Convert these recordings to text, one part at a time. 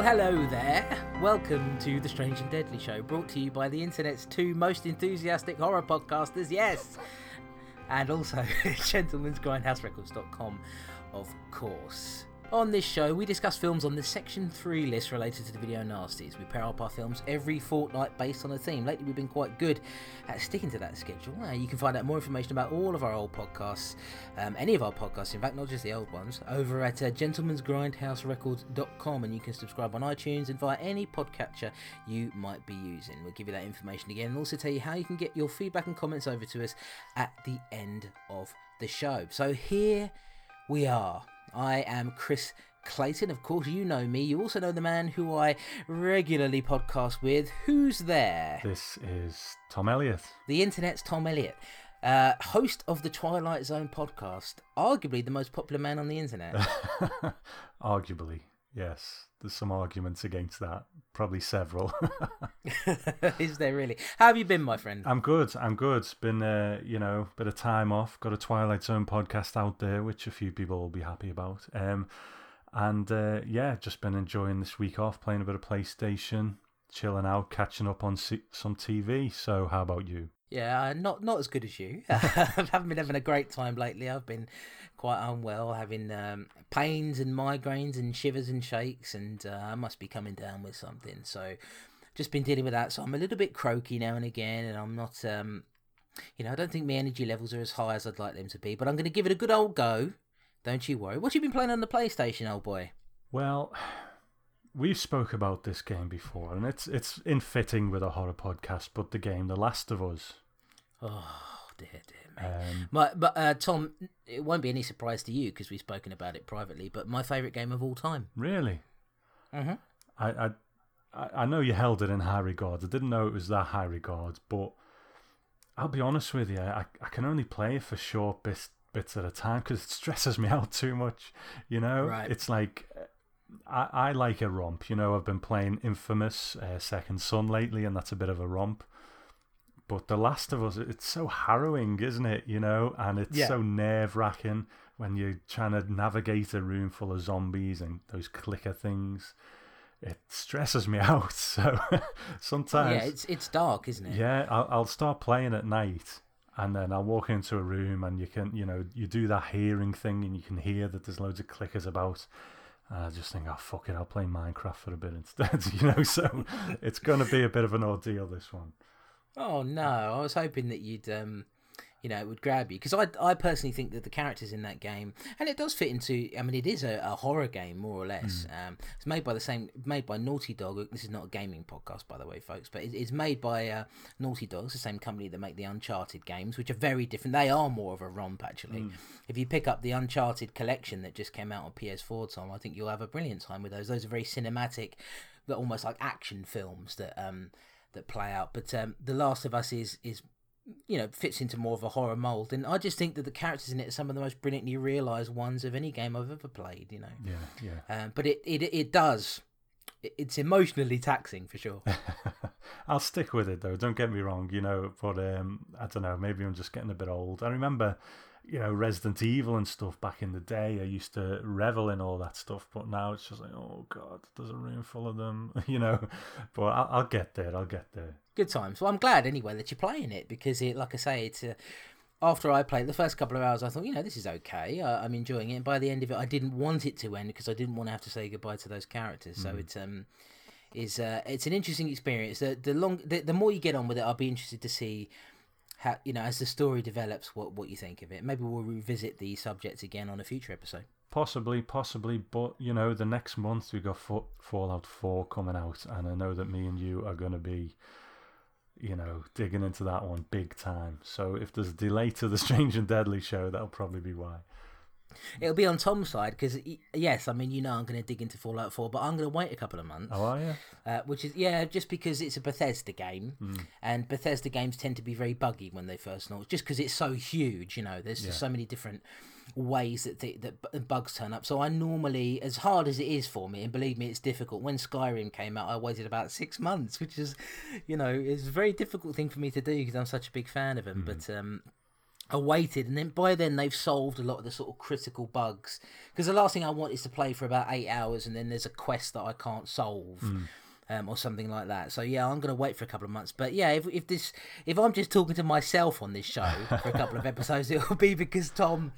Well, hello there. Welcome to the Strange and Deadly Show, brought to you by the internet's two most enthusiastic horror podcasters, yes, and also gentlemansgrindhouserecords.com, of course. On this show, we discuss films on the Section 3 list related to the video nasties. We pair up our films every fortnight based on a theme. Lately, we've been quite good at sticking to that schedule. Uh, you can find out more information about all of our old podcasts, um, any of our podcasts, in fact, not just the old ones, over at uh, gentlemansgrindhouserecords.com. And you can subscribe on iTunes and via any podcatcher you might be using. We'll give you that information again and also tell you how you can get your feedback and comments over to us at the end of the show. So here we are. I am Chris Clayton. Of course, you know me. You also know the man who I regularly podcast with. Who's there? This is Tom Elliott. The internet's Tom Elliott, uh, host of the Twilight Zone podcast, arguably the most popular man on the internet. Arguably, yes. There's some arguments against that. Probably several. Is there really? How have you been, my friend? I'm good. I'm good. Been, uh, you know, bit of time off. Got a Twilight Zone podcast out there, which a few people will be happy about. Um, and uh, yeah, just been enjoying this week off, playing a bit of PlayStation, chilling out, catching up on c- some TV. So, how about you? Yeah, not not as good as you. I haven't been having a great time lately. I've been quite unwell, having um, pains and migraines and shivers and shakes, and uh, I must be coming down with something. So, just been dealing with that. So I'm a little bit croaky now and again, and I'm not, um, you know, I don't think my energy levels are as high as I'd like them to be. But I'm going to give it a good old go. Don't you worry. What you been playing on the PlayStation, old boy? Well, we've spoke about this game before, and it's it's in fitting with a horror podcast. But the game, The Last of Us. Oh dear, dear. Um, My, but uh, Tom, it won't be any surprise to you because we've spoken about it privately. But my favourite game of all time. really, Mm-hmm. I, I I know you held it in high regard. I didn't know it was that high regard, but I'll be honest with you. I, I can only play it for short bits bits at a time because it stresses me out too much. You know, Right. it's like I, I like a romp. You know, I've been playing Infamous uh, Second Son lately, and that's a bit of a romp. But The Last of Us, it's so harrowing, isn't it? You know, and it's Yeah. so nerve wracking when you're trying to navigate a room full of zombies and those clicker things. It stresses me out. So sometimes, Yeah, it's it's dark, isn't it? yeah, I'll, I'll start playing at night and then I'll walk into a room and you can, you know, you do that hearing thing and you can hear that there's loads of clickers about. And I just think, oh, fuck it, I'll play Minecraft for a bit instead, you know? So it's going to be a bit of an ordeal, this one. Oh no, I was hoping that you'd um you know, it would grab you because I, I personally think that the characters in that game, and it does fit into. I mean, it is a, a horror game more or less. Um, it's made by the same, made by Naughty Dog. This is not a gaming podcast, by the way, folks, but it, it's made by uh, Naughty Dog, it's the same company that make the Uncharted games, which are very different. They are more of a romp, actually. If you pick up the Uncharted collection that just came out on PS4, Tom, I think you'll have a brilliant time with those. Those are very cinematic, but almost like action films that um that play out. But um, The Last of Us is is you know fits into more of a horror mold, and I just think that the characters in it are some of the most brilliantly realised ones of any game I've ever played. You know, Yeah, yeah. um, but it it it does. It's emotionally taxing for sure. I'll stick with it though. Don't get me wrong, you know. But um, I don't know. Maybe I'm just getting a bit old. I remember, you know, Resident Evil and stuff back in the day. I used to revel in all that stuff. But now it's just like, oh god, there's a room full of them, you know. But I'll, I'll get there. I'll get there. Good times. Well, I'm glad anyway that you're playing it because it, like I say, it's. Uh, after I played the first couple of hours, I thought, you know, this is okay. I, I'm enjoying it. And by the end of it, I didn't want it to end because I didn't want to have to say goodbye to those characters. So it's um, is uh, it's an interesting experience. The the long the, the more you get on with it, I'll be interested to see how you know as the story develops what what you think of it. Maybe we'll revisit the subject again on a future episode. Possibly, possibly, but you know, the next month we got Fa- Fallout Four coming out, and I know that me and you are going to be, you know, digging into that one big time. So if there's a delay to the Strange and Deadly show, that'll probably be why. It'll be on Tom's side because yes, I mean you know I'm going to dig into Fallout 4, but I'm going to wait a couple of months. Oh, are you? uh, which is yeah, just because it's a Bethesda game, and Bethesda games tend to be very buggy when they first launch, just because it's so huge. You know, there's Yeah. so many different ways that the, that bugs turn up. So I normally, as hard as it is for me, and believe me, it's difficult. When Skyrim came out, I waited about six months, which is, you know, is a very difficult thing for me to do because I'm such a big fan of them. But um, I waited, and then by then they've solved a lot of the sort of critical bugs. Because the last thing I want is to play for about eight hours, and then there's a quest that I can't solve. Um, or something like that. So yeah, I'm gonna wait for a couple of months. But yeah, if if this if I'm just talking to myself on this show for a couple of episodes, it'll be because Tom,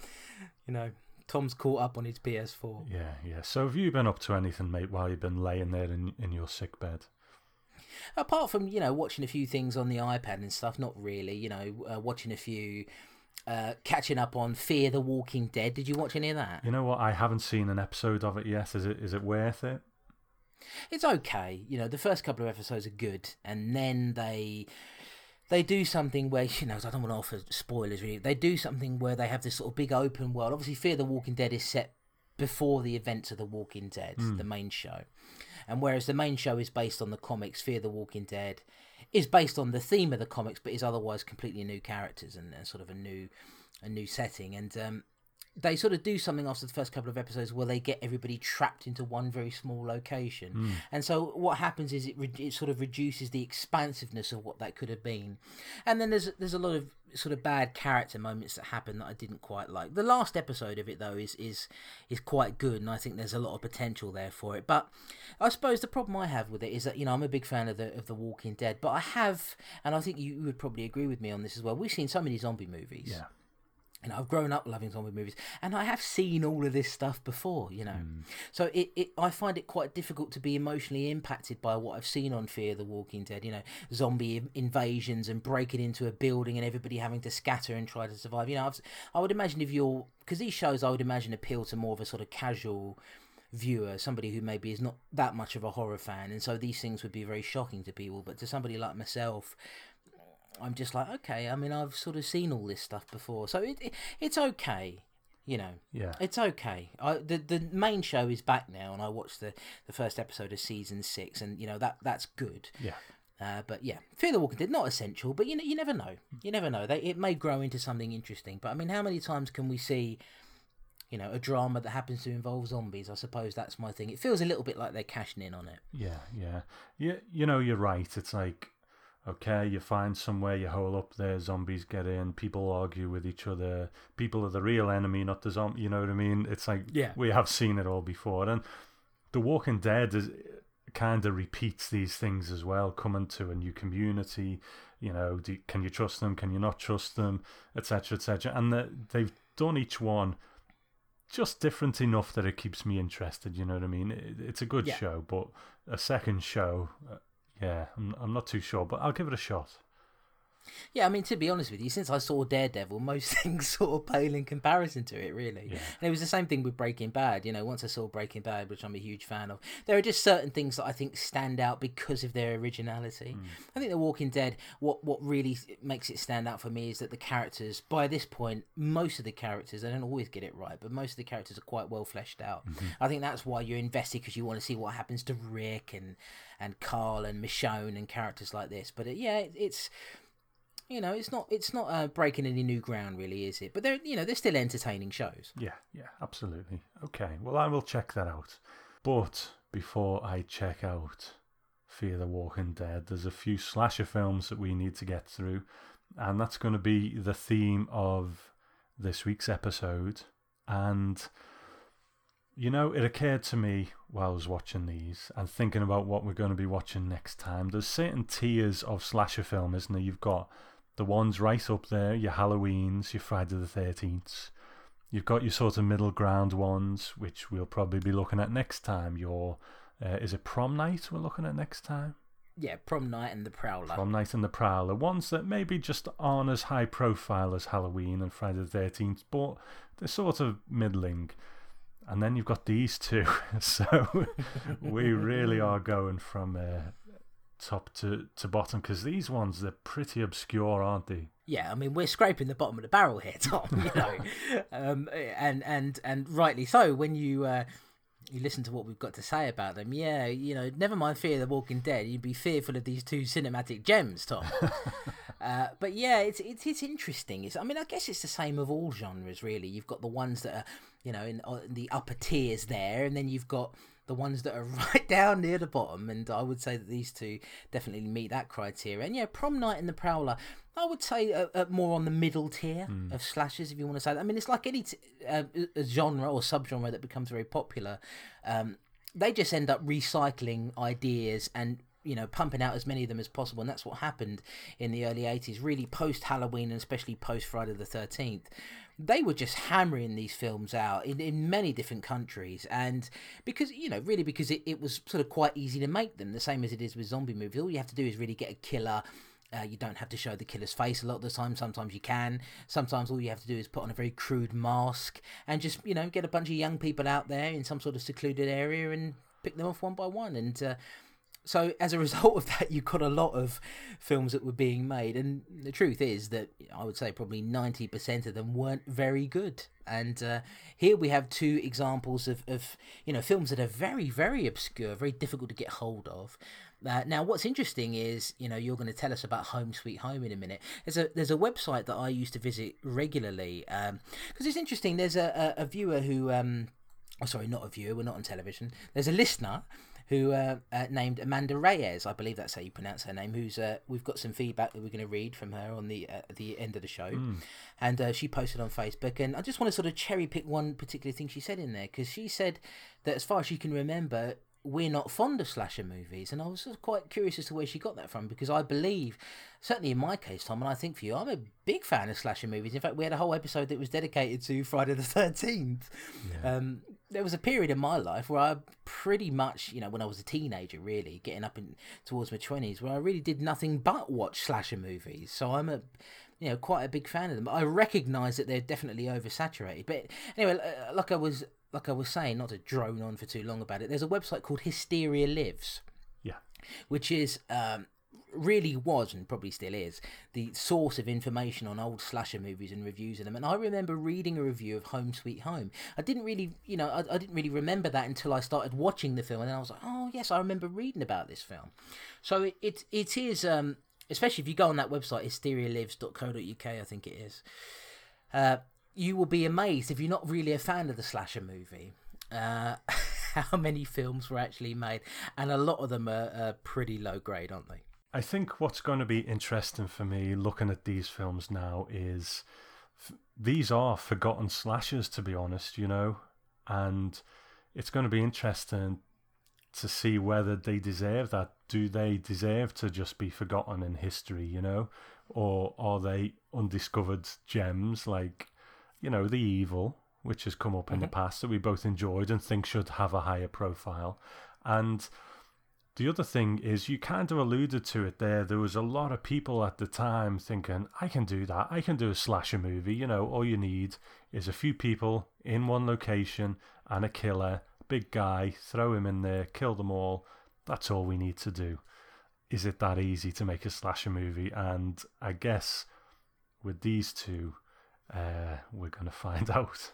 you know, Tom's caught up on his PS4. Yeah, yeah. So have you been up to anything, mate, while you've been laying there in in your sick bed? Apart from you know watching a few things on the iPad and stuff, not really. You know, uh, watching a few, uh, catching up on Fear the Walking Dead. Did you watch any of that? You know what? I haven't seen an episode of it yet. Is it is it worth it? It's okay. You know, the first couple of episodes are good, and then they they do something where you know I don't want to offer spoilers really. They do something where they have this sort of big open world. Obviously, Fear the Walking Dead is set before the events of the Walking Dead, the main show, and whereas the main show is based on the comics, Fear the Walking Dead is based on the theme of the comics, but is otherwise completely new characters and, and sort of a new a new setting and. Um, they sort of do something after the first couple of episodes where they get everybody trapped into one very small location. Hmm. And so what happens is it, re- it sort of reduces the expansiveness of what that could have been. And then there's there's a lot of sort of bad character moments that happen that I didn't quite like. The last episode of it though is is is quite good and I think there's a lot of potential there for it. But I suppose the problem I have with it is that you know I'm a big fan of the of the Walking Dead, but I have and I think you would probably agree with me on this as well. We've seen so many zombie movies. Yeah. And I've grown up loving zombie movies, and I have seen all of this stuff before, you know. Hmm. So it, it, I find it quite difficult to be emotionally impacted by what I've seen on Fear the Walking Dead. You know, zombie invasions and breaking into a building and everybody having to scatter and try to survive. You know, I've, I would imagine if you're because these shows, I would imagine appeal to more of a sort of casual viewer, somebody who maybe is not that much of a horror fan, and so these things would be very shocking to people. But to somebody like myself, I'm just like, okay. I mean, I've sort of seen all this stuff before, so it, it it's okay. You know, Yeah. it's okay. I, the the main show is back now, and I watched the, the first episode of season six, and you know that that's good. Yeah. Uh, but yeah, Fear the Walking Dead not essential, but you know you never know. You never know. They it may grow into something interesting. But I mean, how many times can we see, you know, a drama that happens to involve zombies? I suppose that's my thing. It feels a little bit like they're cashing in on it. Yeah, yeah. Yeah, you know, you're right. It's like, okay, you find somewhere, you hole up there, zombies get in, people argue with each other, people are the real enemy, not the zombie, you know what I mean? It's like, Yeah. we have seen it all before. And The Walking Dead is kind of repeats these things as well, coming to a new community, you know, do, can you trust them, can you not trust them, etc., etc. And the, they've done each one just different enough that it keeps me interested. You know what I mean? It, it's a good Yeah. show, but a second show, uh, yeah, I'm, I'm not too sure, but I'll give it a shot. Yeah, I mean, to be honest with you, since I saw Daredevil, most things sort of pale in comparison to it, really. Yeah. And it was the same thing with Breaking Bad. You know, once I saw Breaking Bad, which I'm a huge fan of, there are just certain things that I think stand out because of their originality. I think The Walking Dead, what what really makes it stand out for me is that the characters, by this point, most of the characters, I don't always get it right, but most of the characters are quite well fleshed out. I think that's why you're invested because you want to see what happens to Rick and and Carl and Michonne and characters like this. But uh, yeah, it, it's you know, it's not it's not uh, breaking any new ground, really, is it? But they're you know they're still entertaining shows. Yeah, yeah, absolutely. Okay, well, I will check that out. But before I check out Fear the Walking Dead, there's a few slasher films that we need to get through, and that's going to be the theme of this week's episode. And you know, it occurred to me while I was watching these and thinking about what we're going to be watching next time. There's certain tiers of slasher film, isn't there? You've got the ones right up there, your Halloweens, your Friday the 13th. You've got your sort of middle ground ones, which we'll probably be looking at next time. Your, uh, is it Prom Night we're looking at next time? Yeah, Prom Night and The Prowler. Prom Night and the Prowler. Ones that maybe just aren't as high profile as Halloween and Friday the 13th, but they're sort of middling. And then you've got these two. so we really are going from uh, top to, to bottom because these ones, they're pretty obscure, aren't they? Yeah, I mean we're scraping the bottom of the barrel here, Tom. You know, um, and and and rightly so. When you uh, you listen to what we've got to say about them, yeah, you know, never mind Fear the Walking Dead, you'd be fearful of these two cinematic gems, Tom. uh, but yeah, it's it's it's interesting. It's I mean I guess it's the same of all genres really. You've got the ones that are you know in, uh, in the upper tiers there, and then you've got the ones that are right down near the bottom, and I would say that these two definitely meet that criteria. And yeah, Prom Night and The Prowler, I would say uh, uh, more on the middle tier mm. of slashes, if you want to say that. I mean, it's like any t- uh, genre or subgenre that becomes very popular. Um, they just end up recycling ideas and you know pumping out as many of them as possible and that's what happened in the early 80s really post halloween and especially post friday the 13th they were just hammering these films out in, in many different countries and because you know really because it, it was sort of quite easy to make them the same as it is with zombie movies all you have to do is really get a killer uh, you don't have to show the killer's face a lot of the time. Sometimes you can. Sometimes all you have to do is put on a very crude mask and just, you know, get a bunch of young people out there in some sort of secluded area and pick them off one by one. And uh, so as a result of that, you got a lot of films that were being made, and the truth is that I would say probably ninety percent of them weren't very good. And uh, here we have two examples of, of you know films that are very very obscure, very difficult to get hold of. Uh, now, what's interesting is, you know, you're going to tell us about Home Sweet Home in a minute. There's a there's a website that I used to visit regularly because um, it's interesting. There's a, a, a viewer who, um, oh, sorry, not a viewer. We're not on television. There's a listener who uh, uh, named Amanda Reyes, I believe that's how you pronounce her name. Who's uh, we've got some feedback that we're going to read from her on the uh, the end of the show, mm. and uh, she posted on Facebook. And I just want to sort of cherry pick one particular thing she said in there because she said that as far as she can remember, we're not fond of slasher movies, and I was quite curious as to where she got that from because I believe, certainly in my case, Tom, and I think for you, I'm a big fan of slasher movies. In fact, we had a whole episode that was dedicated to Friday the Thirteenth. Yeah. Um, there was a period in my life where I pretty much, you know, when I was a teenager, really getting up in towards my twenties, where I really did nothing but watch slasher movies. So I'm a you know quite a big fan of them. I recognise that they're definitely oversaturated. But anyway, uh, like I was like I was saying, not to drone on for too long about it, there's a website called Hysteria Lives. Yeah. Which is um, really was and probably still is the source of information on old slasher movies and reviews of them. And I remember reading a review of Home Sweet Home. I didn't really, you know, I, I didn't really remember that until I started watching the film, and then I was like, oh yes, I remember reading about this film. So it it, it is, um, especially if you go on that website, hysterialives.co.uk, I think it is. Uh, you will be amazed if you're not really a fan of the slasher movie. Uh, how many films were actually made, and a lot of them are, are pretty low grade, aren't they? I think what's going to be interesting for me looking at these films now is f- these are forgotten slashers, to be honest, you know, and it's going to be interesting to see whether they deserve that. Do they deserve to just be forgotten in history, you know, or are they undiscovered gems like you know, The Evil, which has come up in mm-hmm. the past that we both enjoyed and think should have a higher profile. And the other thing is, you kind of alluded to it there. There was a lot of people at the time thinking, I can do that. I can do a slasher movie. You know, all you need is a few people in one location and a killer, big guy, throw him in there, kill them all. That's all we need to do. Is it that easy to make a slasher movie? And I guess with these two, uh, we're going to find out.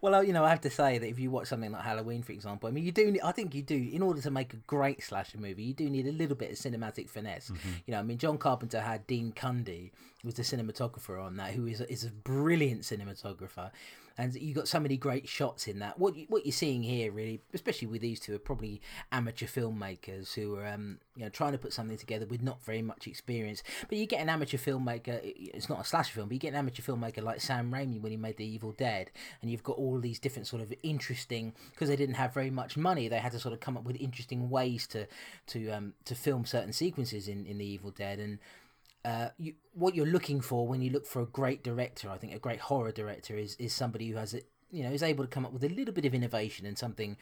well, you know, I have to say that if you watch something like Halloween, for example, I mean, you do. I think you do. In order to make a great slasher movie, you do need a little bit of cinematic finesse. Mm-hmm. You know, I mean, John Carpenter had Dean Cundey, who was the cinematographer on that, who is is a brilliant cinematographer and you got so many great shots in that. What you, what you're seeing here, really, especially with these two, are probably amateur filmmakers who are um, you know trying to put something together with not very much experience. But you get an amateur filmmaker. It's not a slasher film, but you get an amateur filmmaker like Sam Raimi when he made The Evil Dead, and you've got all these different sort of interesting because they didn't have very much money. They had to sort of come up with interesting ways to to um, to film certain sequences in in The Evil Dead and uh, you, what you're looking for when you look for a great director, I think a great horror director is is somebody who has it, you know, is able to come up with a little bit of innovation and something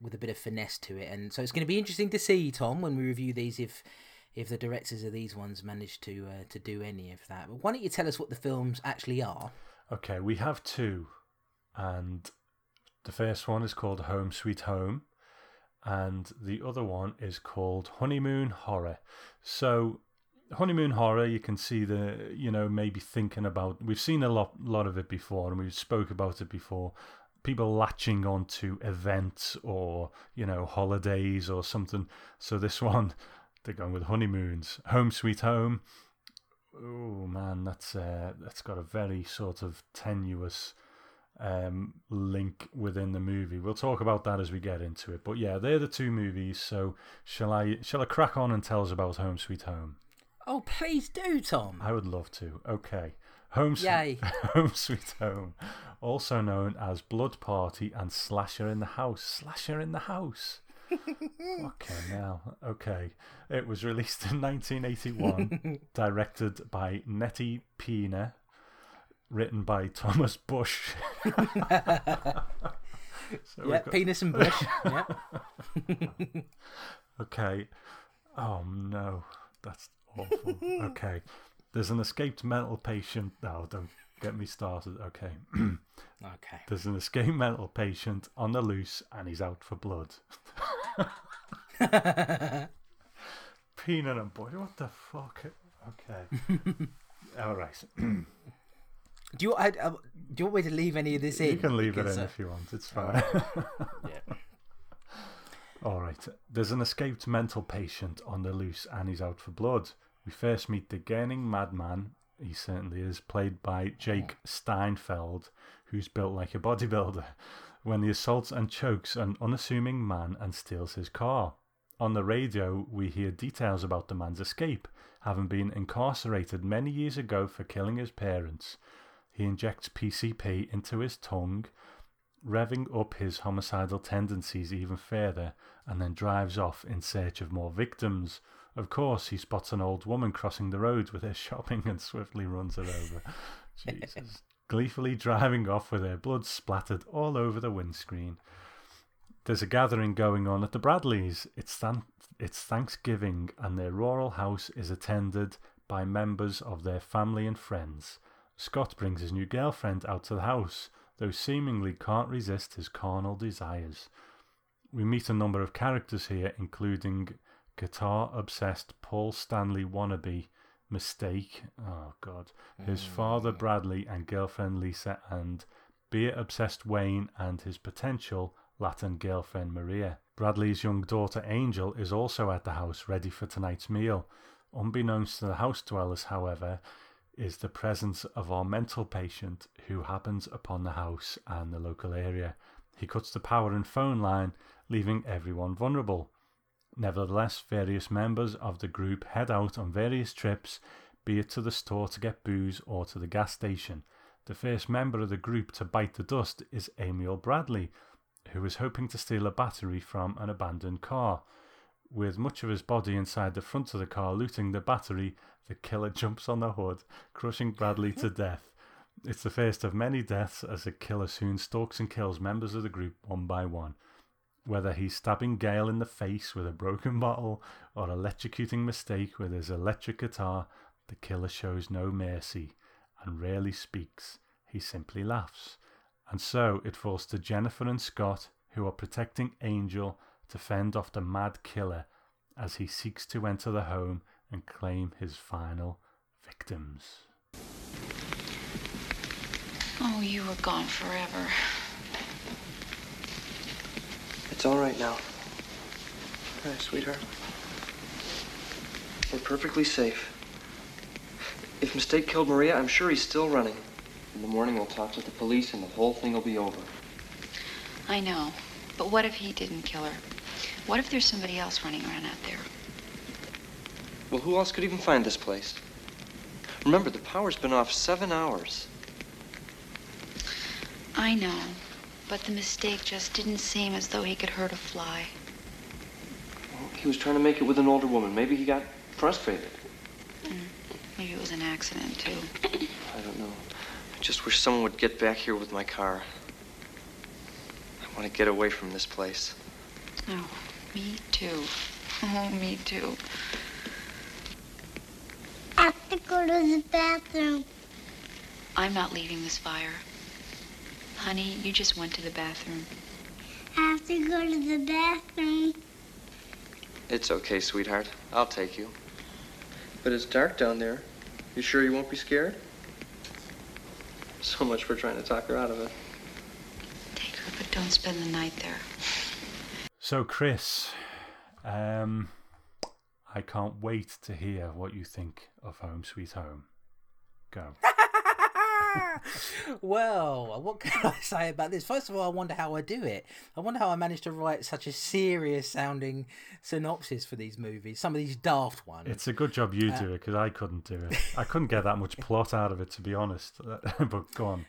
with a bit of finesse to it. And so it's going to be interesting to see, Tom, when we review these, if if the directors of these ones manage to uh, to do any of that. But why don't you tell us what the films actually are? Okay, we have two, and the first one is called Home Sweet Home, and the other one is called Honeymoon Horror. So honeymoon horror you can see the you know maybe thinking about we've seen a lot lot of it before and we've spoke about it before people latching on to events or you know holidays or something so this one they're going with honeymoons home sweet home oh man that's uh, that's got a very sort of tenuous um, link within the movie. We'll talk about that as we get into it. But yeah, they're the two movies. So shall I shall I crack on and tell us about Home Sweet Home? Oh, please do, Tom. I would love to. Okay. Home, Yay. Home Sweet Home, also known as Blood Party and Slasher in the House. Slasher in the House. okay, now, okay. It was released in 1981, directed by Nettie Peña, written by Thomas Bush. so yeah, got... penis and bush. yeah. okay. Oh no, that's awful. Okay. There's an escaped mental patient. No, don't get me started. Okay. okay. There's an escaped mental patient on the loose and he's out for blood. Peanut and boy, what the fuck? Okay. All right. do you I, uh, do you want me to leave any of this in? You can leave because, it in uh, if you want. It's fine. yeah. All right. There's an escaped mental patient on the loose and he's out for blood. We first meet the gaining madman, he certainly is, played by Jake Steinfeld, who's built like a bodybuilder, when he assaults and chokes an unassuming man and steals his car. On the radio, we hear details about the man's escape, having been incarcerated many years ago for killing his parents. He injects PCP into his tongue, revving up his homicidal tendencies even further, and then drives off in search of more victims. Of course, he spots an old woman crossing the road with her shopping and swiftly runs her over. Jesus. Gleefully driving off with her blood splattered all over the windscreen. There's a gathering going on at the Bradleys. It's, th- it's Thanksgiving, and their rural house is attended by members of their family and friends. Scott brings his new girlfriend out to the house, though seemingly can't resist his carnal desires. We meet a number of characters here, including guitar obsessed Paul Stanley wannabe mistake. Oh God, his father mm. Bradley and girlfriend Lisa, and beer obsessed Wayne and his potential Latin girlfriend Maria. Bradley's young daughter Angel is also at the house ready for tonight's meal. Unbeknownst to the house dwellers, however, is the presence of our mental patient who happens upon the house and the local area. He cuts the power and phone line, leaving everyone vulnerable. Nevertheless, various members of the group head out on various trips, be it to the store to get booze or to the gas station. The first member of the group to bite the dust is Amiel Bradley, who is hoping to steal a battery from an abandoned car. With much of his body inside the front of the car looting the battery, the killer jumps on the hood, crushing Bradley to death. It's the first of many deaths as the killer soon stalks and kills members of the group one by one. Whether he's stabbing Gail in the face with a broken bottle or electrocuting Mistake with his electric guitar, the killer shows no mercy and rarely speaks. He simply laughs. And so it falls to Jennifer and Scott, who are protecting Angel, to fend off the mad killer as he seeks to enter the home and claim his final victims. Oh, you were gone forever. It's all right now. All right, sweetheart. We're perfectly safe. If Mistake killed Maria, I'm sure he's still running. In the morning, we'll talk to the police and the whole thing will be over. I know. But what if he didn't kill her? What if there's somebody else running around out there? Well, who else could even find this place? Remember, the power's been off seven hours. I know. But the mistake just didn't seem as though he could hurt a fly. Well, he was trying to make it with an older woman. Maybe he got frustrated. Mm, maybe it was an accident, too. I don't know. I just wish someone would get back here with my car. I want to get away from this place. Oh, me too. Oh, me too. I have to go to the bathroom. I'm not leaving this fire. Honey, you just went to the bathroom. I have to go to the bathroom. It's okay, sweetheart. I'll take you. But it's dark down there. You sure you won't be scared? So much for trying to talk her out of it. Take her, but don't spend the night there. So, Chris, um, I can't wait to hear what you think of Home Sweet Home. Go. well, what can I say about this? First of all, I wonder how I do it. I wonder how I managed to write such a serious sounding synopsis for these movies, some of these daft ones. It's a good job you Uh, do it because I couldn't do it. I couldn't get that much plot out of it, to be honest. but go on.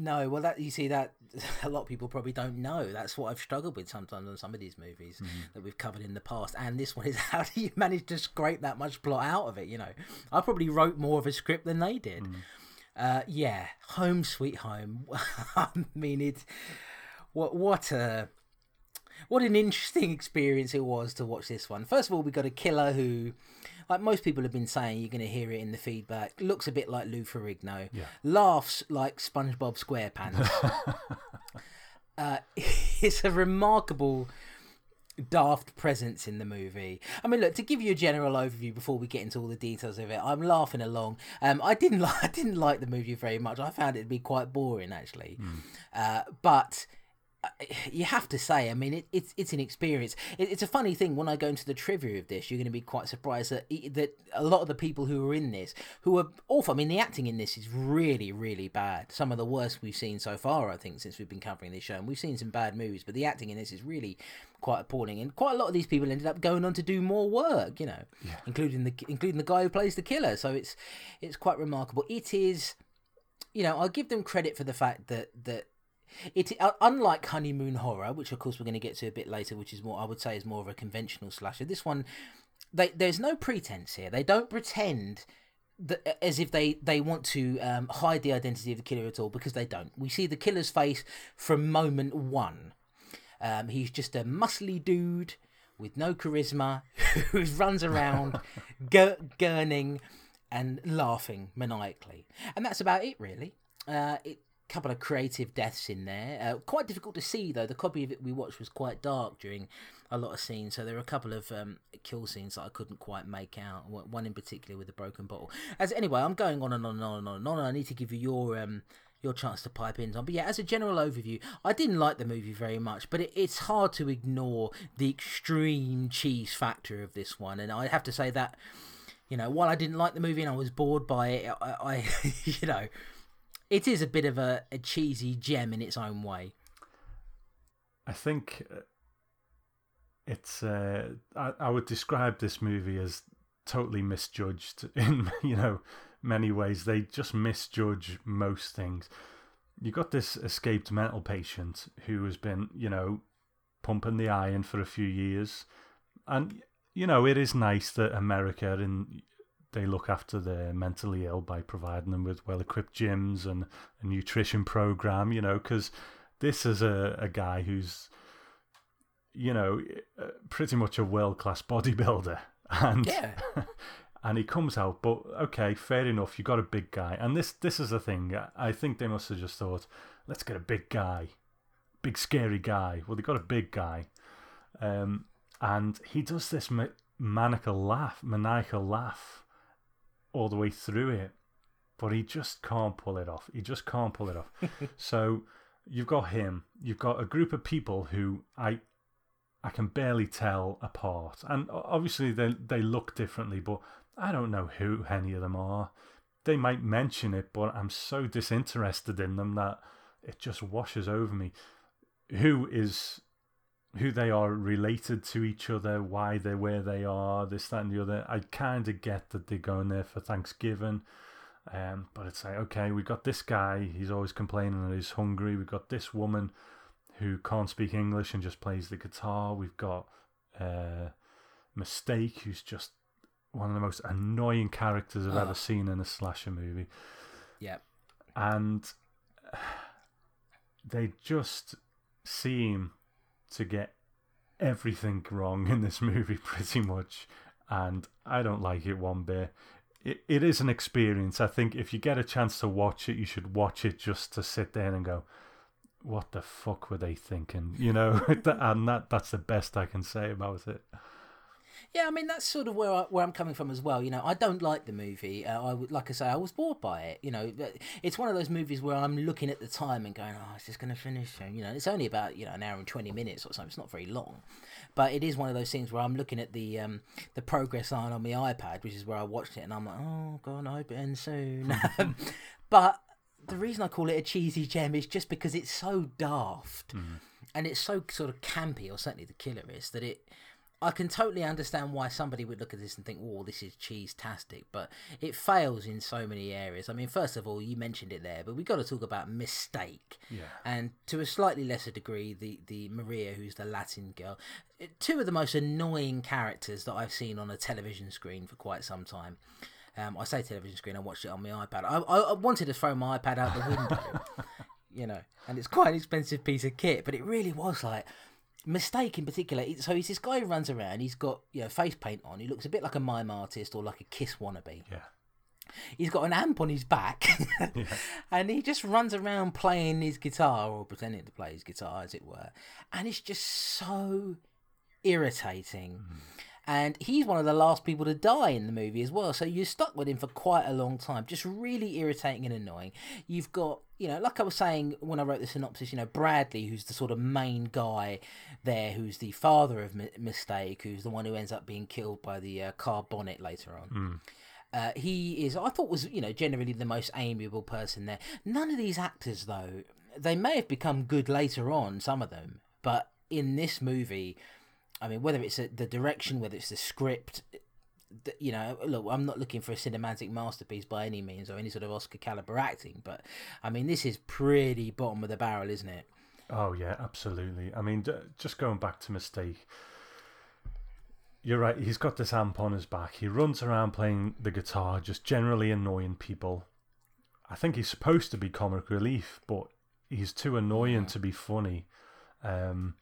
No, well, that you see that a lot of people probably don't know. That's what I've struggled with sometimes on some of these movies that we've covered in the past. And this one is how do you manage to scrape that much plot out of it? You know, I probably wrote more of a script than they did. Uh, yeah, Home Sweet Home. I mean, it's what what a what an interesting experience it was to watch this one. First of all, we got a killer who, like most people have been saying, you're going to hear it in the feedback, looks a bit like Lou Ferrigno, Yeah. laughs like SpongeBob SquarePants. uh, it's a remarkable daft presence in the movie. I mean, look to give you a general overview before we get into all the details of it. I'm laughing along. Um, I didn't like I didn't like the movie very much. I found it to be quite boring actually, uh, but. You have to say, I mean, it, it's it's an experience. It, it's a funny thing when I go into the trivia of this. You're going to be quite surprised that that a lot of the people who are in this, who are awful. I mean, the acting in this is really, really bad. Some of the worst we've seen so far, I think, since we've been covering this show. And we've seen some bad movies, but the acting in this is really quite appalling. And quite a lot of these people ended up going on to do more work, you know, including the including the guy who plays the killer. So it's it's quite remarkable. It is, you know, I'll give them credit for the fact that that it uh, unlike honeymoon horror which of course we're going to get to a bit later which is more i would say is more of a conventional slasher this one they there's no pretense here. They don't pretend that, as if they they want to um, hide the identity of the killer at all because they don't. We see the killer's face from moment one. Um, he's just a muscly dude with no charisma who runs around gur- gurning and laughing maniacally. And that's about it really. Uh, it couple of creative deaths in there. Uh, quite difficult to see though. The copy of it we watched was quite dark during a lot of scenes, so there were a couple of um, kill scenes that I couldn't quite make out. One in particular with a broken bottle. As anyway, I'm going on and on and on and on. And on. I need to give you your um, your chance to pipe in, Tom. But yeah, as a general overview, I didn't like the movie very much, but it, it's hard to ignore the extreme cheese factor of this one, and I have to say that. You know, while I didn't like the movie and I was bored by it, I, I you know, it is a bit of a, a cheesy gem in its own way. I think uh, it's. Uh, I, I would describe this movie as totally misjudged in you know many ways. They just misjudge most things. You got this escaped mental patient who has been you know pumping the iron for a few years, and you know it is nice that America and they look after the mentally ill by providing them with well-equipped gyms and a nutrition program. You know because this is a, a guy who's you know uh, pretty much a world-class bodybuilder and Yeah. and he comes out but okay fair enough you got a big guy and this this is the thing i think they must have just thought let's get a big guy big scary guy well they got a big guy um and he does this ma- maniacal laugh maniacal laugh all the way through it but he just can't pull it off he just can't pull it off so you've got him you've got a group of people who i I can barely tell apart. And obviously they they look differently, but I don't know who any of them are. They might mention it, but I'm so disinterested in them that it just washes over me. Who is who they are related to each other, why they're where they are, this, that, and the other. I kind of get that they're going there for Thanksgiving. Um, but it's like, okay, we've got this guy, he's always complaining that he's hungry. We've got this woman who can't speak English and just plays the guitar. We've got uh, Mistake, who's just one of the most annoying characters I've Oh. ever seen in a slasher movie. Yeah. And they just seem to get everything wrong in this movie, pretty much. And I don't like it one bit. It, it is an experience. I think if you get a chance to watch it, you should watch it just to sit there and go, what the fuck were they thinking? You know, and that that's the best I can say about it. Yeah, I mean that's sort of where I, where I'm coming from as well. You know, I don't like the movie. Uh, I would like I say I was bored by it. You know, it's one of those movies where I'm looking at the time and going, "Oh, it's just going to finish." soon." You know, it's only about you know an hour and twenty minutes or something. It's not very long, but it is one of those things where I'm looking at the um, the progress line on my iPad, which is where I watched it, and I'm like, "Oh God, I hope it ends soon." but the reason I call it a cheesy gem is just because it's so daft and it's so sort of campy, or certainly the killer is, that it. I can totally understand why somebody would look at this and think, "Oh, this is cheese-tastic," but it fails in so many areas. I mean, first of all, you mentioned it there, but we've got to talk about mistake, Yeah. and to a slightly lesser degree, the the Maria, who's the Latin girl, two of the most annoying characters that I've seen on a television screen for quite some time. Um, I say television screen. I watched it on my iPad. I, I, I wanted to throw my iPad out the window, you know, and it's quite an expensive piece of kit, but it really was like mistake in particular. So he's this guy who runs around. He's got you know face paint on. He looks a bit like a mime artist or like a Kiss wannabe. Yeah. He's got an amp on his back, and he just runs around playing his guitar or pretending to play his guitar, as it were. And it's just so irritating. Mm. And he's one of the last people to die in the movie as well. So you're stuck with him for quite a long time. Just really irritating and annoying. You've got, you know, like I was saying when I wrote the synopsis, you know, Bradley, who's the sort of main guy there, who's the father of Mi- Mistake, who's the one who ends up being killed by the uh, car bonnet later on. Uh, he is, I thought, was you know generally the most amiable person there. None of these actors, though, they may have become good later on, some of them, but in this movie, I mean, whether it's uh the direction, whether it's the script, you know, look, I'm not looking for a cinematic masterpiece by any means or any sort of Oscar caliber acting, but I mean, this is pretty bottom of the barrel, isn't it? Oh yeah, absolutely. I mean, d- just going back to mistake. You're right. He's got this amp on his back. He runs around playing the guitar, just generally annoying people. I think he's supposed to be comic relief, but he's too annoying to be funny. Um,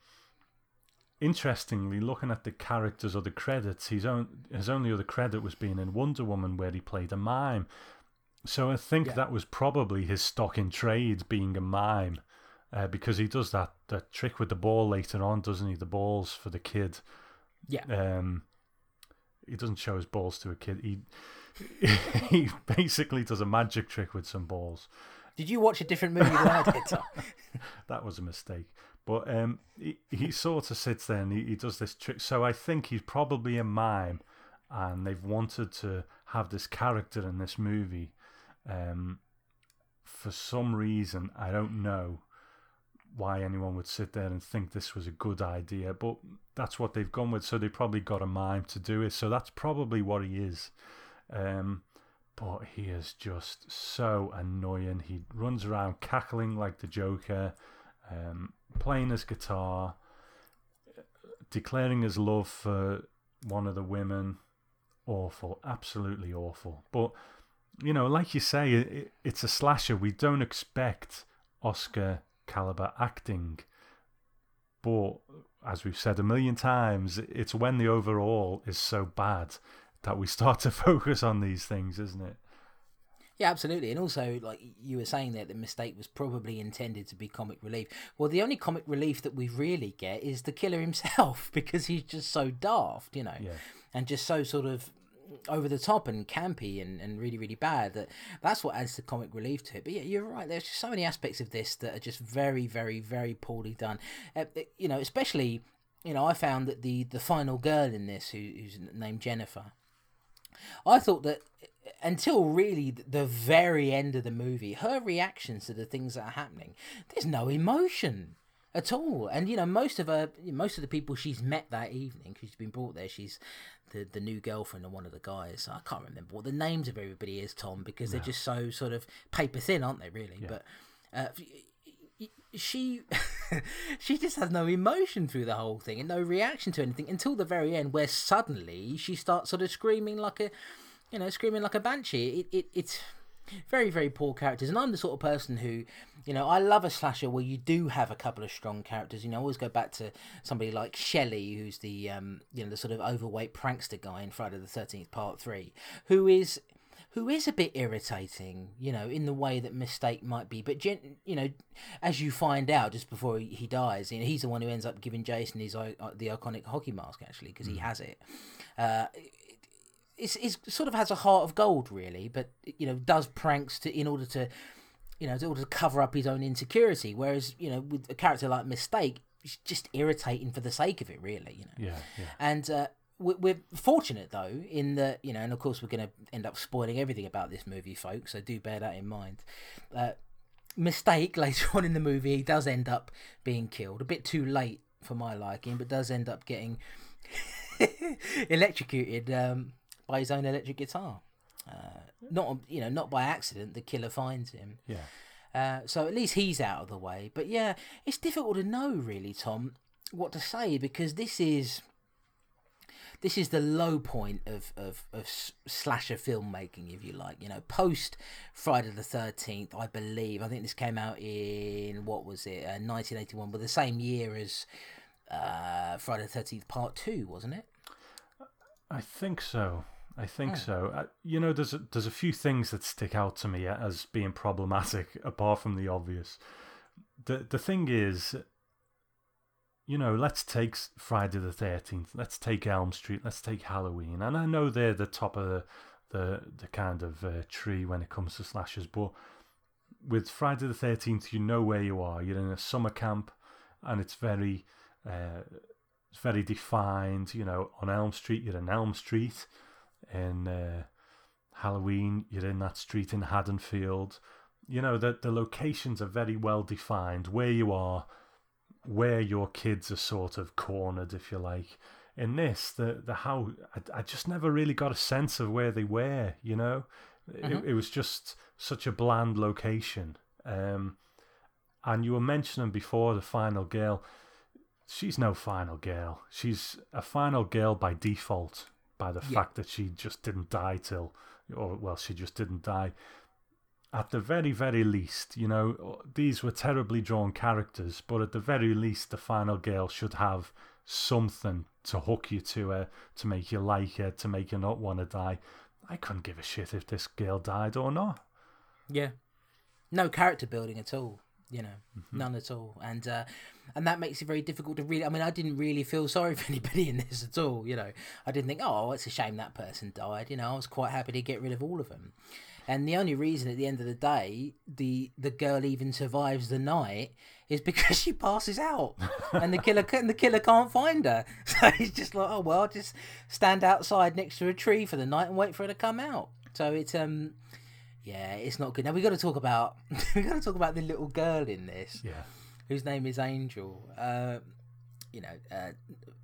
interestingly, looking at the characters or the credits, his own his only other credit was being in Wonder Woman, where he played a mime. So I think Yeah. that was probably his stock in trade, being a mime, uh, because he does that that trick with the ball later on, doesn't he? The balls for the kid. Yeah. Um, he doesn't show his balls to a kid. He he basically does a magic trick with some balls. Did you watch a different movie than I did? That was a mistake. But um, he, he sort of sits there and he, he does this trick. So I think he's probably a mime, and they've wanted to have this character in this movie. Um, for some reason, I don't know why anyone would sit there and think this was a good idea, but that's what they've gone with. So they probably got a mime to do it. So that's probably what he is. Um, but he is just so annoying. He runs around cackling like the Joker, um, playing his guitar, declaring his love for one of the women. Awful, absolutely awful. But you know, like you say, it, it's a slasher. We don't expect Oscar caliber acting, but as we've said a million times, it's when the overall is so bad that we start to focus on these things, isn't it? Yeah, absolutely. And also, like you were saying there, the mistake was probably intended to be comic relief. Well, the only comic relief that we really get is the killer himself because he's just so daft, you know, Yeah. and just so sort of over the top and campy and, and really, really bad that that's what adds the comic relief to it. But yeah, you're right. There's just so many aspects of this that are just very, very, very poorly done. Uh, you know, especially, you know, I found that the, the final girl in this, who, who's named Jennifer, I thought that until really the very end of the movie, her reactions to the things that are happening, there's no emotion at all. And you know, most of her, most of the people she's met that evening, because she's been brought there, she's the the new girlfriend of one of the guys. I can't remember what the names of everybody is, Tom, because they're just so sort of paper thin, aren't they? Really, but. Uh, she she just has no emotion through the whole thing and no reaction to anything until the very end where suddenly she starts sort of screaming like a you know screaming like a banshee it, it it's very very poor characters and i'm the sort of person who you know i love a slasher where you do have a couple of strong characters you know i always go back to somebody like shelley who's the um you know the sort of overweight prankster guy in friday the 13th part 3 who is who is a bit irritating, you know, in the way that Mistake might be. But, gen- you know, as you find out just before he, dies, you know, he's the one who ends up giving Jason his uh, the iconic hockey mask, actually, because he has it. Uh, it's, it's sort of has a heart of gold, really, but, you know, does pranks to in order to, you know, in order to cover up his own insecurity. Whereas, you know, with a character like Mistake, it's just irritating for the sake of it, really, you know. Yeah, yeah. And uh, we- we're fortunate though in that you know, and of course we're going to end up spoiling everything about this movie, folks. So do bear that in mind. Uh, mistake later on in the movie, he does end up being killed. A bit too late for my liking, but does end up getting electrocuted um, by his own electric guitar. Uh, not you know not by accident. The killer finds him. Yeah. Uh, so at least he's out of the way. But yeah, it's difficult to know really, Tom, what to say because this is this is the low point of, of, of slasher filmmaking, if you like. You know, post Friday the 13th, I believe. I think this came out in, what was it, uh, 1981, but the same year as uh, Friday the 13th Part 2, wasn't it? I think so. I think Hmm. so. Uh, you know, there's a, there's a few things that stick out to me as being problematic, apart from the obvious. The the thing is, you know, let's take Friday the Thirteenth. Let's take Elm Street. Let's take Halloween. And I know they're the top of the the, the kind of uh, tree when it comes to slashers, but with Friday the Thirteenth, you know where you are. You're in a summer camp, and it's very uh, it's very defined. You know, on Elm Street, you're in Elm Street. In uh, Halloween, you're in that street in Haddonfield. You know that the locations are very well defined. Where you are, where your kids are sort of cornered, if you like. In this, the the how I, I just never really got a sense of where they were. You know, it, it was just such a bland location. Um, and you were mentioning before the final girl. She's no final girl. She's a final girl by default, by the Yeah. fact that she just didn't die till, or well, she just didn't die. At the very, very least, you know, these were terribly drawn characters, but at the very least, the final girl should have something to hook you to her, to make you like her, to make you not want to die. I couldn't give a shit if this girl died or not. Yeah. No character building at all, you know, none at all, and uh, and that makes it very difficult to really. I mean, I didn't really feel sorry for anybody in this at all. You know, I didn't think, oh, it's a shame that person died. You know, I was quite happy to get rid of all of them. And the only reason at the end of the day the the girl even survives the night is because she passes out, and the killer and the killer can't find her. So he's just like, oh well, I'll just stand outside next to a tree for the night and wait for her to come out. So it's um, yeah, it's not good. Now we got to talk about we got to talk about the little girl in this Yeah. whose name is Angel. Uh, you know, uh,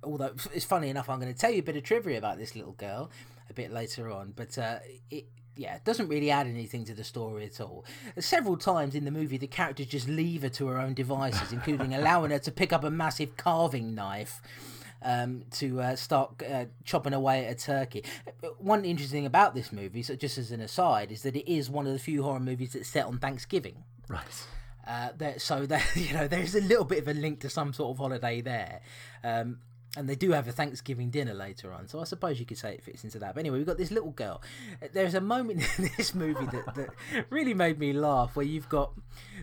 although it's funny enough, I'm going to tell you a bit of trivia about this little girl a bit later on, but uh, it. Yeah, it doesn't really add anything to the story at all. Several times in the movie, the characters just leave her to her own devices, including allowing her to pick up a massive carving knife um, to uh, start uh, chopping away at a turkey. One interesting thing about this movie, so just as an aside, is that it is one of the few horror movies that's set on Thanksgiving. Right. Uh, there, so that you know, there's a little bit of a link to some sort of holiday there, um, and they do have a Thanksgiving dinner later on. So I suppose you could say it fits into that. But anyway, we've got this little girl. There's a moment in this movie that, that really made me laugh, where you've got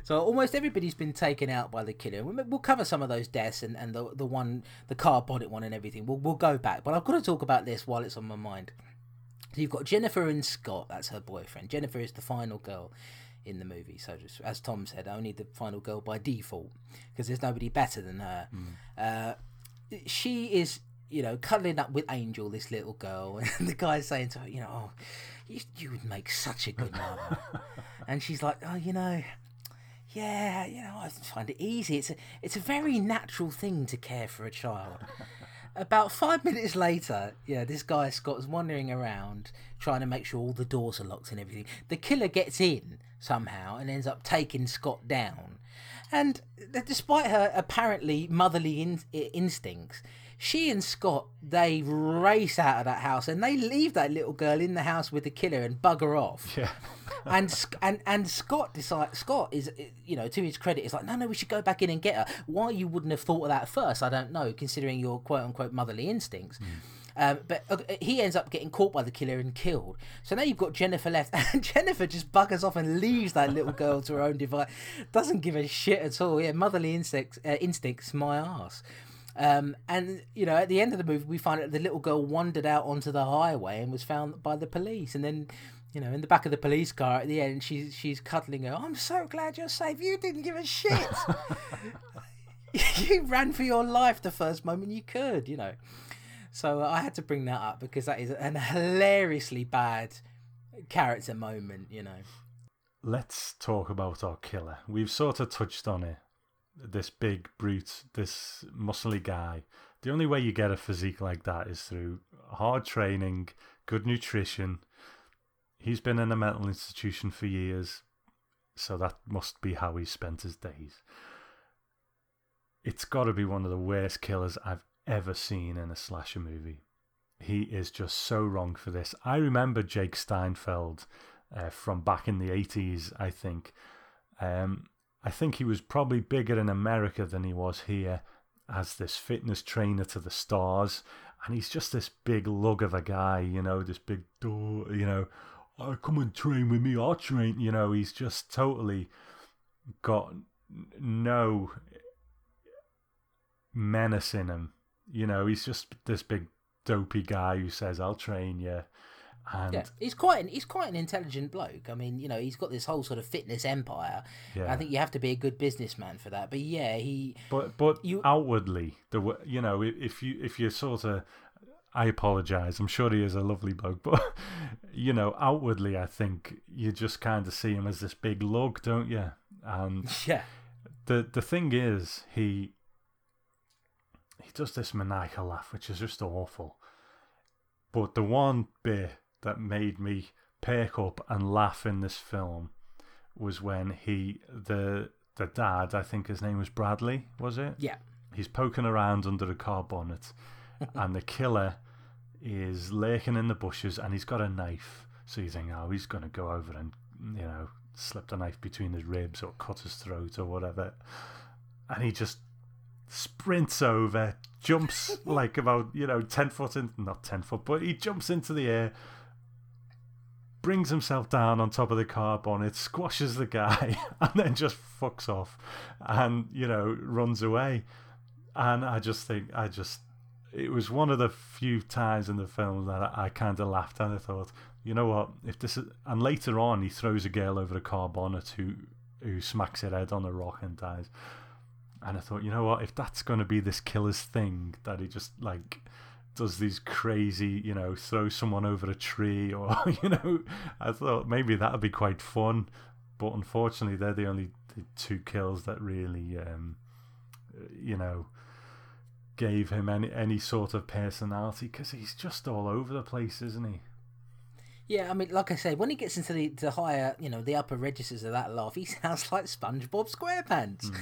so almost everybody's been taken out by the killer. We'll cover some of those deaths and, and the the one the car bonnet one and everything. We'll we'll go back, but I've got to talk about this while it's on my mind. So you've got Jennifer and Scott. That's her boyfriend. Jennifer is the final girl in the movie. So just as Tom said, only the final girl by default because there's nobody better than her. Uh, she is, you know, cuddling up with Angel, this little girl, and the guy's saying to her, you know, oh, you, you would make such a good mother, and she's like, oh, you know. Yeah, you know, I find it easy. It's a, it's a very natural thing to care for a child. About five minutes later, yeah, this guy Scott's wandering around trying to make sure all the doors are locked and everything. The killer gets in somehow and ends up taking Scott down. And despite her apparently motherly in- instincts, she and Scott they race out of that house and they leave that little girl in the house with the killer and bugger off Yeah. and and and Scott decide Scott is you know to his credit is like no no we should go back in and get her. Why you wouldn't have thought of that first, I don't know, considering your quote unquote motherly instincts. Mm. Um, but uh, he ends up getting caught by the killer and killed. So now you've got Jennifer left, and Jennifer just buggers off and leaves that little girl to her own device. Doesn't give a shit at all. Yeah, motherly instincts, uh, instincts, my ass. Um, and you know, at the end of the movie, we find out the little girl wandered out onto the highway and was found by the police. And then, you know, in the back of the police car at the end, she's she's cuddling her. I'm so glad you're safe. You didn't give a shit. you ran for your life the first moment you could. You know. So uh, I had to bring that up because that is an hilariously bad character moment. You know. let's talk about our killer. We've sort of touched on it. This big brute, this muscly guy. The only way you get a physique like that is through hard training, good nutrition. He's been in a mental institution for years, so that must be how he spent his days. It's got to be one of the worst killers I've ever seen in a slasher movie. He is just so wrong for this. I remember Jake Steinfeld uh, from back in the 80s, I think. Um, I think he was probably bigger in America than he was here as this fitness trainer to the stars. And he's just this big lug of a guy, you know, this big door, you know, oh, come and train with me, I'll train, you know, he's just totally got no menace in him. You know, he's just this big dopey guy who says, I'll train you. And Yeah, he's quite an, he's quite an intelligent bloke. I mean, you know, he's got this whole sort of fitness empire. Yeah. I think you have to be a good businessman for that. But yeah, he But but You- outwardly, the you know, if you if you sort of, I apologize. I'm sure he is a lovely bloke, but you know, outwardly, I think you just kind of see him as this big lug, don't you? And yeah, the the thing is, he he does this maniacal laugh, which is just awful. But the one bit that made me perk up and laugh in this film was when he the the dad, I think his name was Bradley, was it? yeah, He's poking around under a car bonnet, and the killer is lurking in the bushes, and he's got a knife. So you think, oh, he's going to go over and you know slip the knife between his ribs or cut his throat or whatever, and he just sprints over, jumps like about you know ten foot in, not ten foot, but he jumps into the air. Brings himself down on top of the car bonnet, squashes the guy, and then just fucks off, and you know runs away and I just think I just it was one of the few times in the film that I, I kind of laughed and I thought, you know what, if this is and later on he throws a girl over a car bonnet who who smacks her head on a rock and dies. And I thought, you know what, if that's going to be this killer's thing, that he just like does these crazy, you know, throw someone over a tree or, you know, I thought maybe that would be quite fun. But unfortunately, they're the only two kills that really, um, you know, gave him any any sort of personality because he's just all over the place, isn't he? Yeah. I mean, like I say, when he gets into the, the higher, you know, the upper registers of that laugh, he sounds like SpongeBob SquarePants.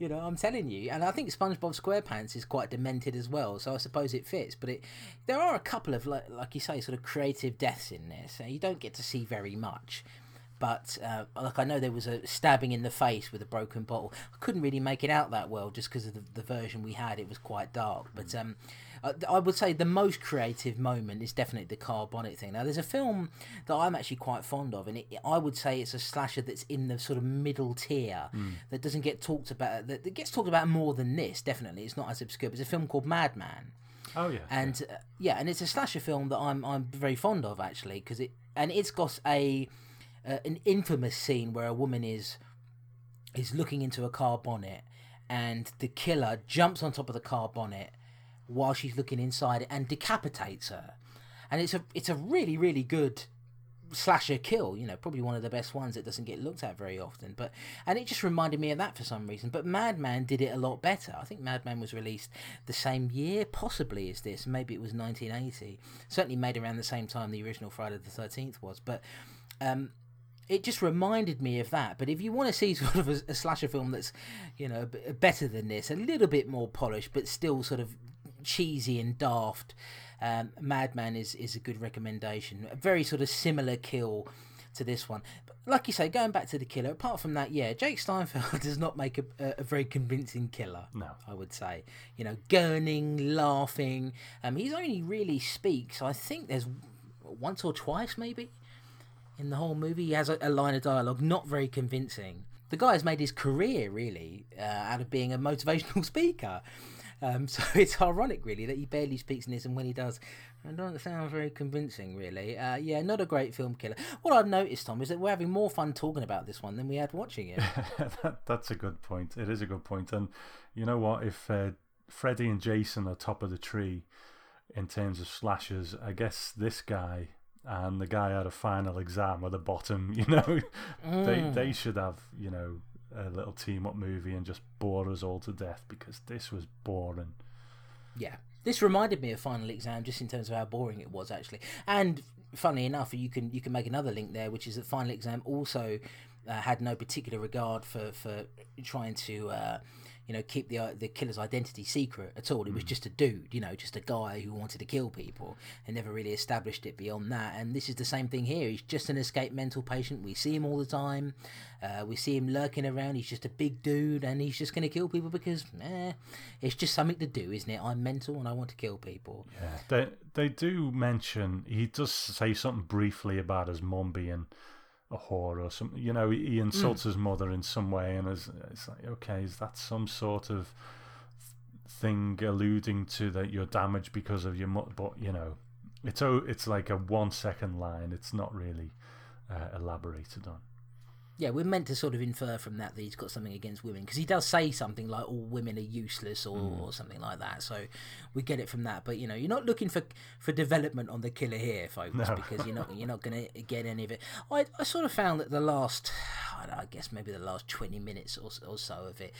You know, I'm telling you, and I think SpongeBob SquarePants is quite demented as well. So I suppose it fits. But it, there are a couple of like, like you say, sort of creative deaths in this. and You don't get to see very much. But uh, like I know there was a stabbing in the face with a broken bottle. I couldn't really make it out that well just because of the, the version we had. It was quite dark. But um, I, I would say the most creative moment is definitely the car bonnet thing. Now there's a film that I'm actually quite fond of, and it, I would say it's a slasher that's in the sort of middle tier that doesn't get talked about. That, that gets talked about more than this. Definitely, it's not as obscure. It's a film called Madman Oh yeah, and uh, yeah, and it's a slasher film that I'm I'm very fond of actually because it and it's got a uh, an infamous scene where a woman is is looking into a car bonnet and the killer jumps on top of the car bonnet while she's looking inside and decapitates her. And it's a it's a really really good slasher kill you know probably one of the best ones that doesn't get looked at very often but and it just reminded me of that for some reason. But madman did it a lot better. I think madman was released the same year possibly as this. Maybe it was 1980 certainly made around the same time the original friday the 13th was but um it just reminded me of that. But if you want to see sort of a, a slasher film that's, you know, better than this, a little bit more polished, but still sort of cheesy and daft, um, Madman is is a good recommendation. A very sort of similar kill to this one. But like you say, going back to the killer. Apart from that, yeah, Jake Steinfeld does not make a, a, very convincing killer. No. I would say, you know, gurning, laughing. Um, he's only really speaks. I think there's once or twice maybe in the whole movie. He has a, a line of dialogue, not very convincing. The guy has made his career really uh, out of being a motivational speaker. Um, so it's ironic, really, that he barely speaks in this, and when he does, it doesn't sound very convincing, really. Uh, yeah, not a great film killer. What I've noticed, Tom, is that we're having more fun talking about this one than we had watching it. that, that's a good point. It is a good point. And you know what? If uh, Freddy and Jason are top of the tree in terms of slashers, I guess this guy and the guy had a final exam at the bottom. You know, they Mm. they should have you know a little team up movie and just bore us all to death because this was boring. Yeah. This reminded me of Final Exam just in terms of how boring it was actually. And funnily enough, you can you can make another link there, which is that Final Exam also uh, had no particular regard for for trying to uh, you know keep the uh, the killer's identity secret at all. It was just a dude, you know, just a guy who wanted to kill people and never really established it beyond that. And this is the same thing here. He's just an escaped mental patient. We see him all the time. Uh, we see him lurking around. He's just a big dude, and he's just going to kill people because, eh, it's just something to do, isn't it? I'm mental and I want to kill people. Yeah, they they do mention he does say something briefly about his mum being a whore or something. You know, he insults his mother in some way, and is it's like, okay, is that some sort of thing alluding to that you're damaged because of your mother? But you know, it's oh, it's like a one second line. It's not really uh, elaborated on. Yeah, we're meant to sort of infer from that that he's got something against women because he does say something like "all women are useless" or, mm. or something like that. So we get it from that. But you know, you're not looking for for development on the killer here, folks, No. because you're not you're not going to get any of it. I, I sort of found that the last, I, don't know, I guess maybe the last twenty minutes or, or so of it,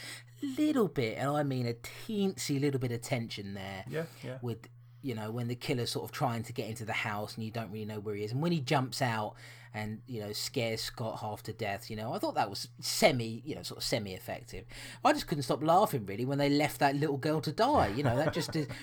little bit, and I mean a teensy little bit of tension there. Yeah, yeah. With you know when the killer's sort of trying to get into the house and you don't really know where he is, and when he jumps out and you know scares Scott half to death. You know, I thought that was semi, you know, sort of semi-effective. I just couldn't stop laughing really when they left that little girl to die. You know, that just is.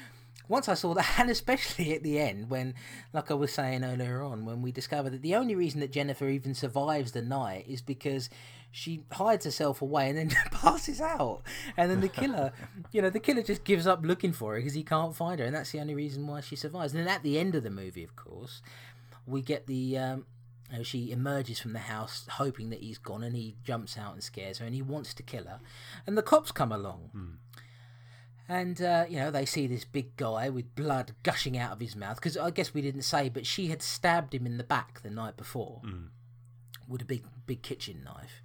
Once I saw that, and especially at the end, when, like I was saying earlier on, when we discovered that the only reason that Jennifer even survives the night is because she hides herself away and then passes out, and then the killer, you know, the killer just gives up looking for her because he can't find her, and that's the only reason why she survives. And then at the end of the movie, of course, we get the um, know, she emerges from the house hoping that he's gone and he jumps out and scares her and he wants to kill her. And the cops come along. And uh, you know they see this big guy with blood gushing out of his mouth. Because i guess we didn't say but she had stabbed him in the back the night before with a big big kitchen knife.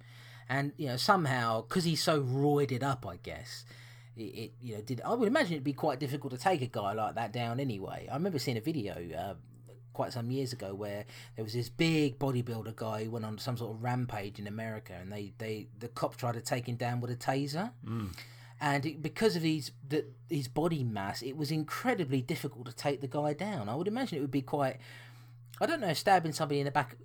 And you know somehow because he's so roided up i guess it, it you know did i would imagine it'd be quite difficult to take a guy like that down anyway. I remember seeing a video uh, quite some years ago where there was this big bodybuilder guy who went on some sort of rampage in America, and they, they the cops tried to take him down with a taser. And it, because of his the, his body mass, it was incredibly difficult to take the guy down. I would imagine it would be quite. I don't know stabbing somebody in the back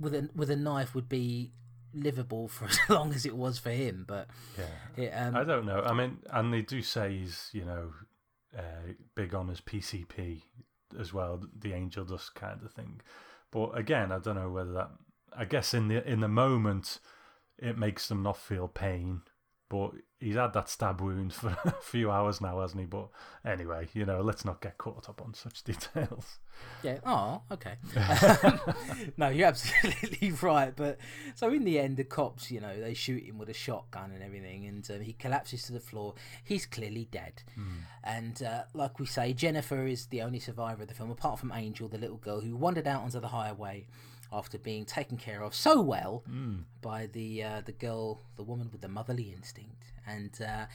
with a with a knife would be livable for as long as it was for him, but Yeah. it, um, I don't know. I mean, and they do say he's, you know, uh, big on his PCP as well, the angel dust kind of thing. But again, I don't know whether that. I guess in the in the moment, it makes them not feel pain. But he's had that stab wound for a few hours now, hasn't he? But anyway, you know, let's not get caught up on such details. Yeah. Oh, okay. no, you're absolutely right. But so in the end, the cops, you know, they shoot him with a shotgun and everything, and um, he collapses to the floor. He's clearly dead. And uh, like we say, Jennifer is the only survivor of the film, apart from Angel, the little girl who wandered out onto the highway after being taken care of so well by the uh, the girl, the woman with the motherly instinct, and. Uh,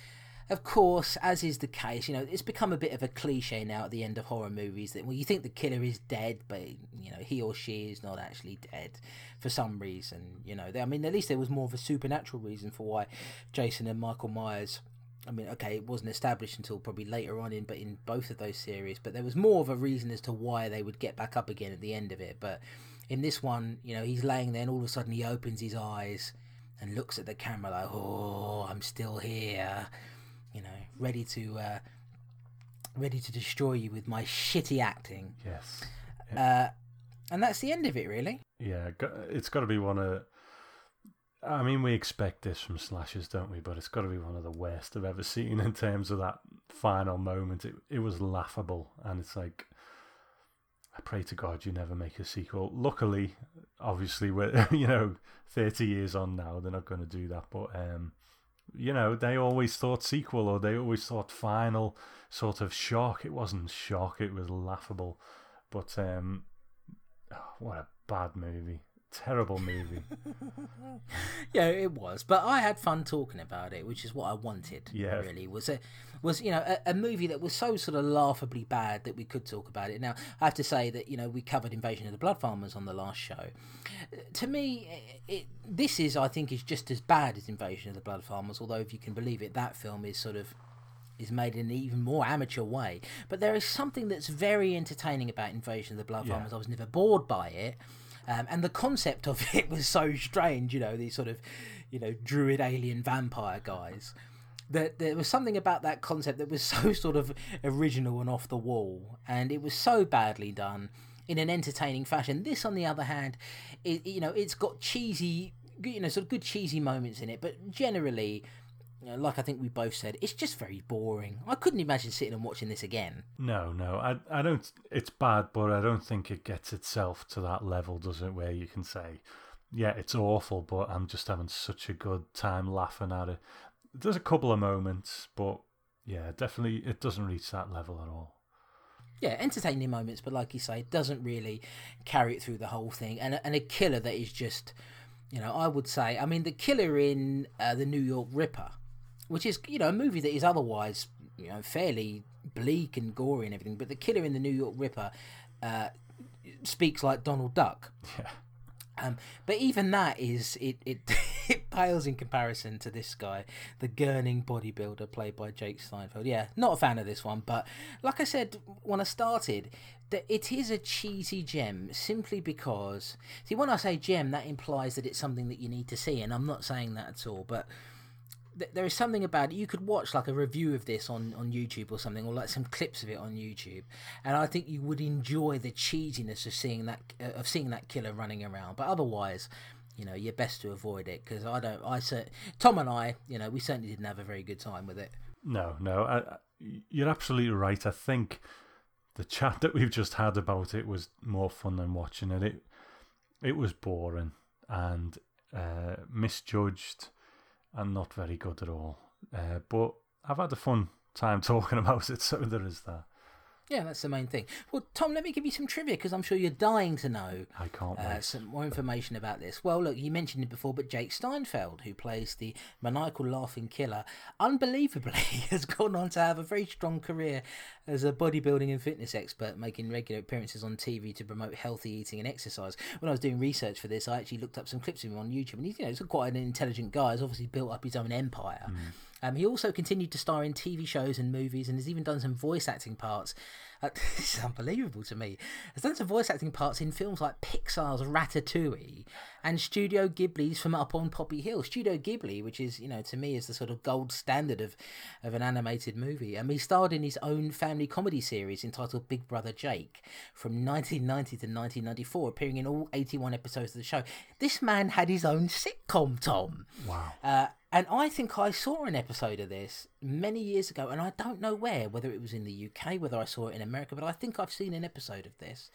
of course, as is the case, you know, it's become a bit of a cliche now at the end of horror movies that, well, you think the killer is dead, but, you know, he or she is not actually dead for some reason, you know. I mean, at least there was more of a supernatural reason for why Jason and Michael Myers. I mean, okay, it wasn't established until probably later on in, but in both of those series, but there was more of a reason as to why they would get back up again at the end of it. But in this one, you know, he's laying there and all of a sudden he opens his eyes and looks at the camera like, oh, I'm still here you know, ready to uh, ready to destroy you with my shitty acting. Yes. Uh, and that's the end of it, really. Yeah, it's got to be one of. I mean, we expect this from slashers, don't we? But it's got to be one of the worst I've ever seen in terms of that final moment. It it was laughable, and it's like, I pray to God you never make a sequel. Luckily, obviously, we're you know thirty years on now. They're not going to do that, but um, you know they always thought sequel or they always thought final sort of shock. It wasn't shock. It was laughable, but um, oh, what a bad movie. Terrible movie. yeah, it was, but I had fun talking about it, which is what I wanted. Yeah. really was a was you know a, a movie that was so sort of laughably bad that we could talk about it. Now I have to say that you know we covered Invasion of the Blood Farmers on the last show. To me, it, this is I think is just as bad as Invasion of the Blood Farmers. Although if you can believe it, that film is sort of is made in an even more amateur way. But there is something that's very entertaining about Invasion of the Blood Yeah. Farmers. I was never bored by it. Um, and the concept of it was so strange, you know, these sort of, you know, druid alien vampire guys. That there was something about that concept that was so sort of original and off the wall, and it was so badly done in an entertaining fashion. This, on the other hand, it, you know, it's got cheesy, you know, sort of good cheesy moments in it, but generally, you know, like I think we both said, it's just very boring. I couldn't imagine sitting and watching this again. No, no, I, I don't. It's bad, but I don't think it gets itself to that level, does it? Where you can say, "Yeah, it's awful," but I'm just having such a good time laughing at it. There's a couple of moments, but yeah, definitely it doesn't reach that level at all. yeah, entertaining moments, but like you say, it doesn't really carry it through the whole thing. And a, and a killer that is just, you know, I would say, I mean, the killer in uh, the New York Ripper, which is you know a movie that is otherwise you know fairly bleak and gory and everything, but the killer in the New York Ripper uh, speaks like Donald Duck. Yeah. Um, but even that is it, it it pales in comparison to this guy, the gurning bodybuilder played by Jake Steinfeld. Yeah, not a fan of this one, but like I said when I started, that it is a cheesy gem simply because see when I say gem, that implies that it's something that you need to see, and I'm not saying that at all, but th- there is something about it. You could watch like a review of this on, on YouTube or something, or like some clips of it on YouTube, and I think you would enjoy the cheesiness of seeing that uh, of seeing that killer running around. But otherwise, you know, you're best to avoid it because I don't. I cer- Tom and I, you know, we certainly didn't have a very good time with it. No, no, I, I- you're absolutely right. I think the chat that we've just had about it was more fun than watching it. It it was boring and uh, misjudged and not very good at all. Uh, but I've had a fun time talking about it, so there is that. Yeah, that's the main thing. Well, Tom, let me give you some trivia because I'm sure you're dying to know I can't uh, some more information about this. Well, look, you mentioned it before, but Jake Steinfeld, who plays the maniacal laughing killer, unbelievably has gone on to have a very strong career as a bodybuilding and fitness expert, making regular appearances on TV to promote healthy eating and exercise. When I was doing research for this, I actually looked up some clips of him on YouTube, and he's, you know, he's quite an intelligent guy. He's obviously built up his own empire. Um, he also continued to star in TV shows and movies, and has even done some voice acting parts. This is unbelievable to me. Has done some voice acting parts in films like Pixar's Ratatouille and Studio Ghibli's From Up on Poppy Hill. Studio Ghibli, which is you know to me is the sort of gold standard of of an animated movie. and he starred in his own family comedy series entitled Big Brother Jake from 1990 to 1994, appearing in all 81 episodes of the show. This man had his own sitcom, Tom. Wow. Uh, and I think I saw an episode of this many years ago, and I don't know where, whether it was in the UK, whether I saw it in America, but I think I've seen an episode of this.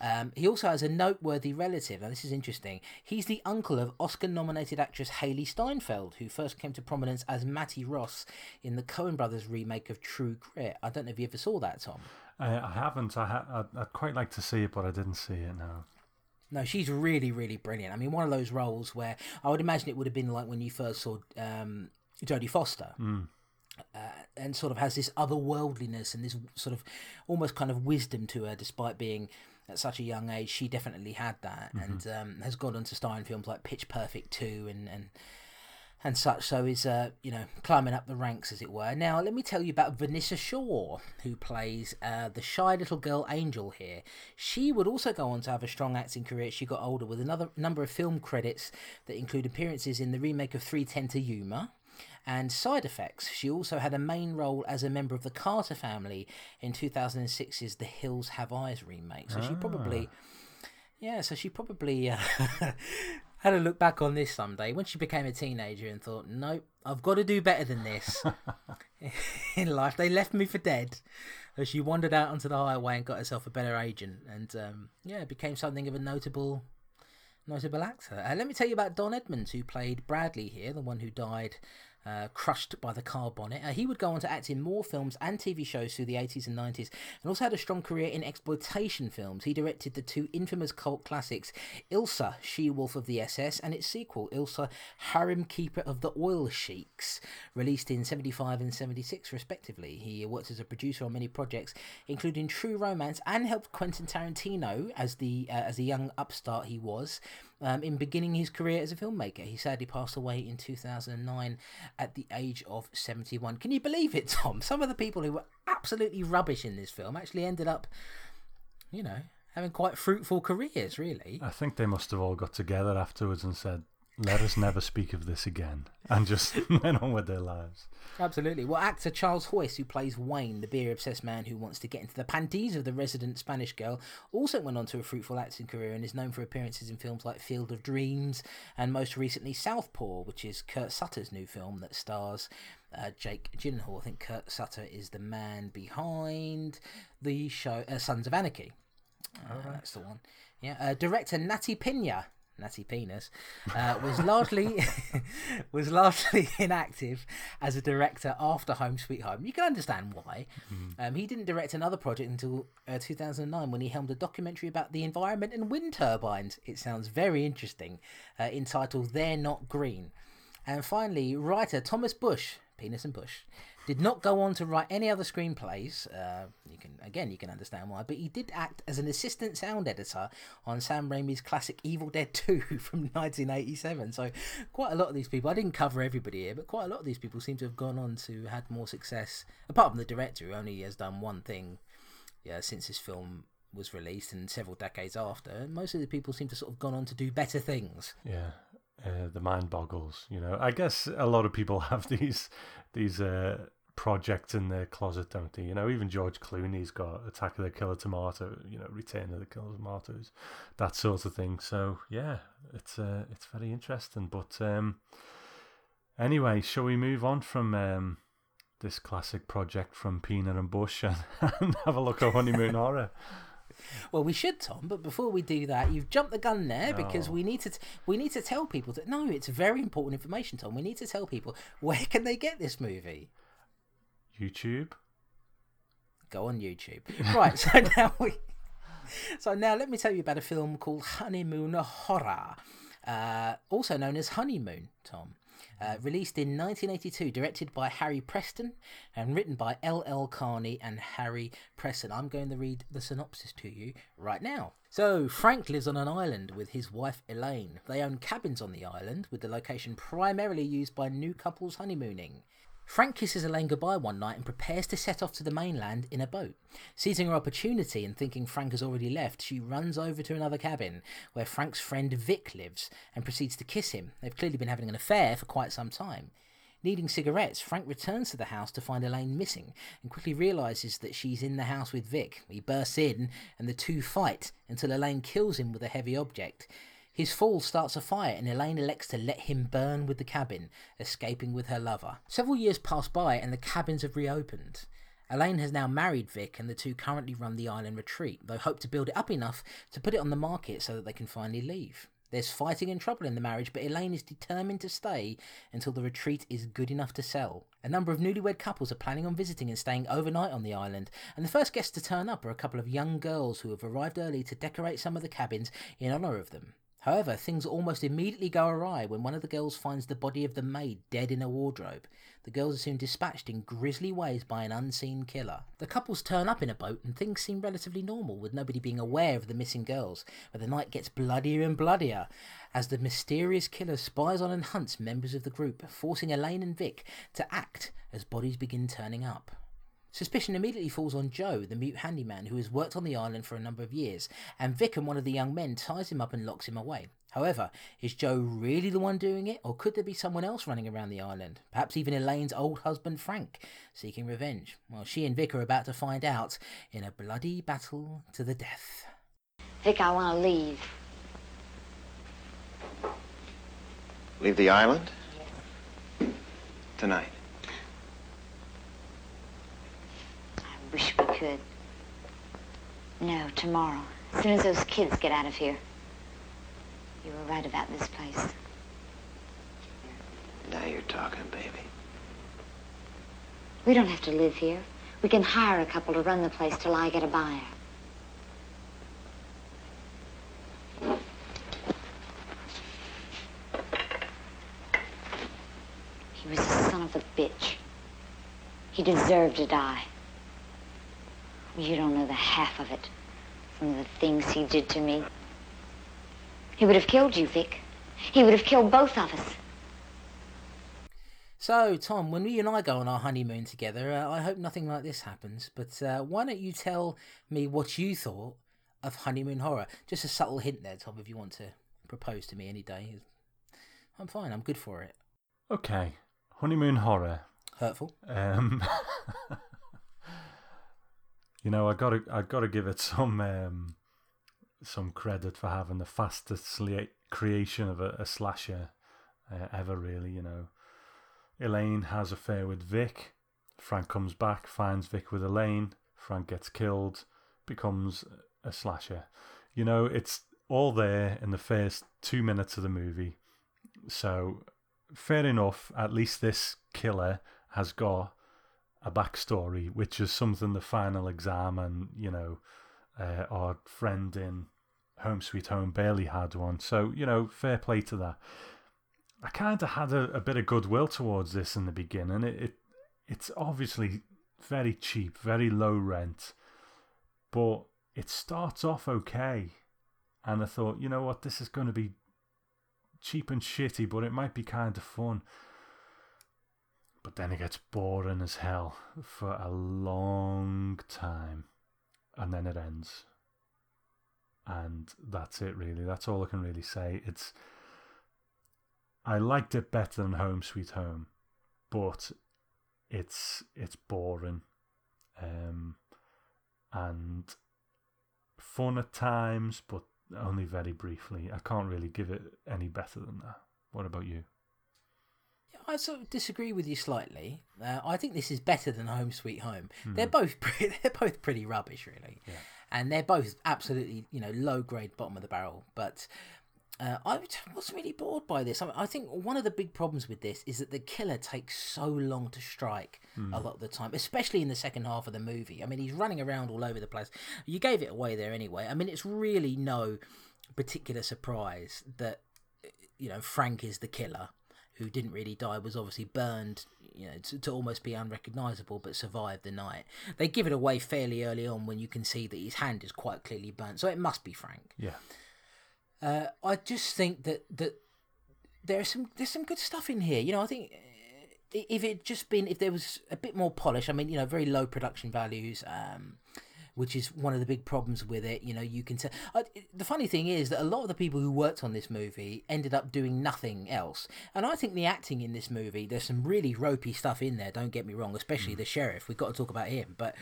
Um, he also has a noteworthy relative. Now, this is interesting. He's the uncle of Oscar nominated actress Hailee Steinfeld, who first came to prominence as Mattie Ross in the Coen Brothers remake of True Grit. I don't know if you ever saw that, Tom. I, I haven't. I I'd quite like to see it, but I didn't see it now. No, she's really, really brilliant. I mean, one of those roles where I would imagine it would have been like when you first saw um, Jodie Foster. Uh, and sort of has this otherworldliness and this sort of almost kind of wisdom to her, despite being at such a young age. She definitely had that, and um, has gone on to star in films like Pitch Perfect two and and and such. So is uh, you know climbing up the ranks, as it were. Now, let me tell you about Vanessa Shaw, who plays uh, the shy little girl Angel here. She would also go on to have a strong acting career as she got older, with another number of film credits that include appearances in the remake of Three Ten to Yuma and side effects. She also had a main role as a member of the Carter family in 2006's The Hills Have Eyes remake. So she probably, yeah, so she probably uh, had a look back on this someday when she became a teenager and thought, nope, I've got to do better than this in life. They left me for dead. So she wandered out onto the highway and got herself a better agent, and um, yeah, became something of a notable notable actor. Uh, let me tell you about Don Edmonds, who played Bradley here, the one who died uh, crushed by the car bonnet. Uh, he would go on to act in more films and TV shows through the 80s and 90s, and also had a strong career in exploitation films. He directed the two infamous cult classics, Ilsa, She Wolf of the SS, and its sequel, Ilsa, Harem Keeper of the Oil Sheiks, released in 75 and 76, respectively. He worked as a producer on many projects, including True Romance, and helped Quentin Tarantino as the uh, as a young upstart he was um, in beginning his career as a filmmaker. He sadly passed away in 2009 at the age of 71. Can you believe it, Tom? Some of the people who were absolutely rubbish in this film actually ended up, you know, having quite fruitful careers, really. I think they must have all got together afterwards and said, let us never speak of this again, and just went on with their lives. Absolutely. Well, actor Charles Hoyes, who plays Wayne, the beer obsessed man who wants to get into the panties of the resident Spanish girl, also went on to a fruitful acting career and is known for appearances in films like Field of Dreams and most recently Southpaw, which is Kurt Sutter's new film that stars uh, Jake Gyllenhaal. I think Kurt Sutter is the man behind the show uh, Sons of Anarchy. Uh, That's the one. Yeah. Uh, director Nettie Peña Natty Penis, uh, was largely was largely inactive as a director after Home Sweet Home. You can understand why. Um, he didn't direct another project until uh, 2009 when he helmed a documentary about the environment and wind turbines. It sounds very interesting, uh, entitled "They're Not Green." And finally, writer Thomas Bush, Penis and Bush, did not go on to write any other screenplays. Uh, you can again, you can understand why, but he did act as an assistant sound editor on Sam Raimi's classic Evil Dead 2 from 1987. So, quite a lot of these people. I didn't cover everybody here, but quite a lot of these people seem to have gone on to had more success. Apart from the director, who only has done one thing, yeah, since this film was released and several decades after. Most of the people seem to sort of gone on to do better things. Yeah, uh, the mind boggles. You know, I guess a lot of people have these these uh, projects in their closet, don't they? You know, even George Clooney's got Attack of the Killer Tomato. You know, Return of the Killer Tomatoes, that sort of thing. So yeah, it's uh, it's very interesting. But um, anyway, shall we move on from um, this classic project from Peanut and Bush and, and have a look at Honeymoon Horror? Well, we should, Tom. But before we do that, you've jumped the gun there because we need to. T- we need to tell people that no, it's very important information, Tom. We need to tell people where can they get this movie. YouTube. Go on YouTube. Right. So now we. So now let me tell you about a film called Honeymoon Horror, uh, also known as Honeymoon. Tom. Uh, released in 1982, directed by Harry Preston and written by L.L. Carney and Harry Preston. I'm going to read the synopsis to you right now. So, Frank lives on an island with his wife Elaine. They own cabins on the island, with the location primarily used by new couples honeymooning. Frank kisses Elaine goodbye one night and prepares to set off to the mainland in a boat. Seizing her opportunity and thinking Frank has already left, she runs over to another cabin where Frank's friend Vic lives and proceeds to kiss him. They've clearly been having an affair for quite some time. Needing cigarettes, Frank returns to the house to find Elaine missing and quickly realizes that she's in the house with Vic. He bursts in and the two fight until Elaine kills him with a heavy object. His fall starts a fire and Elaine elects to let him burn with the cabin, escaping with her lover. Several years pass by and the cabins have reopened. Elaine has now married Vic and the two currently run the island retreat, though hope to build it up enough to put it on the market so that they can finally leave. There's fighting and trouble in the marriage, but Elaine is determined to stay until the retreat is good enough to sell. A number of newlywed couples are planning on visiting and staying overnight on the island, and the first guests to turn up are a couple of young girls who have arrived early to decorate some of the cabins in honour of them. However, things almost immediately go awry when one of the girls finds the body of the maid dead in a wardrobe. The girls are soon dispatched in grisly ways by an unseen killer. The couples turn up in a boat and things seem relatively normal, with nobody being aware of the missing girls. But the night gets bloodier and bloodier as the mysterious killer spies on and hunts members of the group, forcing Elaine and Vic to act as bodies begin turning up. Suspicion immediately falls on Joe, the mute handyman who has worked on the island for a number of years, and Vic and one of the young men ties him up and locks him away. However, is Joe really the one doing it, or could there be someone else running around the island? Perhaps even Elaine's old husband Frank, seeking revenge? Well, she and Vic are about to find out in a bloody battle to the death. Vic, I want to leave. Leave the island? Tonight. Wish we could. No, tomorrow. As soon as those kids get out of here. You were right about this place. Now you're talking, baby. We don't have to live here. We can hire a couple to run the place till I get a buyer. He was a son of a bitch. He deserved to die. You don't know the half of it from the things he did to me. He would have killed you, Vic. He would have killed both of us. So, Tom, when you and I go on our honeymoon together, uh, I hope nothing like this happens. But uh, why don't you tell me what you thought of honeymoon horror? Just a subtle hint there, Tom, if you want to propose to me any day. I'm fine. I'm good for it. Okay, honeymoon horror. Hurtful. Um, you know, I gotta, I gotta give it some, um, some credit for having the fastest sli- creation of a, a slasher uh, ever. Really, you know, Elaine has affair with Vic. Frank comes back, finds Vic with Elaine. Frank gets killed, becomes a slasher. You know, it's all there in the first two minutes of the movie. So, fair enough. At least this killer has got a backstory, which is something the final exam and, you know, uh, our friend in Home Sweet Home barely had one. So, you know, fair play to that. I kind of had a, a bit of goodwill towards this in the beginning. It, it It's obviously very cheap, very low rent, but it starts off okay. And I thought, you know what, this is going to be cheap and shitty, but it might be kind of fun. But then it gets boring as hell for a long time. And then it ends. And that's it, really. That's all I can really say. It's. I liked it better than Home Sweet Home, but it's it's boring, um, and fun at times, but only very briefly. I can't really give it any better than that. What about you? I sort of disagree with you slightly. Uh, I think this is better than Home Sweet Home. They're both pretty, they're both pretty rubbish, really, Yeah. and they're both absolutely you know low grade, bottom of the barrel. But uh, I was really bored by this. I, mean, I think one of the big problems with this is that the killer takes so long to strike a lot of the time, especially in the second half of the movie. I mean, he's running around all over the place. You gave it away there anyway. I mean, it's really no particular surprise that you know Frank is the killer who didn't really die was obviously burned you know to, to almost be unrecognizable but survived the night. They give it away fairly early on when you can see that his hand is quite clearly burnt so it must be frank. Yeah. uh, i just think that that there's some there's some good stuff in here. You know i think uh, if it just been if there was a bit more polish i mean you know very low production values um which is one of the big problems with it. You know, you can tell. Uh, the funny thing is that a lot of the people who worked on this movie ended up doing nothing else. And I think the acting in this movie, there's some really ropey stuff in there. Don't get me wrong, especially the sheriff. We've got to talk about him. But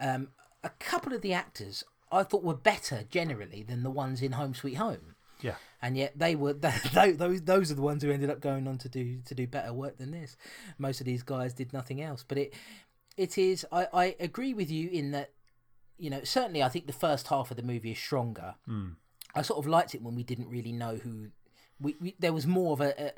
um, a couple of the actors I thought were better generally than the ones in Home Sweet Home. Yeah. And yet they were those those those are the ones who ended up going on to do to do better work than this. Most of these guys did nothing else. But it it is I, I agree with you in that you know, certainly I think the first half of the movie is stronger. Mm. I sort of liked it when we didn't really know who. We, we there was more of a, a.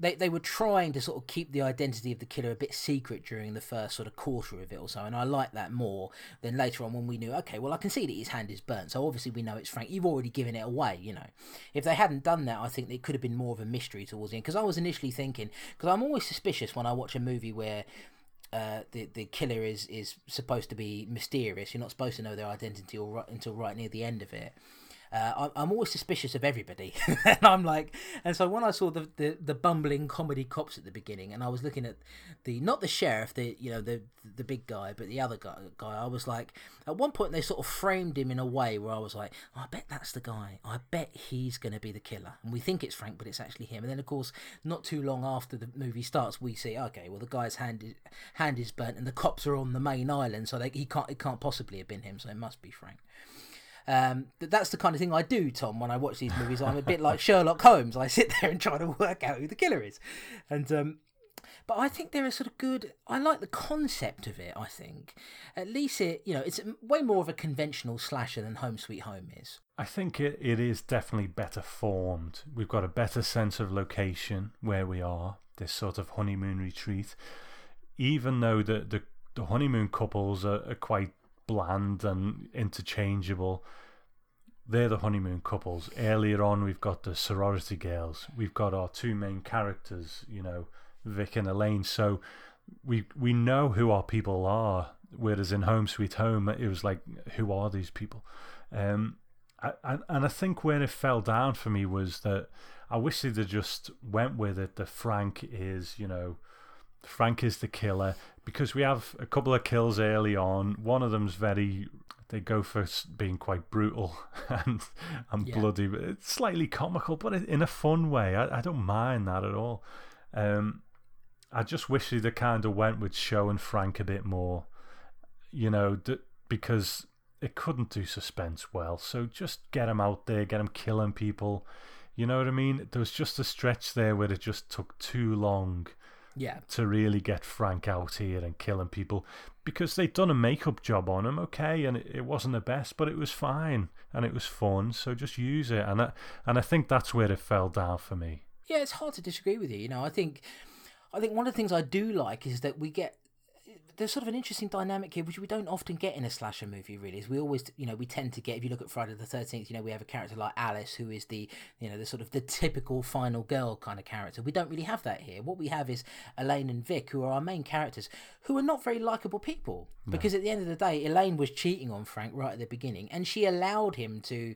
They they were trying to sort of keep the identity of the killer a bit secret during the first sort of quarter of it or so, and I like that more than later on when we knew. Okay, well I can see that his hand is burnt, so obviously we know it's Frank. You've already given it away, you know. If they hadn't done that, I think it could have been more of a mystery towards the end. Because I was initially thinking, because I'm always suspicious when I watch a movie where uh, the the killer is is supposed to be mysterious. You're not supposed to know their identity or right, until right near the end of it. Uh, I'm, always suspicious of everybody, and I'm like, and so when I saw the, the, the bumbling comedy cops at the beginning, and I was looking at the not the sheriff, the you know the the big guy, but the other guy, guy, I was like, at one point they sort of framed him in a way where I was like, I bet that's the guy. I bet he's going to be the killer, and we think it's Frank, but it's actually him. And then of course, not too long after the movie starts, we see, okay, well the guy's hand is hand is burnt, and the cops are on the main island, so they, he can't it can't possibly have been him, so it must be Frank. Um, th- that's the kind of thing I do, Tom. When I watch these movies, I'm a bit like Sherlock Holmes. I sit there and try to work out who the killer is, and um, but I think there is a sort of good. I like the concept of it. I think at least it, you know, it's way more of a conventional slasher than Home Sweet Home is. I think it, it is definitely better formed. We've got a better sense of location where we are, this sort of honeymoon retreat. even though the the, the honeymoon couples are, are quite bland and interchangeable, they're the honeymoon couples. Earlier on, we've got the sorority girls. We've got our two main characters, you know, Vic and Elaine. So we we know who our people are. Whereas in Home Sweet Home, it was like, who are these people? Um, and I think where it fell down for me was that I wish they'd just went with it. That Frank is, you know, Frank is the killer because we have a couple of kills early on. One of them's very they go for being quite brutal and and yeah. bloody. It's slightly comical, but in a fun way. I, I don't mind that at all. Um, I just wish they kind of went with showing Frank a bit more, you know, d- because it couldn't do suspense well. So just get him out there, get him killing people. You know what I mean? There was just a stretch there where it just took too long yeah. To really get Frank out here and killing people because they'd done a makeup job on him, okay, and it, it wasn't the best, but it was fine and it was fun. So just use it, and I, and I think that's where it fell down for me. Yeah, it's hard to disagree with you. You know, I think I think one of the things I do like is that we get there's sort of an interesting dynamic here, which we don't often get in a slasher movie. Really, is we always, you know, we tend to get. If you look at Friday the Thirteenth, you know, we have a character like Alice, who is the, you know, the sort of the typical final girl kind of character. We don't really have that here. What we have is Elaine and Vic, who are our main characters, who are not very likable people. No. Because at the end of the day, Elaine was cheating on Frank right at the beginning, and she allowed him to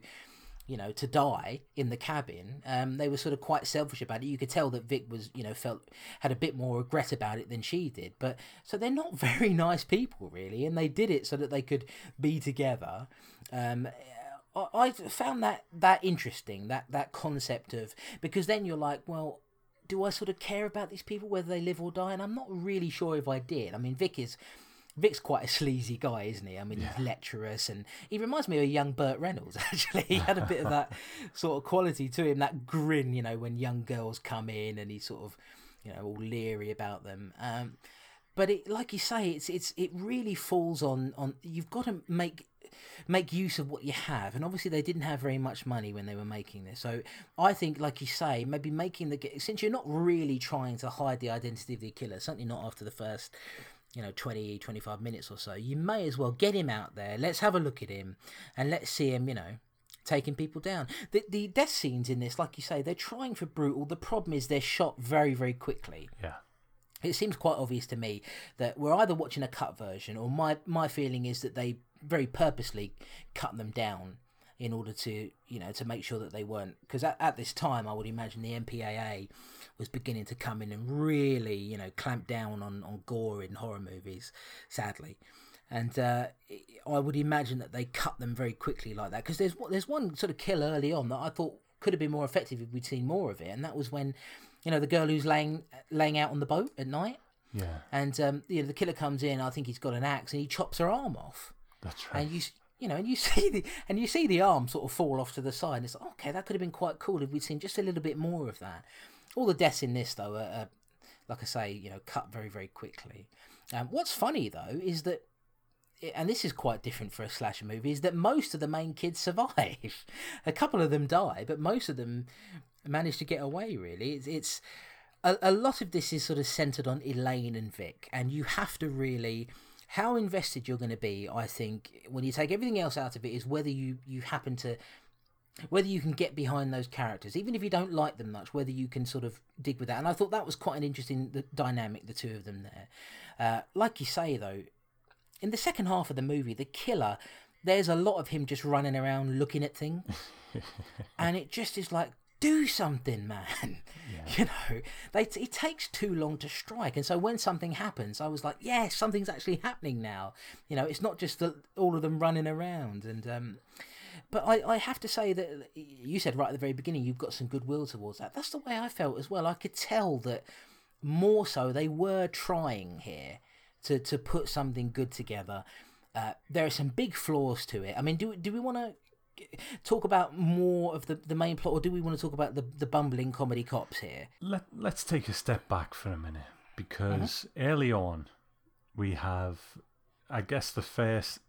you know, to die in the cabin. Um, they were sort of quite selfish about it. You could tell that Vic was, you know, felt had a bit more regret about it than she did. But so they're not very nice people, really, and they did it so that they could be together. Um, I, I found that that interesting that that concept of because then you're like, well, do I sort of care about these people whether they live or die? And I'm not really sure if I did. I mean, Vic is Vic's quite a sleazy guy, isn't he? I mean, yeah. he's lecherous, and he reminds me of a young Burt Reynolds. Actually, he had a bit of that sort of quality to him, that grin, you know, when young girls come in, and he's sort of, you know, all leery about them. Um, but it, like you say, it's it's it really falls on on. You've got to make make use of what you have and obviously they didn't have very much money when they were making this so i think like you say maybe making the since you're not really trying to hide the identity of the killer certainly not after the first you know 20 25 minutes or so you may as well get him out there. Let's have a look at him and let's see him you know taking people down. The the death scenes in this like you say they're trying for brutal. The problem is they're shot very very quickly. Yeah. It seems quite obvious to me that we're either watching a cut version or my my feeling is that they very purposely cut them down in order to you know to make sure that they weren't because at, at this time I would imagine the MPAA was beginning to come in and really you know clamp down on on gore in horror movies sadly and uh, I would imagine that they cut them very quickly like that because there's there's one sort of kill early on that I thought could have been more effective if we'd seen more of it and that was when you know the girl who's laying laying out on the boat at night yeah and um, you know the killer comes in I think he's got an axe and he chops her arm off that's right and you you know, and you see the and you see the arm sort of fall off to the side. And it's like, okay, that could have been quite cool if we'd seen just a little bit more of that. All the deaths in this, though, are, are like I say, you know, cut very very quickly. Um, what's funny though is that, and this is quite different for a slasher movie, is that most of the main kids survive. a couple of them die, but most of them manage to get away. Really, it's, it's a, a lot of this is sort of centered on Elaine and Vic, and you have to really how invested you're going to be, I think, when you take everything else out of it, is whether you, you happen to whether you can get behind those characters, even if you don't like them much, whether you can sort of dig with that. And I thought that was quite an interesting dynamic, the two of them there. Uh, like you say, though, in the second half of the movie, the killer, there's a lot of him just running around looking at things. and it just is like, do something, man. Yeah. You know, they, it takes too long to strike. And so when something happens, I was like, yes, yeah, something's actually happening now. You know, it's not just the, all of them running around. And, um, but I, I have to say that you said right at the very beginning, you've got some goodwill towards that. That's the way I felt as well. I could tell that more so they were trying here to, to put something good together. Uh, there are some big flaws to it. I mean, do do we want to talk about more of the, the main plot, or do we want to talk about the, the bumbling comedy cops here? Let, let's take a step back for a minute because uh-huh. early on we have, I guess, the first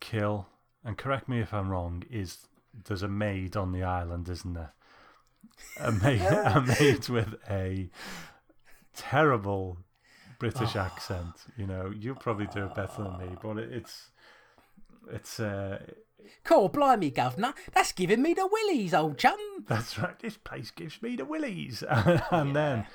kill, and correct me if I'm wrong, is there's a maid on the island, isn't there? A maid, a maid with a terrible British accent. You know, you'll probably do it better than me, but it's it's uh, Cool, blimey, governor. That's giving me the willies, old chum. that's right. This place gives me the willies, and then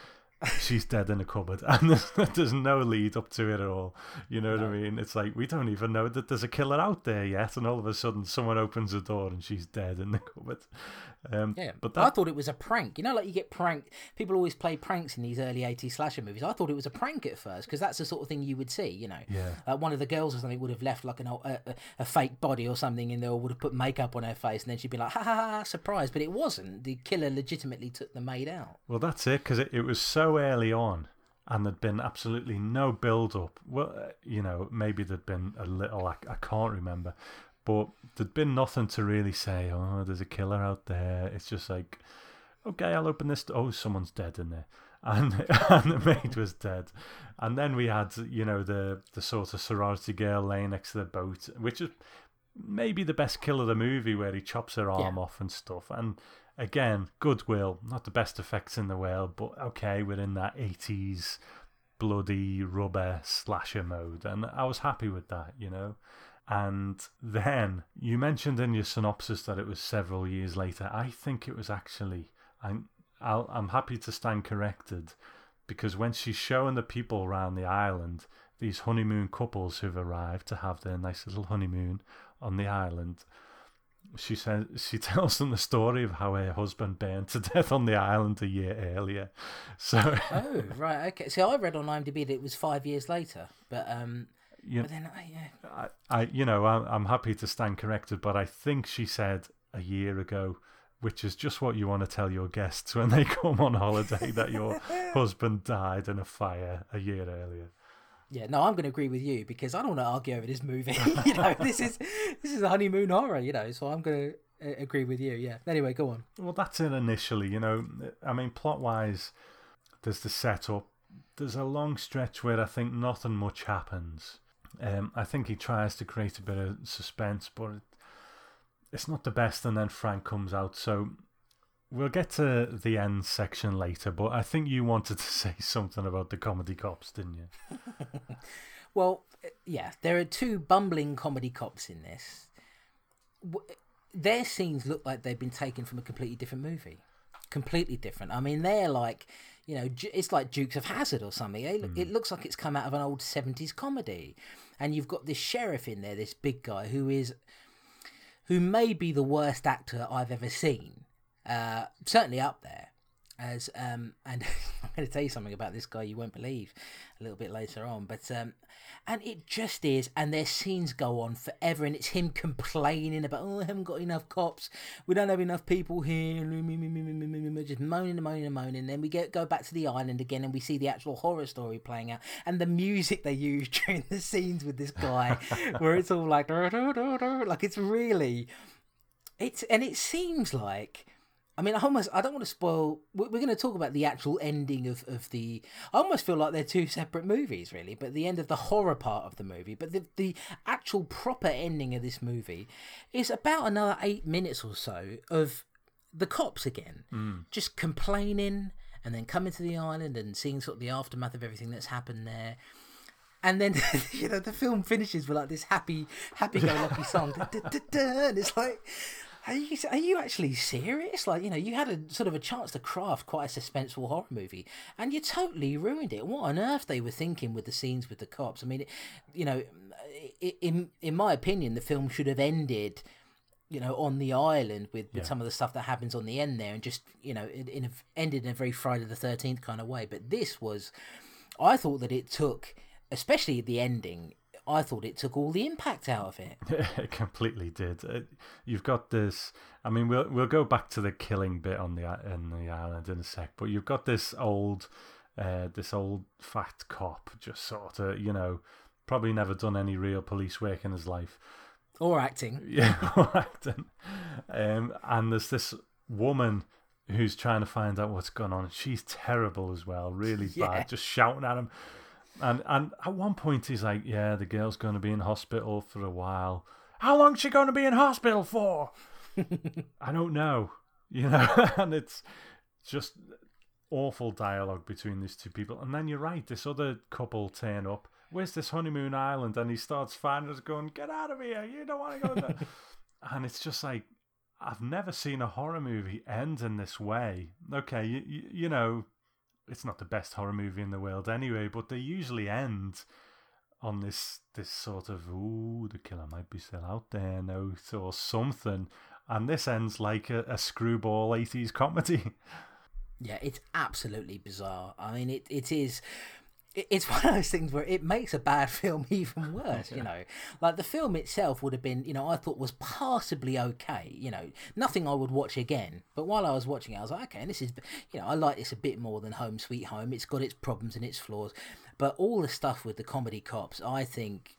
she's dead in a cupboard, and there's, there's no lead up to it at all. You know what I mean? It's like we don't even know that there's a killer out there yet, and all of a sudden someone opens the door and she's dead in the cupboard. Um, Yeah, but I thought it was a prank. You know, like you get pranked. People always play pranks in these early 80s slasher movies. I thought it was a prank at first because that's the sort of thing you would see. You know, Yeah. uh, one of the girls or something would have left like an a, a, a fake body or something in there, or would have put makeup on her face, and then she'd be like, "Ha ha ha!" Surprise! But it wasn't. The killer legitimately took the maid out. Well, that's it because it, it was so early on, and there'd been absolutely no build up. Well, uh, you know, maybe there'd been a little. I, I can't remember, but there'd been nothing to really say. Oh, there's a killer out there. It's just like, okay, I'll open this. Oh, someone's dead in there. And, and the maid was dead, and then we had you know the the sort of sorority girl laying next to the boat, which is maybe the best kill of the movie where he chops her arm off and stuff. And again, goodwill, not the best effects in the world, but okay, we're in that 80s bloody rubber slasher mode. And I was happy with that, you know. And then you mentioned in your synopsis that it was several years later. I think it was actually, I'm, I'll, I'm happy to stand corrected because when she's showing the people around the island, these honeymoon couples who've arrived to have their nice little honeymoon on the island, she says she tells them the story of how her husband burned to death on the island a year earlier. So Oh, right, okay. See, I read on IMDb that it was five years later, but um, you, but then I, yeah, I, I, you know, I'm, I'm happy to stand corrected, but I think she said a year ago, which is just what you want to tell your guests when they come on holiday that your husband died in a fire a year earlier. Yeah, no, I'm going to agree with you because I don't want to argue over this movie. you know, this is this is a honeymoon horror. You know, so I'm going to uh, agree with you. Yeah. Anyway, go on. Well, that's it initially. You know, I mean, plot wise, there's the setup. There's a long stretch where I think nothing much happens. Um, I think he tries to create a bit of suspense, but it, it's not the best. And then Frank comes out. So we'll get to the end section later. But I think you wanted to say something about the comedy cops, didn't you? Well, yeah, there are two bumbling comedy cops in this. Their scenes look like they've been taken from a completely different movie. Completely different. I mean, they're like, you know, it's like Dukes of Hazzard or something. It, it looks like it's come out of an old 70s comedy. And you've got this sheriff in there, this big guy who is, who may be the worst actor I've ever seen. Uh, certainly up there. As um, and going to tell you something about this guy you won't believe a little bit later on, but um, and it just is, and their scenes go on forever, and it's him complaining about oh I haven't got enough cops, we don't have enough people here, just moaning and moaning and moaning. Then we get go back to the island again, and we see the actual horror story playing out, and the music they use during the scenes with this guy, where it's all like like it's really it's and it seems like I mean, I almost I don't want to spoil. We're going to talk about the actual ending of, of the. I almost feel like they're two separate movies, really. But the end of the horror part of the movie, but the the actual proper ending of this movie is about another eight minutes or so of the cops again, mm. just complaining and then coming to the island and seeing sort of the aftermath of everything that's happened there. And then you know the film finishes with like this happy, happy-go-lucky song, Da, da, da, da, and it's like, are you are you actually serious? Like you know you had a sort of a chance to craft quite a suspenseful horror movie, and you totally ruined it. What on earth they were thinking with the scenes with the cops? I mean, it, you know, in in my opinion, the film should have ended you know, on the island with, with Yeah. some of the stuff that happens on the end there, and just you know, in, in a, ended in a very Friday the Thirteenth kind of way. But this was, I thought that it took, especially the ending. I thought it took all the impact out of it. it completely did. Uh, You've got this. I mean, we'll we'll go back to the killing bit on the in the island in a sec, but you've got this old, uh, this old fat cop, just sort of, you know, probably never done any real police work in his life. Or acting. Yeah, or acting. Um, and there's this woman who's trying to find out what's going on. She's terrible as well, really Yeah. bad, just shouting at him. And and at one point he's like, "Yeah, the girl's going to be in hospital for a while. How long's she going to be in hospital for? I don't know, you know." and it's just awful dialogue between these two people. And then you're right, this other couple turn up. Where's this honeymoon island? And he starts finding us, going, "Get out of here! You don't want to go there." and it's just like I've never seen a horror movie end in this way. Okay, you, you, you know, it's not the best horror movie in the world anyway, but they usually end on this this sort of ooh, the killer might be still out there note or something, and this ends like a, a screwball eighties comedy. Yeah, it's absolutely bizarre. I mean, it, it is. It- It's one of those things where it makes a bad film even worse, you know. Like the film itself would have been, you know, I thought was passably okay, you know, nothing I would watch again. But while I was watching it, I was like, okay, and this is, you know, I like this a bit more than Home Sweet Home. It's got its problems and its flaws, but all the stuff with the comedy cops, I think,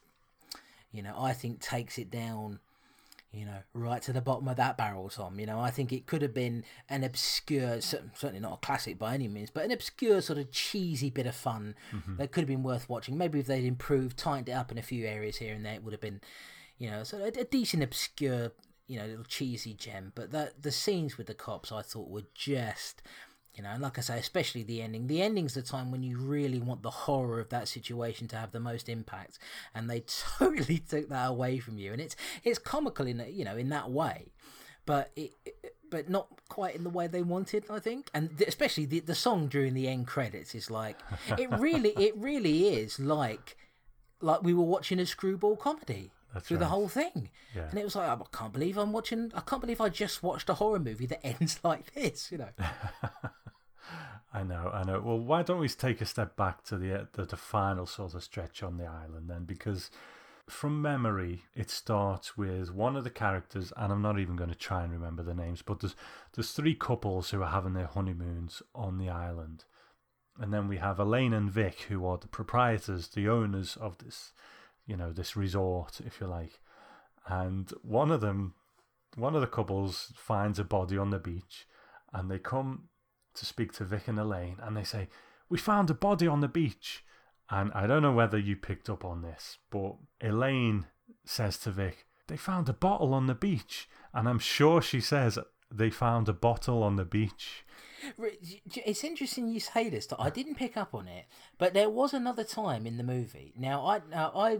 you know, I think takes it down you know, right to the bottom of that barrel, Tom. You know, I think it could have been an obscure, certainly not a classic by any means, but an obscure sort of cheesy bit of fun mm-hmm. that could have been worth watching. Maybe if they'd improved, tightened it up in a few areas here and there, it would have been, you know, sort of a, a decent obscure, you know, little cheesy gem. But the the scenes with the cops, I thought were just. You know, and like I say, especially the ending. The ending's the time when you really want the horror of that situation to have the most impact, and they totally took that away from you. And it's it's comical in you know in that way, but it, it- but not quite in the way they wanted, I think. And th- especially the the song during the end credits is like it really it really is like like we were watching a screwball comedy. That's through the whole thing, Yeah. and it was like oh, I can't believe I'm watching. I can't believe I just watched a horror movie that ends like this. You know, I know, I know. Well, why don't we take a step back to the, uh, the the final sort of stretch on the island then? Because from memory, it starts with one of the characters, and I'm not even going to try and remember the names, but there's there's three couples who are having their honeymoons on the island, and then we have Elaine and Vic, who are the proprietors, the owners of this, you know, this resort, if you like, and one of them, one of the couples finds a body on the beach, and they come to speak to Vic and Elaine, and they say, "We found a body on the beach." And I don't know whether you picked up on this, but Elaine says to Vic, "They found a bottle on the beach," and I'm sure she says they found a bottle on the beach. It's interesting you say this. I didn't pick up on it, but there was another time in the movie. Now I now I.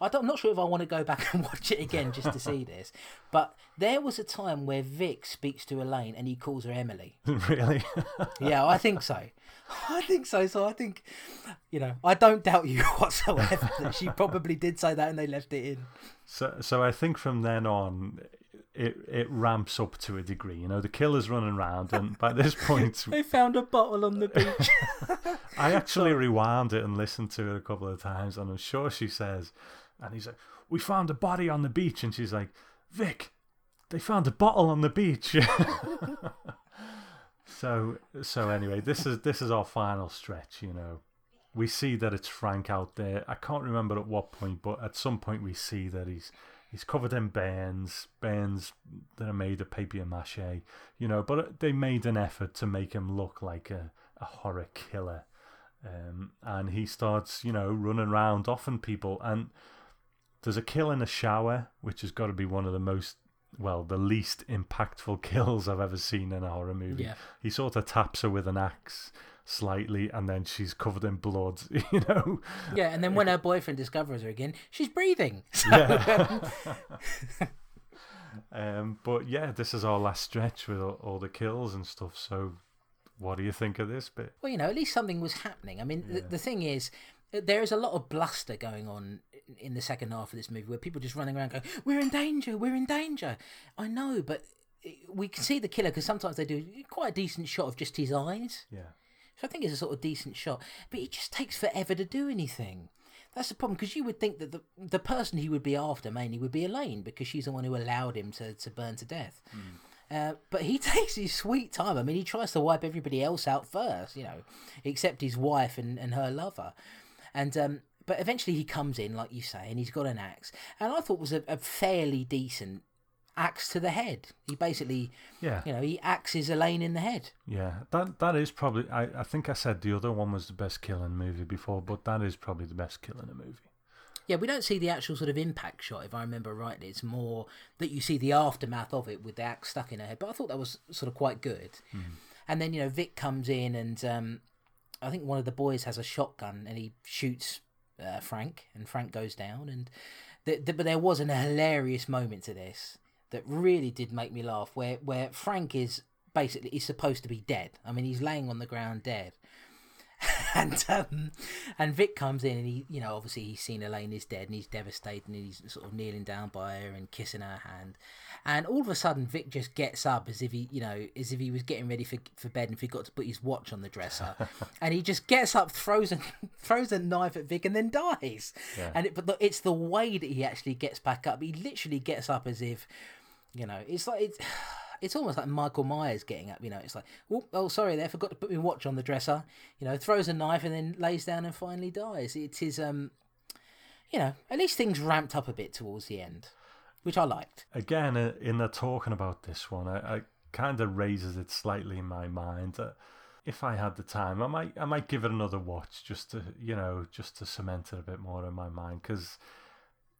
I don't, I'm not sure if I want to go back and watch it again just to see this, but there was a time where Vic speaks to Elaine and he calls her Emily. really? Yeah, I think so. I think so. So I think, you know, I don't doubt you whatsoever that she probably did say that and they left it in. so, so I think from then on, it it ramps up to a degree. You know, the killer's running around, and by this point, They found a bottle on the beach. I actually rewound it and listened to it a couple of times, and I'm sure she says, and he's like, "We found a body on the beach," and she's like, "Vic, they found a bottle on the beach." so, so anyway, this is this is our final stretch. You know, we see that it's Frank out there. I can't remember at what point, but at some point we see that he's he's covered in bands, bands that are made of papier mache. You know, but they made an effort to make him look like a, a horror killer. Um, and he starts, you know, running around offing people. And there's a kill in a shower, which has got to be one of the most, well, the least impactful kills I've ever seen in a horror movie. Yeah. He sort of taps her with an axe slightly, and then she's covered in blood, you know. yeah, and then when her boyfriend discovers her again, she's breathing. So, Yeah. um, but yeah, this is our last stretch with all, all the kills and stuff. So, what do you think of this bit? well, you know, at least something was happening. I mean, the, the thing is, uh, there is a lot of bluster going on in the second half of this movie where people just running around going, "We're in danger, we're in danger." I know, but we can see the killer because sometimes they do quite a decent shot of just his eyes. Yeah. So I think it's a sort of decent shot, but it just takes forever to do anything. That's the problem because you would think that the the person he would be after mainly would be Elaine because she's the one who allowed him to, to burn to death. Uh, but he takes his sweet time. I mean, he tries to wipe everybody else out first, you know, except his wife and, and her lover. And um, but eventually he comes in, like you say, and he's got an axe. And I thought was a, a fairly decent axe to the head. He basically, Yeah. you know, he axes Elaine in the head. Yeah, that that is probably. I, I think I said the other one was the best kill in the movie before, but that is probably the best kill in the movie. Yeah, we don't see the actual sort of impact shot, if I remember rightly. It's more that you see the aftermath of it with the axe stuck in her head. But I thought that was sort of quite good. and then you know Vic comes in and um, I think one of the boys has a shotgun and he shoots uh, Frank, and Frank goes down. And but there was an hilarious moment to this that really did make me laugh, where where Frank is basically he's supposed to be dead. I mean, he's laying on the ground dead. and um, and Vic comes in and he, you know, obviously he's seen Elaine is dead and he's devastated and he's sort of kneeling down by her and kissing her hand, and all of a sudden Vic just gets up as if he, you know, as if he was getting ready for for bed and forgot to put his watch on the dresser, and he just gets up, throws a throws a knife at Vic and then dies, Yeah. and it, but the, it's the way that he actually gets back up. He literally gets up as if, you know, it's like it's. It's almost like Michael Myers getting up, you know. It's like, oh, oh, sorry, there, forgot to put my watch on the dresser. You know, throws a knife and then lays down and finally dies. It is, um, you know, at least things ramped up a bit towards the end, which I liked. Again, uh, in the talking about this one, I, I kind of raises it slightly in my mind. Uh, if I had the time, I might I might give it another watch just to you know just to cement it a bit more in my mind because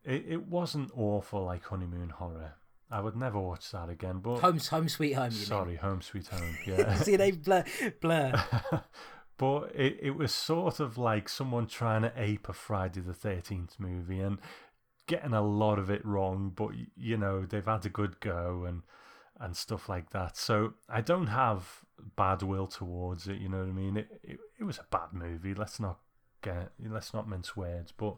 it, it wasn't awful like honeymoon horror. I would never watch that again. But Home, home, sweet home. You sorry, home sweet home. Yeah. See, they blur, blur. but it, it was sort of like someone trying to ape a Friday the 13th movie and getting a lot of it wrong, but you know, they've had a good go and and stuff like that. So I don't have bad will towards it, you know what I mean? It it, it was a bad movie. Let's not get let's not mince words, but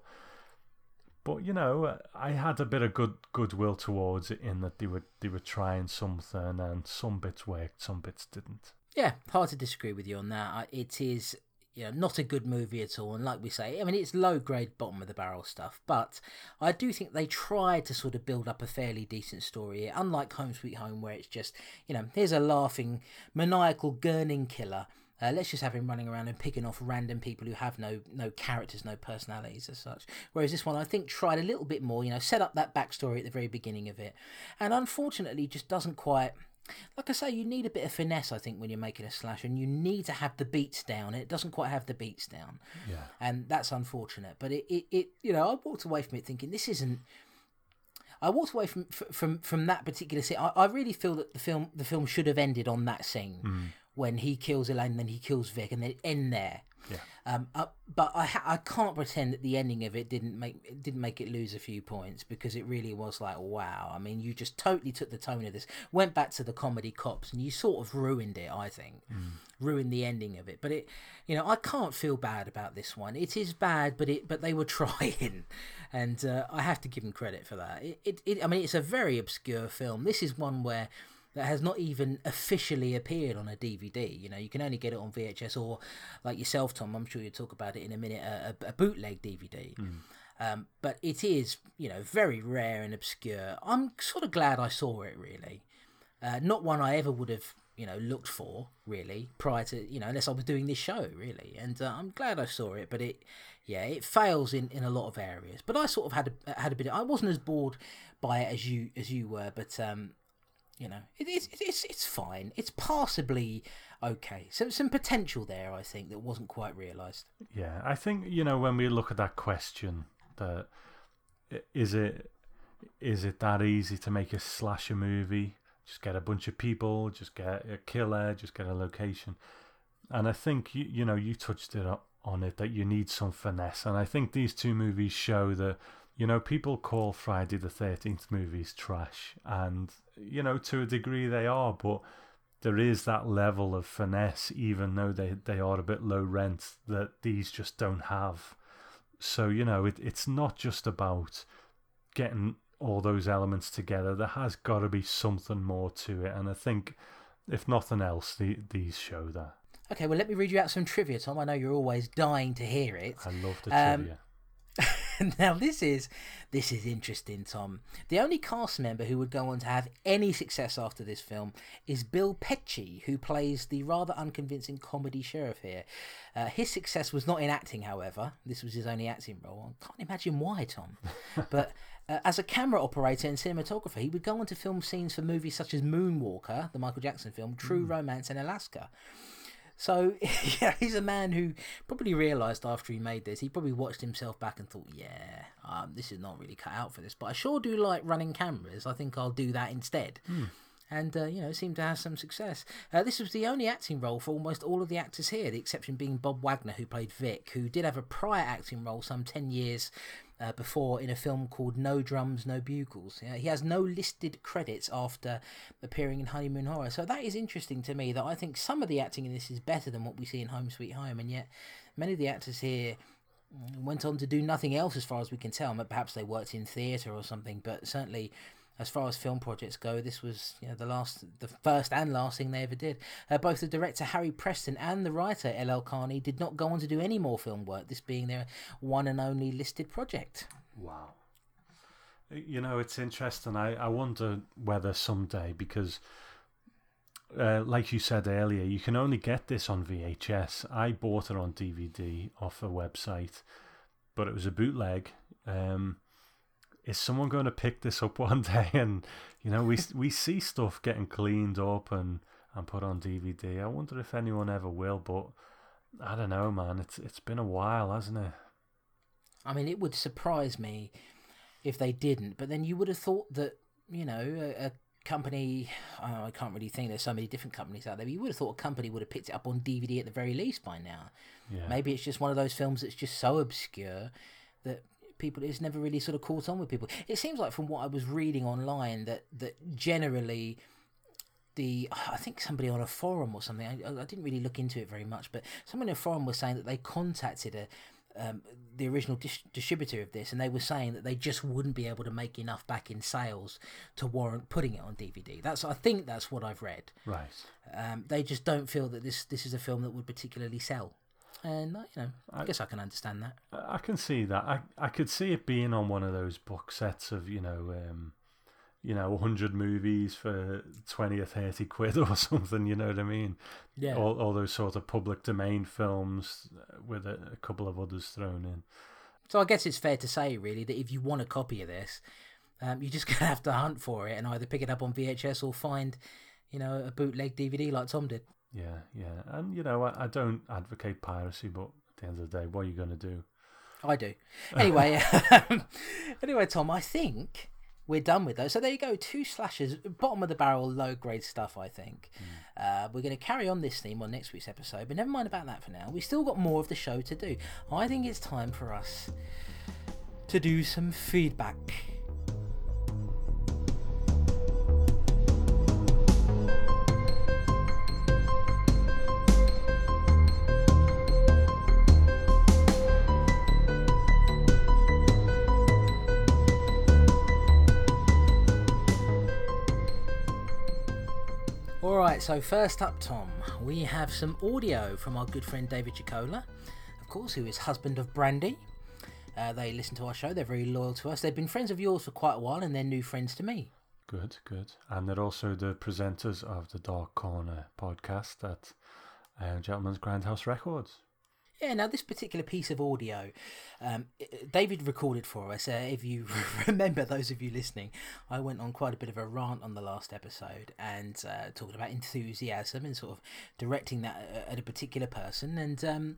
but you know, I had a bit of good goodwill towards it in that they were they were trying something and some bits worked, some bits didn't. Yeah, hard to disagree with you on that. It is, you know, not a good movie at all. And like we say, I mean, it's low grade, bottom of the barrel stuff. But I do think they tried to sort of build up a fairly decent story. Unlike Home Sweet Home, where it's just, you know, here's a laughing, maniacal, gurning killer. Uh, let's just have him running around and picking off random people who have no no characters, no personalities as such. Whereas this one, I think, tried a little bit more. You know, set up that backstory at the very beginning of it, and unfortunately, just doesn't quite like I say, you need a bit of finesse, I think, when you're making a slash, and you need to have the beats down. It doesn't quite have the beats down, Yeah. and that's unfortunate. But it, it, it you know, I walked away from it thinking this isn't. I walked away from from from that particular scene. I, I really feel that the film the film should have ended on that scene when he kills Elaine, then he kills Vic, and then end there. Yeah. Um, uh, but I ha- I can't pretend that the ending of it didn't make it didn't make it lose a few points because it really was like wow. I mean, you just totally took the tone of this, went back to the comedy cops, and you sort of ruined it. I think ruined the ending of it. But it, you know, I can't feel bad about this one. It is bad, but it but they were trying, and uh, I have to give them credit for that. It, it, it I mean, it's a very obscure film. This is one where that has not even officially appeared on a DVD. You know, you can only get it on VHS or, like yourself, Tom. I'm sure you'll talk about it in a minute. A, a, bootleg DVD. Um, but it is, you know, very rare and obscure. I'm sort of glad I saw it. Really, uh, not one I ever would have, you know, looked for really prior to, you know, unless I was doing this show really. And uh, I'm glad I saw it. But it, yeah, it fails in, in a lot of areas. But I sort of had a, had a bit. Of, I wasn't as bored by it as you as you were, but um, you know, it, it's it's it's fine. It's passably okay. So some potential there, I think, that wasn't quite realised. Yeah, I think you know when we look at that question, that is it is it that easy to make a slasher movie? Just get a bunch of people, just get a killer, just get a location, and I think you you know you touched it on it that you need some finesse, and I think these two movies show that you know people call Friday the Thirteenth movies trash, and you know to a degree they are, but there is that level of finesse, even though they, they are a bit low rent, that these just don't have. So, you know, it, it's not just about getting all those elements together. There has got to be something more to it. And I think, if nothing else, the, these show that. Okay, well, let me read you out some trivia, Tom. I know you're always dying to hear it. I love the Um, trivia. now this is this is interesting, Tom. The only cast member who would go on to have any success after this film is Bill Petchy, who plays the rather unconvincing comedy sheriff here. Uh, his success was not in acting, however. This was his only acting role. I can't imagine why, Tom. but uh, as a camera operator and cinematographer, he would go on to film scenes for movies such as Moonwalker, the Michael Jackson film, True Romance, and Alaska. So yeah, he's a man who probably realised after he made this, he probably watched himself back and thought, yeah, um, this is not really cut out for this, but I sure do like running cameras. I think I'll do that instead. and uh, you know seemed to have some success. Uh, this was the only acting role for almost all of the actors here, the exception being Bob Wagner, who played Vic, who did have a prior acting role some ten years uh, before in a film called No Drums, No Bugles. He has no listed credits after appearing in Honeymoon Horror. So that is interesting to me that I think some of the acting in this is better than what we see in Home Sweet Home, and yet many of the actors here went on to do nothing else as far as we can tell. Perhaps they worked in theatre or something, but certainly as far as film projects go, this was you know the last, the first and last thing they ever did. Uh, both the director Harry Preston and the writer L.L. Carney did not go on to do any more film work. This being their one and only listed project. Wow. You know, it's interesting. I, I wonder whether someday, because, uh, like you said earlier, you can only get this on VHS. I bought it on DVD off a website, but it was a bootleg. Um, is someone going to pick this up one day? And you know, we we see stuff getting cleaned up and and put on DVD. I wonder if anyone ever will, but I don't know, man. It's it's been a while, hasn't it? I mean, it would surprise me if they didn't. But then you would have thought that you know a, a company. Oh, I can't really think. There's so many different companies out there. But you would have thought a company would have picked it up on DVD at the very least by now. Yeah. Maybe it's just one of those films that's just so obscure that people it's never really sort of caught on with people. It seems like from what I was reading online that that generally the I think somebody on a forum or something. I, I didn't really look into it very much, but someone in a forum was saying that they contacted a um, the original dis- distributor of this, and they were saying that they just wouldn't be able to make enough back in sales to warrant putting it on DVD. That's I think that's what I've read. Right. Um, they just don't feel that this this is a film that would particularly sell, and uh, you know I, I guess I can understand that. I can see that. I I could see it being on one of those box sets of you know. Um, you know, 100 movies for 20 or 30 quid or something, you know what I mean? Yeah. All, all those sort of public domain films with a, a couple of others thrown in. So I guess it's fair to say, really, that if you want a copy of this, um, you're just going to have to hunt for it and either pick it up on VHS or find, you know, a bootleg DVD like Tom did. Yeah, yeah. And, you know, I, I don't advocate piracy, but at the end of the day, what are you going to do? I do. Anyway, anyway, Tom, I think we're done with those. So there you go, two slashes, bottom of the barrel, low grade stuff. I think mm. uh, we're going to carry on this theme on next week's episode, but never mind about that for now. We still got more of the show to do. I think it's time for us to do some feedback. Alright, so first up, Tom, we have some audio from our good friend David Chicola, of course, who is husband of Brandy. Uh, they listen to our show, they're very loyal to us. They've been friends of yours for quite a while, and they're new friends to me. Good, good. And they're also the presenters of the Dark Corner podcast at uh, Gentleman's Grindhouse Records. Yeah, now this particular piece of audio, um, David recorded for us. Uh, if you remember, those of you listening, I went on quite a bit of a rant on the last episode and uh, talking about enthusiasm and sort of directing that uh, at a particular person. And, um,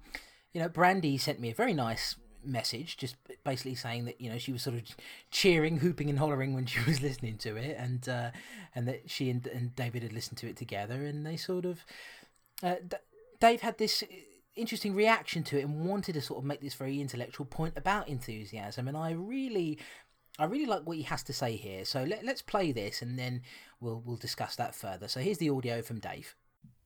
you know, Brandy sent me a very nice message just basically saying that you know she was sort of cheering hooping and hollering when she was listening to it and uh, and that she and, and david had listened to it together and they sort of uh, D- dave had this interesting reaction to it and wanted to sort of make this very intellectual point about enthusiasm and I really I really like what he has to say here. So let, let's play this and then we'll we'll discuss that further. So here's the audio from Dave.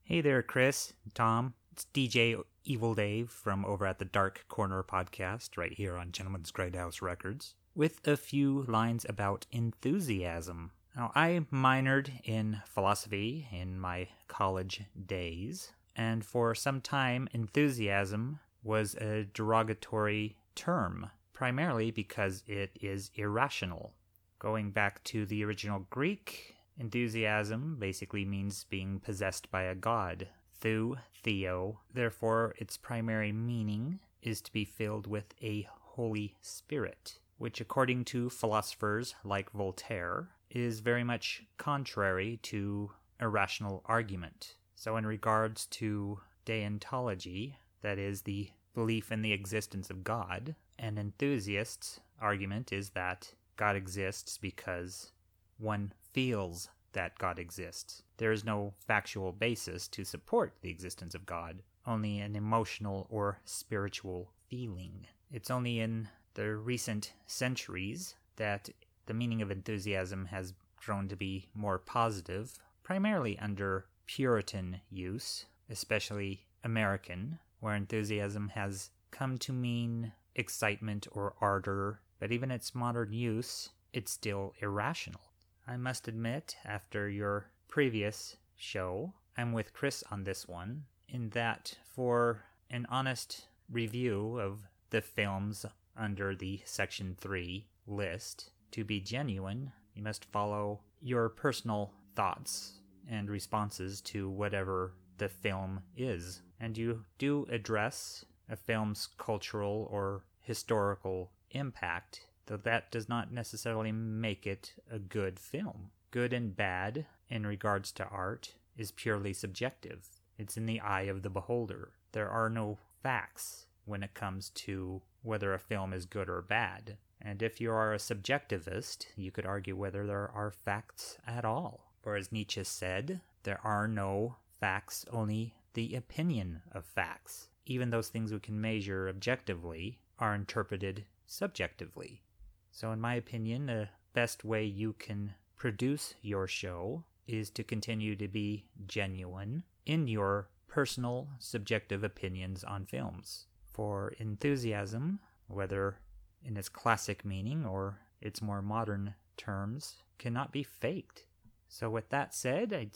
Hey there, Chris, Tom. It's DJ Evil Dave from over at the Dark Corner podcast right here on Gentleman's House Records with a few lines about enthusiasm. Now, I minored in philosophy in my college days, and for some time, enthusiasm was a derogatory term, primarily because it is irrational. Going back to the original Greek, enthusiasm basically means being possessed by a god. Thu, Theo, therefore, its primary meaning is to be filled with a Holy Spirit, which, according to philosophers like Voltaire, is very much contrary to irrational argument. So, in regards to deontology, that is, the belief in the existence of God, an enthusiast's argument is that God exists because one feels that God exists. There is no factual basis to support the existence of God, only an emotional or spiritual feeling. It's only in the recent centuries that the meaning of enthusiasm has grown to be more positive, primarily under Puritan use, especially American, where enthusiasm has come to mean excitement or ardor, but even its modern use, it's still irrational. I must admit, after your previous show, I'm with Chris on this one, in that for an honest review of the films under the Section 3 list, to be genuine, you must follow your personal thoughts and responses to whatever the film is. And you do address a film's cultural or historical impact, though that does not necessarily make it a good film. Good and bad in regards to art is purely subjective. It's in the eye of the beholder. There are no facts when it comes to whether a film is good or bad. And if you are a subjectivist, you could argue whether there are facts at all. For as Nietzsche said, there are no facts, only the opinion of facts. Even those things we can measure objectively are interpreted subjectively. So, in my opinion, the best way you can produce your show is to continue to be genuine in your personal subjective opinions on films. For enthusiasm, whether in its classic meaning or its more modern terms, cannot be faked. So, with that said, I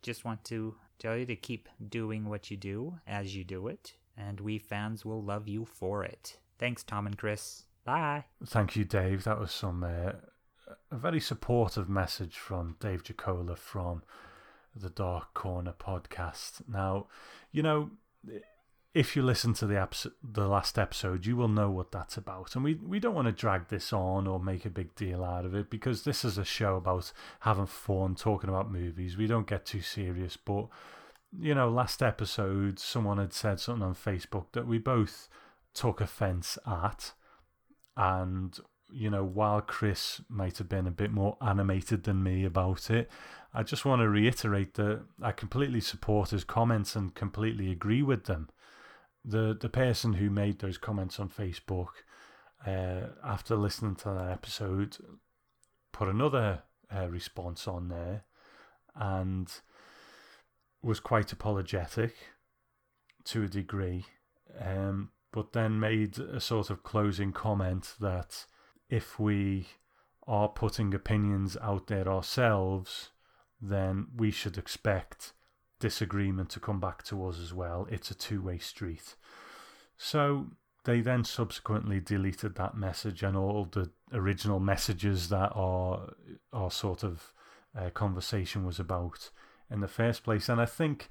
just want to tell you to keep doing what you do as you do it, and we fans will love you for it. Thanks, Tom and Chris. Bye. Thank you, Dave. That was some uh, a very supportive message from Dave Jacola from the Dark Corner podcast. Now, you know, if you listen to the eps- the last episode, you will know what that's about. And we, we don't want to drag this on or make a big deal out of it because this is a show about having fun, talking about movies. We don't get too serious. But, you know, last episode, someone had said something on Facebook that we both took offense at. And, you know, while Chris might have been a bit more animated than me about it, I just want to reiterate that I completely support his comments and completely agree with them the the person who made those comments on Facebook uh, after listening to that episode put another uh, response on there and was quite apologetic to a degree, um, but then made a sort of closing comment that if we are putting opinions out there ourselves, then we should expect disagreement to come back to us as well. It's a two way street. So they then subsequently deleted that message and all the original messages that our our sort of uh, conversation was about in the first place. And I think,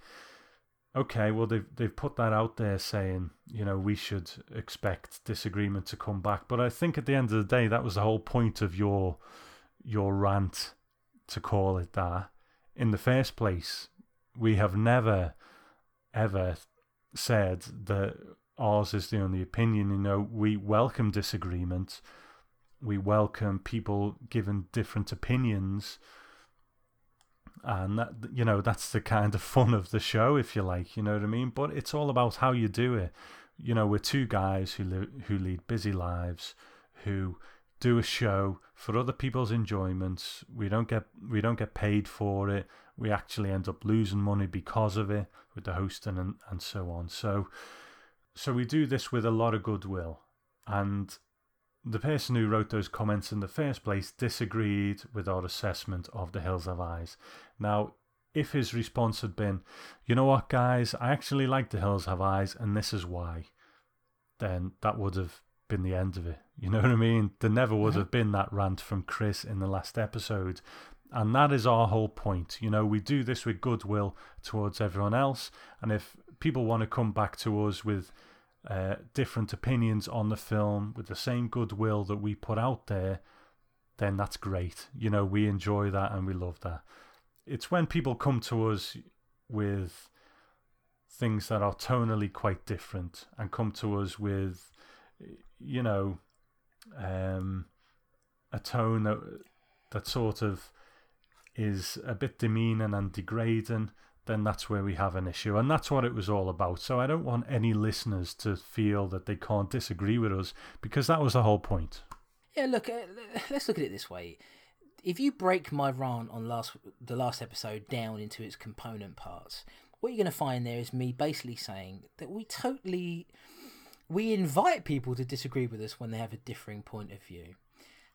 okay, well they've they've put that out there saying you know we should expect disagreement to come back. But I think at the end of the day, that was the whole point of your your rant, to call it that, in the first place we have never ever said that ours is the only opinion. You know, we welcome disagreement. We welcome people giving different opinions. And that, you know, that's the kind of fun of the show, if you like, you know what I mean? But it's all about how you do it. You know, we're two guys who who lead busy lives, who do a show for other people's enjoyment. We don't get we don't get paid for it. We actually end up losing money because of it with the hosting and, and so on. So so we do this with a lot of goodwill. And the person who wrote those comments in the first place disagreed with our assessment of The Hills Have Eyes. Now, if his response had been, you know what, guys, I actually like The Hills Have Eyes, and this is why, then that would have been the end of it. You know what I mean? There never would have been that rant from Chris in the last episode. And that is our whole point. You know, we do this with goodwill towards everyone else. And if people want to come back to us with uh, different opinions on the film, with the same goodwill that we put out there, then that's great. You know, we enjoy that and we love that. It's when people come to us with things that are tonally quite different and come to us with, you know, um, a tone that that sort of is a bit demeaning and degrading, then that's where we have an issue. And that's what it was all about. So I don't want any listeners to feel that they can't disagree with us because that was the whole point. Yeah, look, uh, let's look at it this way. If you break my rant on last the last episode down into its component parts, what you're going to find there is me basically saying that we totally we invite people to disagree with us when they have a differing point of view.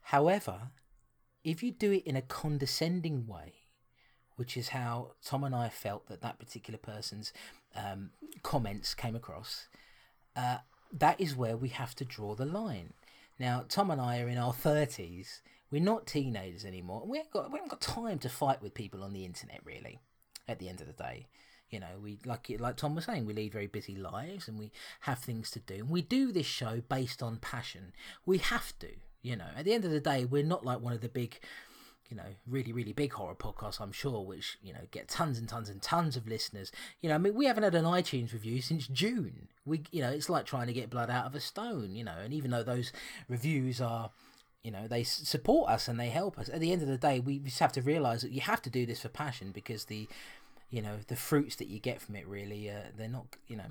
However, if you do it in a condescending way, which is how Tom and I felt that that particular person's um, comments came across, uh, that is where we have to draw the line. Now, Tom and I are in our 30s. We're not teenagers anymore. We haven't, got, we haven't got time to fight with people on the internet, really, at the end of the day. You know, we like like Tom was saying, we lead very busy lives and we have things to do. And we do this show based on passion. We have to, you know. At the end of the day, we're not like one of the big you know, really, really big horror podcasts, I'm sure, which, you know, get tons and tons and tons of listeners. You know, I mean, we haven't had an iTunes review since June. We, you know, it's like trying to get blood out of a stone, you know, and even though those reviews are, you know, they support us and they help us, at the end of the day, we just have to realize that you have to do this for passion because the, you know, the fruits that you get from it really, uh, they're not, you know,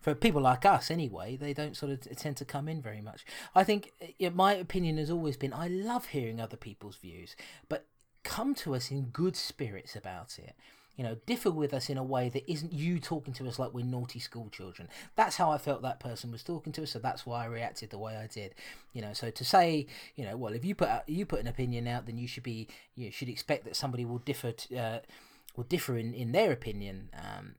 for people like us anyway, they don't sort of tend to come in very much. I think uh, my opinion has always been I love hearing other people's views, but come to us in good spirits about it. You know, differ with us in a way that isn't you talking to us like we're naughty school children. That's how I felt that person was talking to us, so that's why I reacted the way I did. You know, so to say, you know, well, if you put out, you put an opinion out, then you should be you should expect that somebody will differ to, uh, will differ in, in their opinion. Um,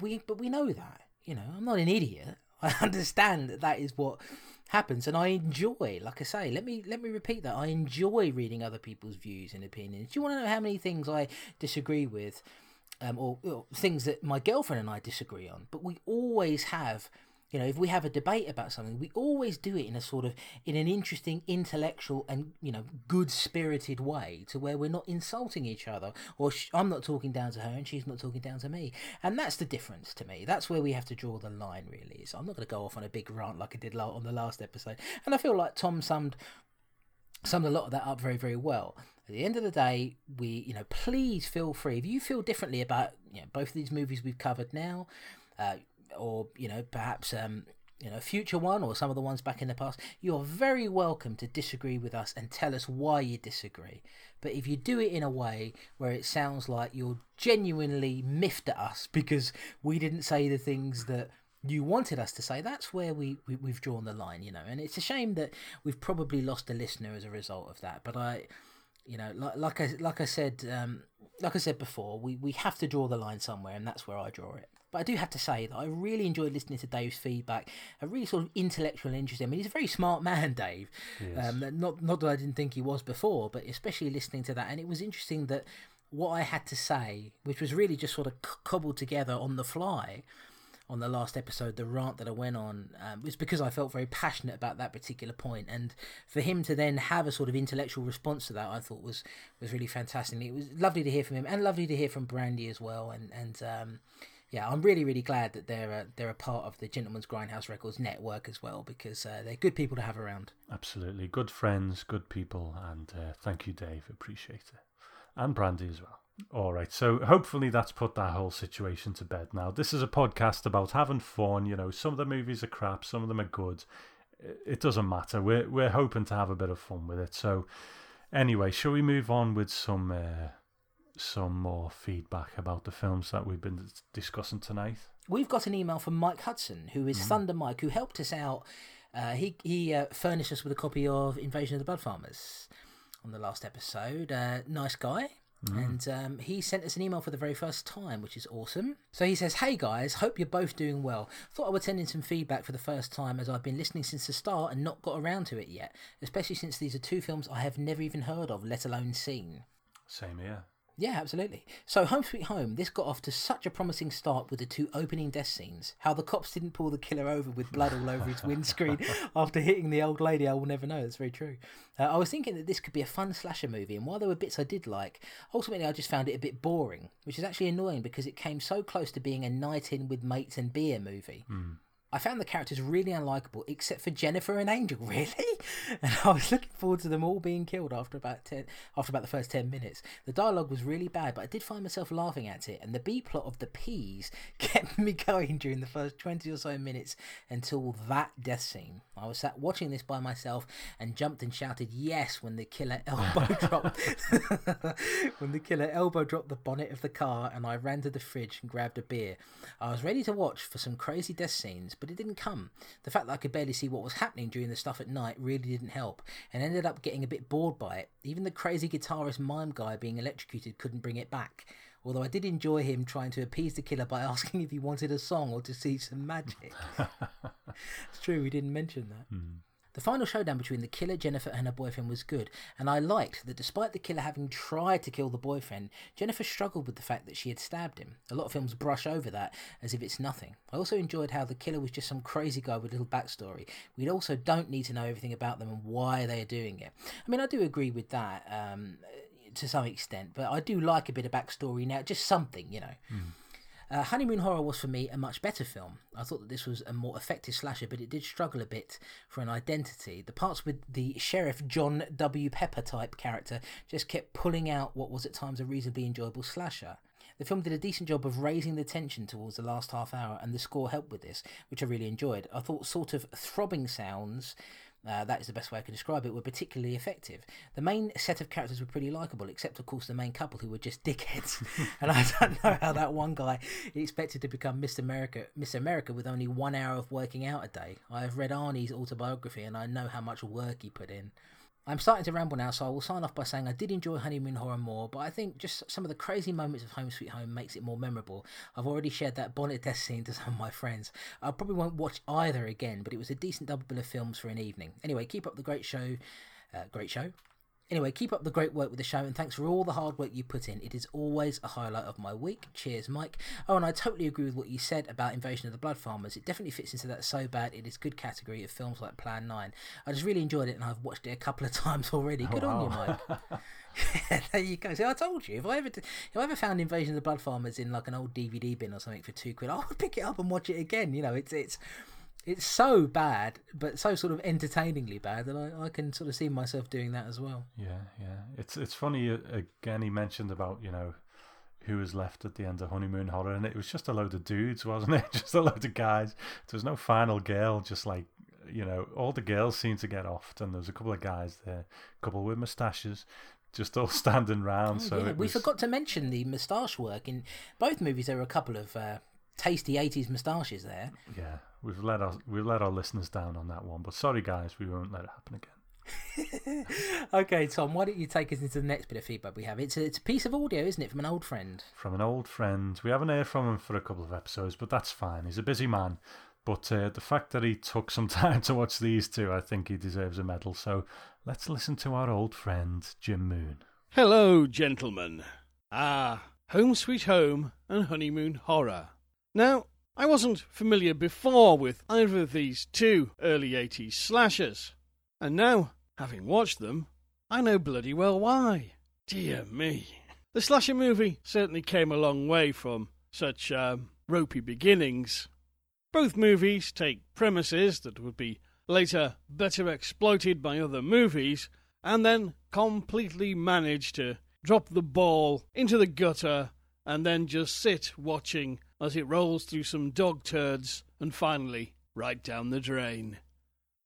we but we know that you know, I'm not an idiot. I understand that that is what happens, and I enjoy. Like I say, let me let me repeat that. I enjoy reading other people's views and opinions. Do you want to know how many things I disagree with, um, or, or things that my girlfriend and I disagree on? But we always have you know if we have a debate about something we always do it in a sort of in an interesting intellectual and you know good spirited way to where we're not insulting each other or sh- i'm not talking down to her and she's not talking down to me. And that's the difference to me. That's where we have to draw the line really. So i'm not going to go off on a big rant like i did on the last episode. And i feel like tom summed summed a lot of that up very very well. At the end of the day we you know please feel free if you feel differently about you know both of these movies we've covered now uh, or you know perhaps um, you know future one or some of the ones back in the past you are very welcome to disagree with us and tell us why you disagree. But if you do it in a way where it sounds like you're genuinely miffed at us because we didn't say the things that you wanted us to say that's where we, we we've drawn the line you know. And it's a shame that we've probably lost a listener as a result of that. But i you know like, like i like i said um, like i said before we we have to draw the line somewhere and that's where i draw it but I do have to say that I really enjoyed listening to Dave's feedback. A really sort of intellectual and interesting. I mean, he's a very smart man, Dave. Um, not not that I didn't think he was before, but especially listening to that. And it was interesting that what I had to say, which was really just sort of cobbled together on the fly on the last episode, the rant that I went on um, was because I felt very passionate about that particular point. point, and for him to then have a sort of intellectual response to that, I thought was was really fantastic. It was lovely to hear from him, and lovely to hear from Brandy as well, and and um, yeah, I'm really, really glad that they're a, they're a part of the Gentleman's Grindhouse Records network as well because uh, they're good people to have around. Absolutely, good friends, good people, and uh, thank you, Dave. Appreciate it, and Brandy as well. All right, so hopefully that's put that whole situation to bed. Now, this is a podcast about having fun. You know, some of the movies are crap, some of them are good. It doesn't matter. We're we're hoping to have a bit of fun with it. So, anyway, shall we move on with some? Uh, some more feedback about the films that we've been discussing tonight. We've got an email from Mike Hudson, who is mm. Thunder Mike, who helped us out. Uh, he he uh, furnished us with a copy of Invasion of the Blood Farmers on the last episode. Uh, nice guy. Mm. And um, he sent us an email for the very first time, which is awesome. So he says, Hey guys, hope you're both doing well. Thought I would send in some feedback for the first time as I've been listening since the start and not got around to it yet, especially since these are two films I have never even heard of, let alone seen. Same here. Yeah, absolutely. So, Home Sweet Home, this got off to such a promising start with the two opening death scenes. How the cops didn't pull the killer over with blood all over his windscreen after hitting the old lady, I will never know. That's very true. Uh, I was thinking that this could be a fun slasher movie, and while there were bits I did like, ultimately I just found it a bit boring, which is actually annoying because it came so close to being a night in with mates and beer movie. Mm. I found the characters really unlikable, except for Jennifer and Angel. Really, and I was looking forward to them all being killed after about ten, after about the first ten minutes. The dialogue was really bad, but I did find myself laughing at it, and the B plot of the peas kept me going during the first twenty or so minutes until that death scene. I was sat watching this by myself and jumped and shouted yes when the killer elbow dropped when the killer elbow dropped the bonnet of the car, and I ran to the fridge and grabbed a beer. I was ready to watch for some crazy death scenes, but it didn't come. The fact that I could barely see what was happening during the stuff at night really didn't help, and ended up getting a bit bored by it. Even the crazy guitarist mime guy being electrocuted couldn't bring it back. Although I did enjoy him trying to appease the killer by asking if he wanted a song or to see some magic. it's true, we didn't mention that. Hmm. The final showdown between the killer, Jennifer, and her boyfriend was good, and I liked that despite the killer having tried to kill the boyfriend, Jennifer struggled with the fact that she had stabbed him. A lot of films brush over that as if it's nothing. I also enjoyed how the killer was just some crazy guy with a little backstory. We also don't need to know everything about them and why they are doing it. I mean, I do agree with that um, to some extent, but I do like a bit of backstory now, just something, you know. Uh, Honeymoon Horror was for me a much better film. I thought that this was a more effective slasher, but it did struggle a bit for an identity. The parts with the Sheriff John W. Pepper type character just kept pulling out what was at times a reasonably enjoyable slasher. The film did a decent job of raising the tension towards the last half hour, and the score helped with this, which I really enjoyed. I thought sort of throbbing sounds uh, that is the best way I can describe it, were particularly effective. The main set of characters were pretty likable, except, of course, the main couple who were just dickheads. and I don't know how that one guy expected to become Miss America, Miss America with only one hour of working out a day. I have read Arnie's autobiography and I know how much work he put in. I'm starting to ramble now, so I will sign off by saying I did enjoy Honeymoon Horror more, but I think just some of the crazy moments of Home Sweet Home makes it more memorable. I've already shared that bonnet death scene to some of my friends. I probably won't watch either again, but it was a decent double bill of films for an evening. Anyway, keep up the great show. Uh, great show. Anyway, keep up the great work with the show and thanks for all the hard work you put in. It is always a highlight of my week. Cheers, Mike. Oh, and I totally agree with what you said about Invasion of the Blood Farmers. It definitely fits into that so bad it is good category of films like Plan 9. I just really enjoyed it and I've watched it a couple of times already. Oh, good on you, Mike. yeah, there you go. See, I told you if I ever if I ever found Invasion of the Blood Farmers in like an old DVD bin or something for two quid, I would pick it up and watch it again. You know, it's it's it's so bad, but so sort of entertainingly bad that I, I can sort of see myself doing that as well. Yeah, yeah. It's it's funny uh, again. He mentioned about you know who was left at the end of honeymoon horror, and it was just a load of dudes, wasn't it? Just a load of guys. There was no final girl. Just like you know, all the girls seemed to get offed, and there was a couple of guys there, a couple with moustaches, just all standing round. Oh, so yeah, it we forgot to mention the moustache work in both movies. There were a couple of uh, tasty '80s moustaches there. Yeah, we've let our we've let our listeners down on that one, but sorry guys, we won't let it happen again. okay, Tom, why don't you take us into the next bit of feedback we have? It's a, it's a piece of audio, isn't it, from an old friend? From an old friend, we haven't heard from him for a couple of episodes, but that's fine. He's a busy man. But uh, the fact that he took some time to watch these two, I think he deserves a medal. So let's listen to our old friend Jim Moon. Hello, gentlemen. Ah, Home Sweet Home and Honeymoon Horror. Now, I wasn't familiar before with either of these two early 80s slashers, and now, having watched them, I know bloody well why. Dear me. The slasher movie certainly came a long way from such um, ropey beginnings. Both movies take premises that would be later better exploited by other movies and then completely manage to drop the ball into the gutter and then just sit watching as it rolls through some dog turds and finally right down the drain.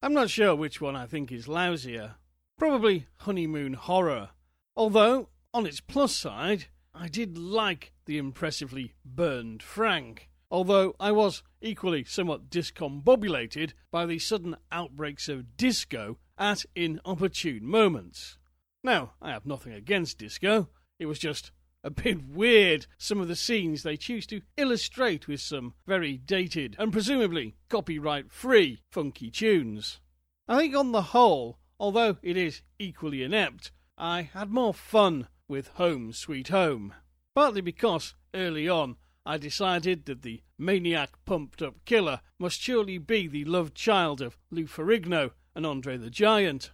I'm not sure which one I think is lousier. Probably Honeymoon Horror. Although, on its plus side, I did like the impressively burned Frank. Although I was equally somewhat discombobulated by the sudden outbreaks of disco at inopportune moments. Now, I have nothing against disco, it was just a bit weird some of the scenes they choose to illustrate with some very dated and presumably copyright free funky tunes. I think on the whole, although it is equally inept, I had more fun with Home Sweet Home. Partly because early on I decided that the maniac pumped up killer must surely be the loved child of Lou Ferrigno and Andre the Giant.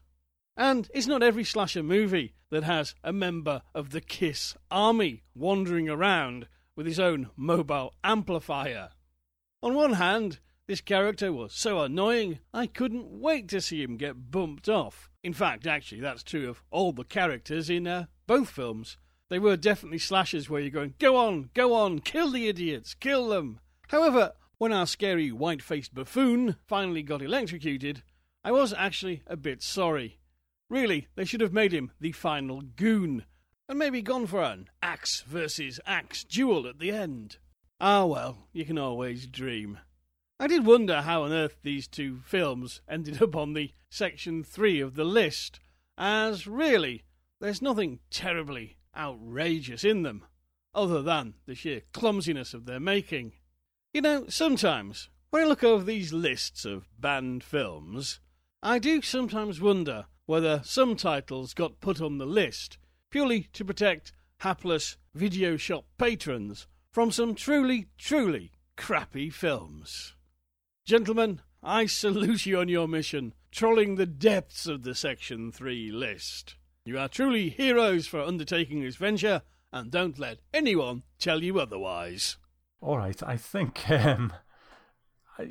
And it's not every slasher movie that has a member of the Kiss army wandering around with his own mobile amplifier. On one hand, This character was so annoying, I couldn't wait to see him get bumped off. In fact, actually, that's true of all the characters in uh, both films. They were definitely slashers where you're going, go on, go on, kill the idiots, kill them. However, when our scary white faced buffoon finally got electrocuted, I was actually a bit sorry. Really, they should have made him the final goon, and maybe gone for an axe versus axe duel at the end. Ah well, you can always dream. I did wonder how on earth these two films ended up on the section 3 of the list, as really, there's nothing terribly outrageous in them, other than the sheer clumsiness of their making. You know, sometimes, when I look over these lists of banned films, I do sometimes wonder whether some titles got put on the list purely to protect hapless video shop patrons from some truly, truly crappy films. Gentlemen, I salute you on your mission, trolling the depths of the Section 3 list. You are truly heroes for undertaking this venture, and don't let anyone tell you otherwise. All right, I think um,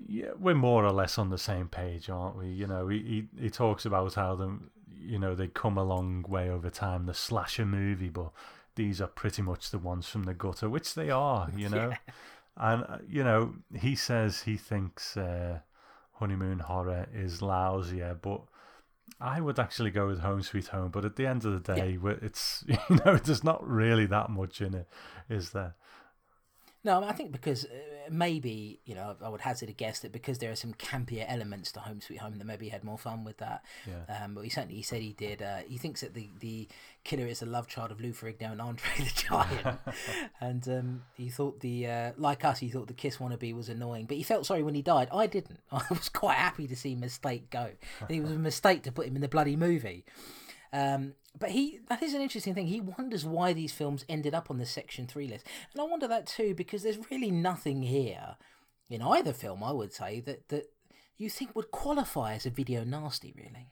yeah, we're more or less on the same page, aren't we? You know, he, he, he talks about how them, you know, they come a long way over time, the slasher movie, but these are pretty much the ones from the gutter, which they are, you know. yeah. And uh, you know, he says he thinks uh, honeymoon horror is lousier, but I would actually go with Home Sweet Home. But at the end of the day, yeah. it's you know, there's not really that much in it, is there? No, I think because uh, maybe you know I would hazard a guess that because there are some campier elements to Home Sweet Home that maybe he had more fun with that. Yeah. Um, but he certainly he said he did. Uh, he thinks that the, the killer is a love child of Lou Ferrigno and Andre the Giant, and um, he thought the uh, like us he thought the Kiss wannabe was annoying, but he felt sorry when he died. I didn't. I was quite happy to see Mistake go. it was a mistake to put him in the bloody movie. Um, but he that is an interesting thing. He wonders why these films ended up on the Section Three list, and I wonder that too because there's really nothing here in either film. I would say that that you think would qualify as a video nasty, really.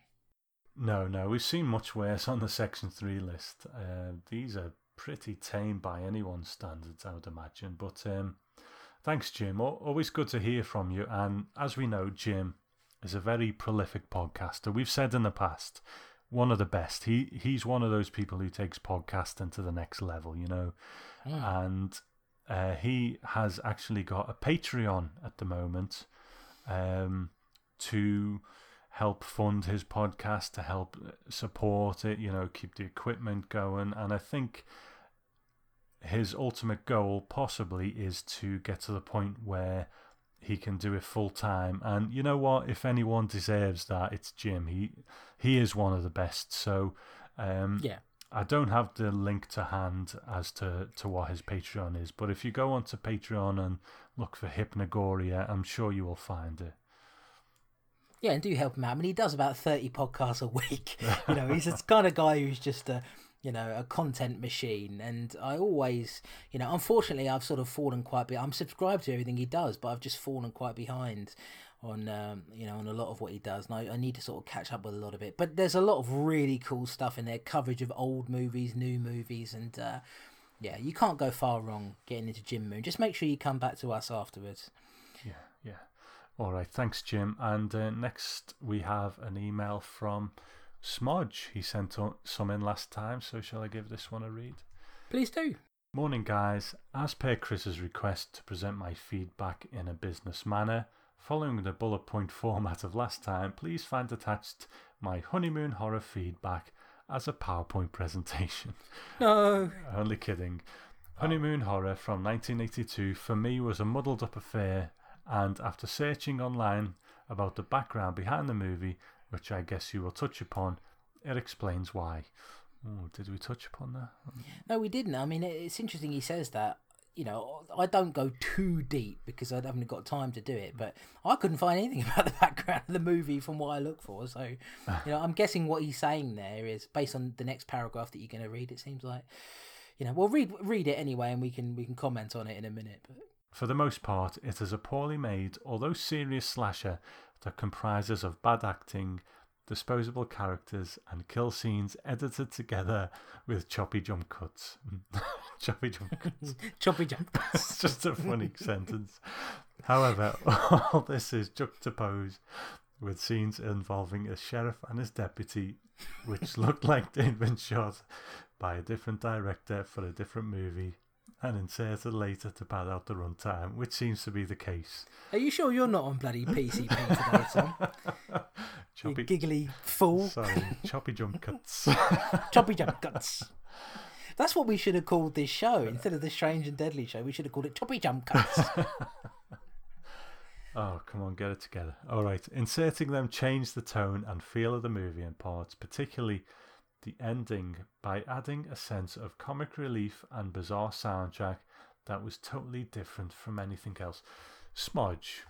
No, no, we've seen much worse on the Section Three list. Uh, these are pretty tame by anyone's standards, I would imagine. But um, thanks, Jim. Always good to hear from you. And as we know, Jim is a very prolific podcaster. We've said in the past one of the best. He he's one of those people who takes podcasting to the next level, you know. Mm. And uh, he has actually got a Patreon at the moment um, to help fund his podcast, to help support it, you know, keep the equipment going. And I think his ultimate goal possibly is to get to the point where he can do it full time. And you know what? If anyone deserves that, it's Jim. He he is one of the best. So um, yeah. I don't have the link to hand as to, to what his Patreon is, but if you go onto Patreon and look for Hypnogoria, I'm sure you will find it. Yeah, and do help him out. I mean, he does about 30 podcasts a week. You know, he's the kind of guy who's just a, you know, a content machine. And I always, you know, unfortunately, I've sort of fallen quite. I'm subscribed to everything he does, but I've just fallen quite behind on um, you know on a lot of what he does. And I, I, need to sort of catch up with a lot of it. But there's a lot of really cool stuff in there coverage of old movies new movies and uh, yeah you can't go far wrong getting into jim moon. Just make sure you come back to us afterwards. Yeah yeah. All right. Thanks jim. And uh, next we have an email from Smudge he sent some in last time so shall i give this one a read please do morning guys as per chris's request to present my feedback in a business manner Following the bullet point format of last time, please find attached my honeymoon horror feedback as a PowerPoint presentation. No. Only kidding. Honeymoon Horror from 1982 for me was a muddled up affair, and after searching online about the background behind the movie, which I guess you will touch upon, it explains why. Oh, did we touch upon that? No, we didn't. I mean, it's interesting he says that you know, I don't go too deep because I haven't got time to do it. But I couldn't find anything about the background of the movie from what I look for. So, you know, I'm guessing what he's saying there is based on the next paragraph that you're going to read. It seems like, you know, well, read read it anyway, and we can we can comment on it in a minute. But for the most part, it is a poorly made, although serious slasher that comprises of bad acting, disposable characters, and kill scenes edited together with choppy jump cuts. Mm. choppy jump cuts. choppy jump cuts. it's just a funny sentence. However, all this is juxtaposed with scenes involving a sheriff and his deputy, which looked like they'd been shot by a different director for a different movie and inserted later to pad out the runtime, which seems to be the case. Are you sure you're not on bloody PCP today, Tom? you giggly fool. sorry, choppy jump cuts. Choppy jump cuts. That's what we should have called this show. Instead of the Strange and Deadly show, we should have called it Choppy Jump Cuts. Oh, come on, get it together. All right, inserting them changed the tone and feel of the movie in parts, particularly the ending, by adding a sense of comic relief and bizarre soundtrack that was totally different from anything else. Smudge,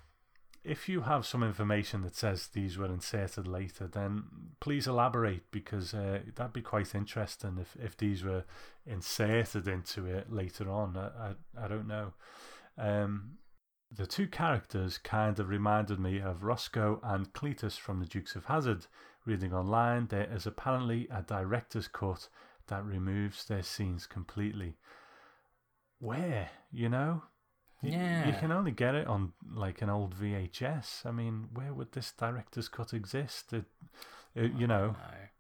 if you have some information that says these were inserted later, then please elaborate because uh, that'd be quite interesting if, if these were inserted into it later on. I, I, I don't know. Um, the two characters kind of reminded me of Roscoe and Cletus from the Dukes of Hazzard. Reading online, there is apparently a director's cut that removes their scenes completely. Where, you know? Yeah. You can only get it on like an old VHS. I mean, where would this director's cut exist? It, it, you know,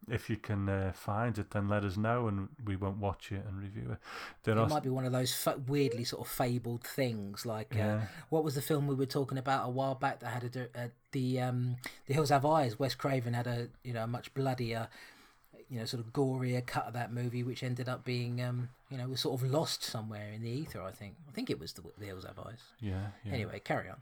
No. if you can uh, find it, then let us know and we won't watch it and review it. There It are might be one of those fa- weirdly sort of fabled things. Like, uh, what was the film we were talking about a while back that had a, di- uh, the um, the Hills Have Eyes? Wes Craven had a you know much bloodier, you know, sort of gorier cut of that movie, which ended up being um, you know was sort of lost somewhere in the ether. I think. I think it was the, the Hills Have Eyes. yeah, yeah. Anyway, carry on.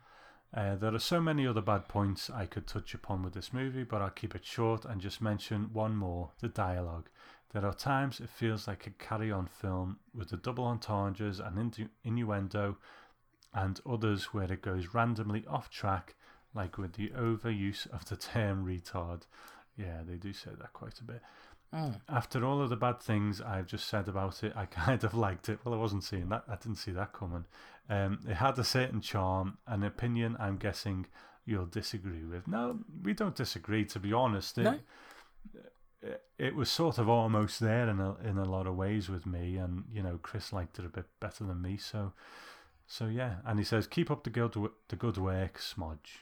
Uh, there are so many other bad points I could touch upon with this movie, but I'll keep it short and just mention one more the dialogue. There are times it feels like a carry on film with the double entendres and innu- innuendo, and others where it goes randomly off track, like with the overuse of the term retard. Yeah, they do say that quite a bit. After all of the bad things I've just said about it, I kind of liked it. Well, I wasn't seeing that. I didn't see that coming. Um, it had a certain charm, an opinion. I'm guessing you'll disagree with. No, we don't disagree. To be honest, it, No. it, it was sort of almost there in a in a lot of ways with me, and you know, Chris liked it a bit better than me. So, so yeah. And he says, "Keep up the good the good work, Smudge."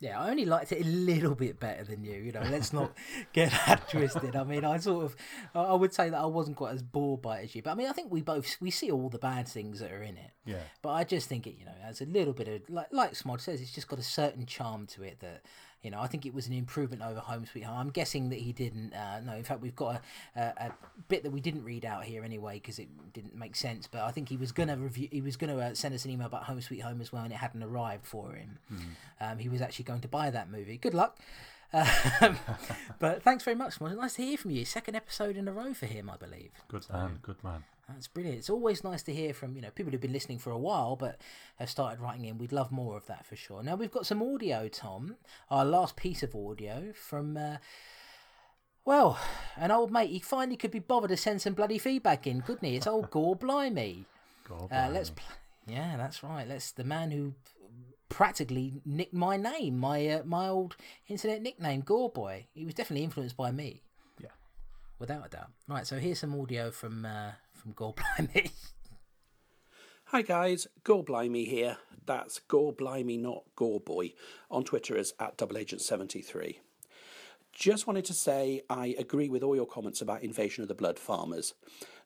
Yeah, I only liked it a little bit better than you. You know, let's not get that twisted. I mean, I sort of, I would say that I wasn't quite as bored by it as you. But I mean, I think we both we see all the bad things that are in it. Yeah. But I just think it, you know, has a little bit of like like Smod says, it's just got a certain charm to it that you know. I think it was an improvement over Home Sweet Home. I'm guessing that he didn't. Uh, no, in fact, we've got a, a, a bit that we didn't read out here anyway because it didn't make sense. But I think he was gonna review. He was gonna uh, send us an email about Home Sweet Home as well, and it hadn't arrived for him. Um, he was actually going to buy that movie. Good luck. Um, but thanks very much. Nice to hear from you. Second episode in a row for him, I believe. Good man. Good man. That's brilliant. It's always nice to hear from you know people who've been listening for a while, but have started writing in. We'd love more of that for sure. Now we've got some audio, Tom. Our last piece of audio from. Uh, well, an old mate, he finally could be bothered to send some bloody feedback in, couldn't he? It's old Gore Blimey. God, Uh, let's, pl- yeah, that's right. Let's the man who practically nicked my name, my uh, my old internet nickname, Gore Boy. He was definitely influenced by me. Yeah. without a doubt. Right, so here's some audio from uh, from Gore Blimey. Hi guys, Gore Blimey here. That's Gore Blimey, not Gore Boy. On Twitter as at Double Agent 73. Just wanted to say I agree with all your comments about Invasion of the Blood Farmers.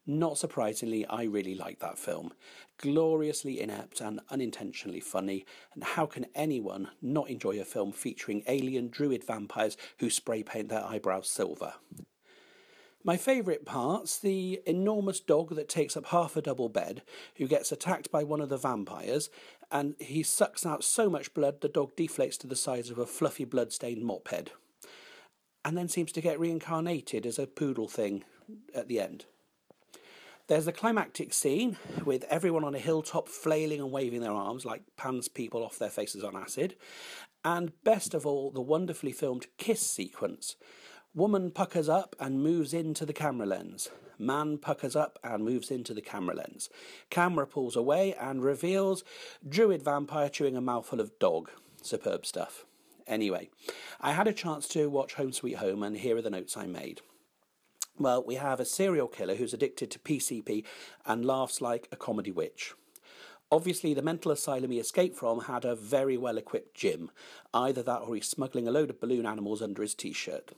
Not surprisingly, I really like that film. Gloriously inept and unintentionally funny, and how can anyone not enjoy a film featuring alien druid vampires who spray paint their eyebrows silver? My favourite part's the enormous dog that takes up half a double bed, who gets attacked by one of the vampires, and he sucks out so much blood the dog deflates to the size of a fluffy blood-stained mop head, and then seems to get reincarnated as a poodle thing at the end. There's the climactic scene with everyone on a hilltop flailing and waving their arms like Pan's people off their faces on acid. And best of all, the wonderfully filmed kiss sequence. Woman puckers up and moves into the camera lens. Man puckers up and moves into the camera lens. Camera pulls away and reveals druid vampire chewing a mouthful of dog. Superb stuff. Anyway, I had a chance to watch Home Sweet Home, and here are the notes I made. Well, we have a serial killer who's addicted to PCP and laughs like a comedy witch. Obviously, the mental asylum he escaped from had a very well equipped gym. Either that or he's smuggling a load of balloon animals under his t shirt.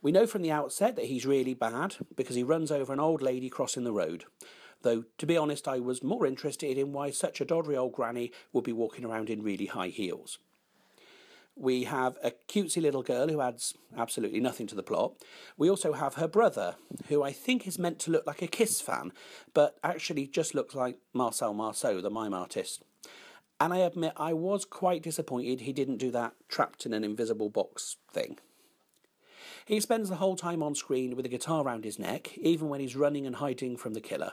We know from the outset that he's really bad because he runs over an old lady crossing the road. Though, to be honest, I was more interested in why such a doddery old granny would be walking around in really high heels. We have a cutesy little girl who adds absolutely nothing to the plot. We also have her brother, who I think is meant to look like a Kiss fan, but actually just looks like Marcel Marceau, the mime artist. And I admit I was quite disappointed he didn't do that trapped in an invisible box thing. He spends the whole time on screen with a guitar around his neck, even when he's running and hiding from the killer.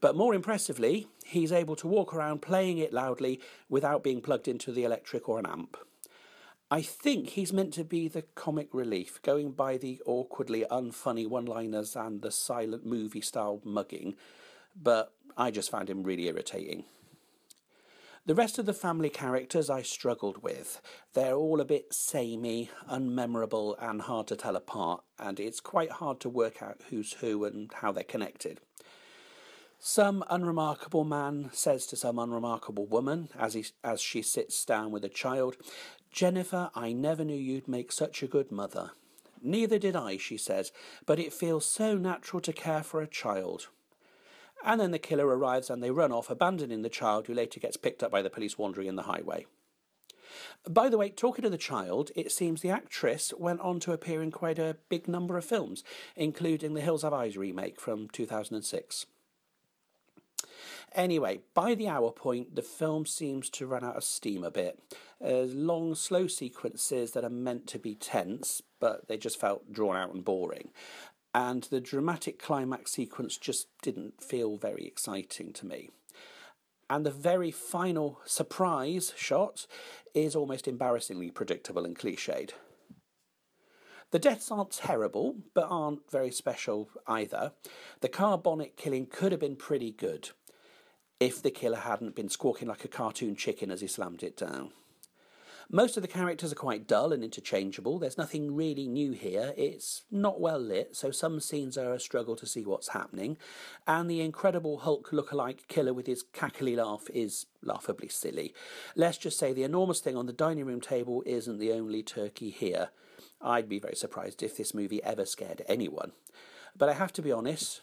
But more impressively, he's able to walk around playing it loudly without being plugged into the electric or an amp. I think he's meant to be the comic relief, going by the awkwardly unfunny one liners and the silent movie style mugging, but I just found him really irritating. The rest of the family characters I struggled with. They're all a bit samey, unmemorable, and hard to tell apart, and it's quite hard to work out who's who and how they're connected. Some unremarkable man says to some unremarkable woman as, he, as she sits down with a child, Jennifer, I never knew you'd make such a good mother. Neither did I, she says, but it feels so natural to care for a child. And then the killer arrives and they run off, abandoning the child, who later gets picked up by the police wandering in the highway. By the way, talking to the child, it seems the actress went on to appear in quite a big number of films, including the Hills Have Eyes remake from 2006. Anyway, by the hour point, the film seems to run out of steam a bit. There's long, slow sequences that are meant to be tense, but they just felt drawn out and boring. And the dramatic climax sequence just didn't feel very exciting to me. And the very final surprise shot is almost embarrassingly predictable and cliched. The deaths aren't terrible, but aren't very special either. The car bonnet killing could have been pretty good if the killer hadn't been squawking like a cartoon chicken as he slammed it down. Most of the characters are quite dull and interchangeable. There's nothing really new here. It's not well lit, so some scenes are a struggle to see what's happening. And the Incredible Hulk look-alike killer with his cackly laugh is laughably silly. Let's just say the enormous thing on the dining room table isn't the only turkey here. I'd be very surprised if this movie ever scared anyone. But I have to be honest,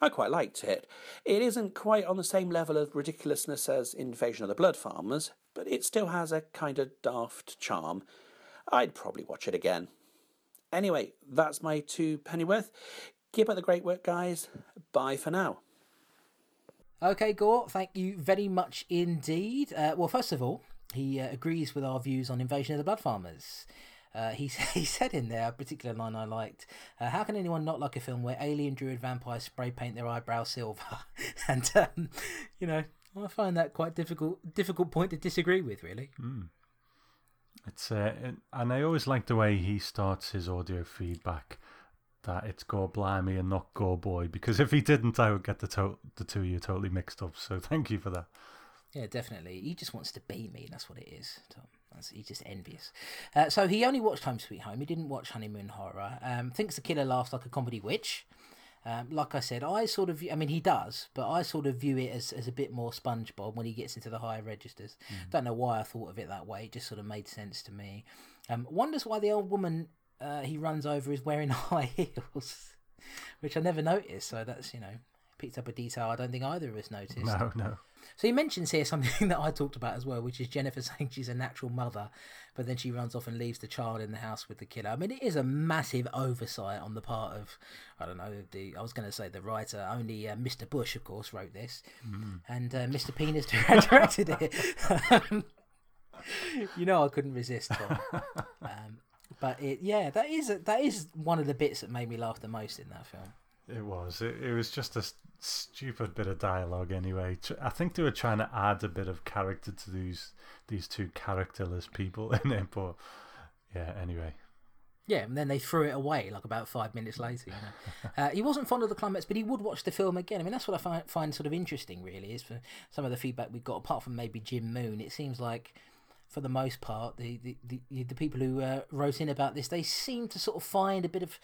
I quite liked it. It isn't quite on the same level of ridiculousness as Invasion of the Blood Farmers, but it still has a kind of daft charm. I'd probably watch it again. Anyway, that's my two pennyworth. Keep up the great work, guys. Bye for now. Okay, Gore, thank you very much indeed. Uh, well, first of all, he uh, agrees with our views on Invasion of the Blood Farmers. Uh, he he said in there a particular line I liked. Uh, How can anyone not like a film where alien druid vampires spray paint their eyebrows silver? and um, you know, I find that quite difficult difficult point to disagree with. Really. Mm. It's uh, and I always like the way he starts his audio feedback. That it's Gore Blimey and not Gore Boy because if he didn't, I would get the to- the two of you totally mixed up. So thank you for that. Yeah, definitely. He just wants to be me. That's what it is, Tom. That's, he's just envious. Uh, so he only watched Home Sweet Home. He didn't watch Honeymoon Horror. Um, thinks the killer laughs like a comedy witch. Um, like I said, I sort of, I mean, he does, but I sort of view it as, as a bit more SpongeBob when he gets into the higher registers. Mm. Don't know why I thought of it that way. It just sort of made sense to me. Um, wonders why the old woman uh, he runs over is wearing high heels, which I never noticed. So that's, you know, picked up a detail I don't think either of us noticed. No, no. So he mentions here something that I talked about as well, which is Jennifer saying she's a natural mother, but then she runs off and leaves the child in the house with the killer. I mean, it is a massive oversight on the part of, I don't know, the I was going to say the writer. Only uh, Mr. Bush, of course, wrote this, mm. and uh, Mr. Penis directed it. you know, I couldn't resist. Um, but it, yeah, that is that is one of the bits that made me laugh the most in that film. It was. It, it was just a stupid bit of dialogue anyway. I think they were trying to add a bit of character to these these two characterless people in it, but yeah. Anyway. Yeah, and then they threw it away like about five minutes later. You know? uh, he wasn't fond of the climax, but he would watch the film again. I mean, that's what I find, find sort of interesting, really, is for some of the feedback we got, apart from maybe Jim Moon. It seems like for the most part, the the, the, the people who uh, wrote in about this, they seem to sort of find a bit of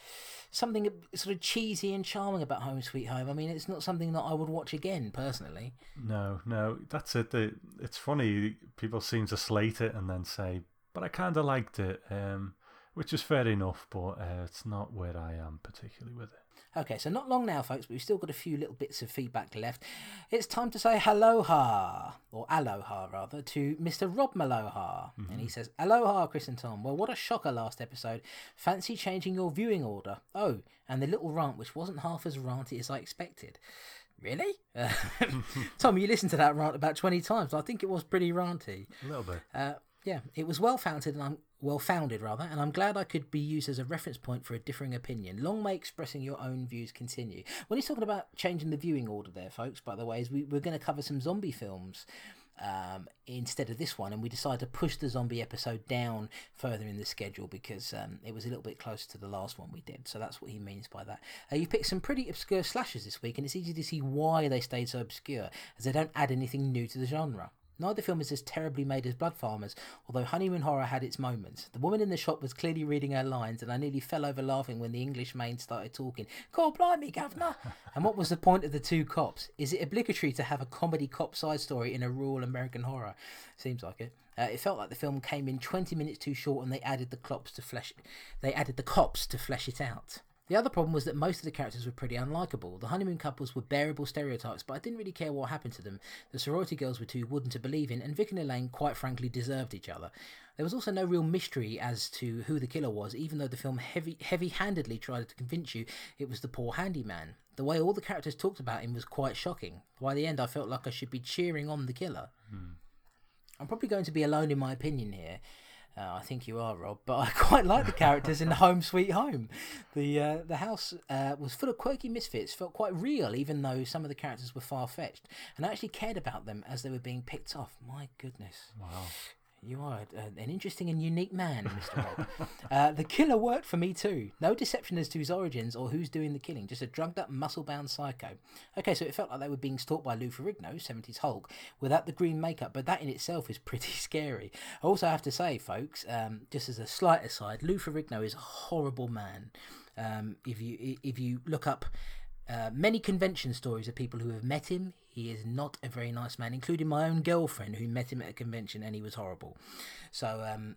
something sort of cheesy and charming about Home Sweet Home. I mean, it's not something that I would watch again personally. No, no, that's it. It's funny. People seem to slate it and then say, "But I kind of liked it," um, which is fair enough. But uh, it's not where I am particularly with it. Okay, so not long now, folks, but we've still got a few little bits of feedback left. It's time to say aloha, or aloha rather, to Mr. Rob Maloha. Mm-hmm. And he says, Aloha, Chris and Tom. Well, what a shocker last episode. Fancy changing your viewing order. Oh, and the little rant, which wasn't half as ranty as I expected. Really? Uh, Tom, you listened to that rant about 20 times. I think it was pretty ranty. A little bit. Uh, yeah, it was well founded, and I'm well founded rather, and I'm glad I could be used as a reference point for a differing opinion. Long may expressing your own views continue. When he's talking about changing the viewing order, there, folks, by the way, is we, we're going to cover some zombie films um, instead of this one, and we decided to push the zombie episode down further in the schedule because um, it was a little bit closer to the last one we did. So that's what he means by that. Uh, you've picked some pretty obscure slashes this week, and it's easy to see why they stayed so obscure, as they don't add anything new to the genre. Neither film is as terribly made as Blood Farmers, although Honeymoon Horror had its moments. The woman in the shop was clearly reading her lines, and I nearly fell over laughing when the English maid started talking. God blimey, governor! and what was the point of the two cops? Is it obligatory to have a comedy cop side story in a rural American horror? Seems like it. Uh, it felt like the film came in 20 minutes too short, and they added the cops to flesh. They added the cops to flesh it out. The other problem was that most of the characters were pretty unlikable. The honeymoon couples were bearable stereotypes, but I didn't really care what happened to them. The sorority girls were too wooden to believe in, and Vic and Elaine quite frankly deserved each other. There was also no real mystery as to who the killer was, even though the film heavy heavy-handedly tried to convince you it was the poor handyman. The way all the characters talked about him was quite shocking. By the end, I felt like I should be cheering on the killer. Hmm. I'm probably going to be alone in my opinion here. Uh, I think you are, Rob, but I quite like the characters in Home Sweet Home. The uh, the house uh, was full of quirky misfits, felt quite real, even though some of the characters were far fetched, and I actually cared about them as they were being picked off. My goodness! Wow. You are uh, an interesting and unique man, Mr. Rob. uh, the killer worked for me too. No deception as to his origins or who's doing the killing, just a drugged up, muscle bound psycho. Okay, so it felt like they were being stalked by Lou Ferrigno, 70s Hulk, without the green makeup, but that in itself is pretty scary. I also have to say, folks, um, just as a slight aside, Lou Ferrigno is a horrible man. Um, if you if you look up uh, many convention stories of people who have met him. He is not a very nice man, including my own girlfriend who met him at a convention and he was horrible. So um,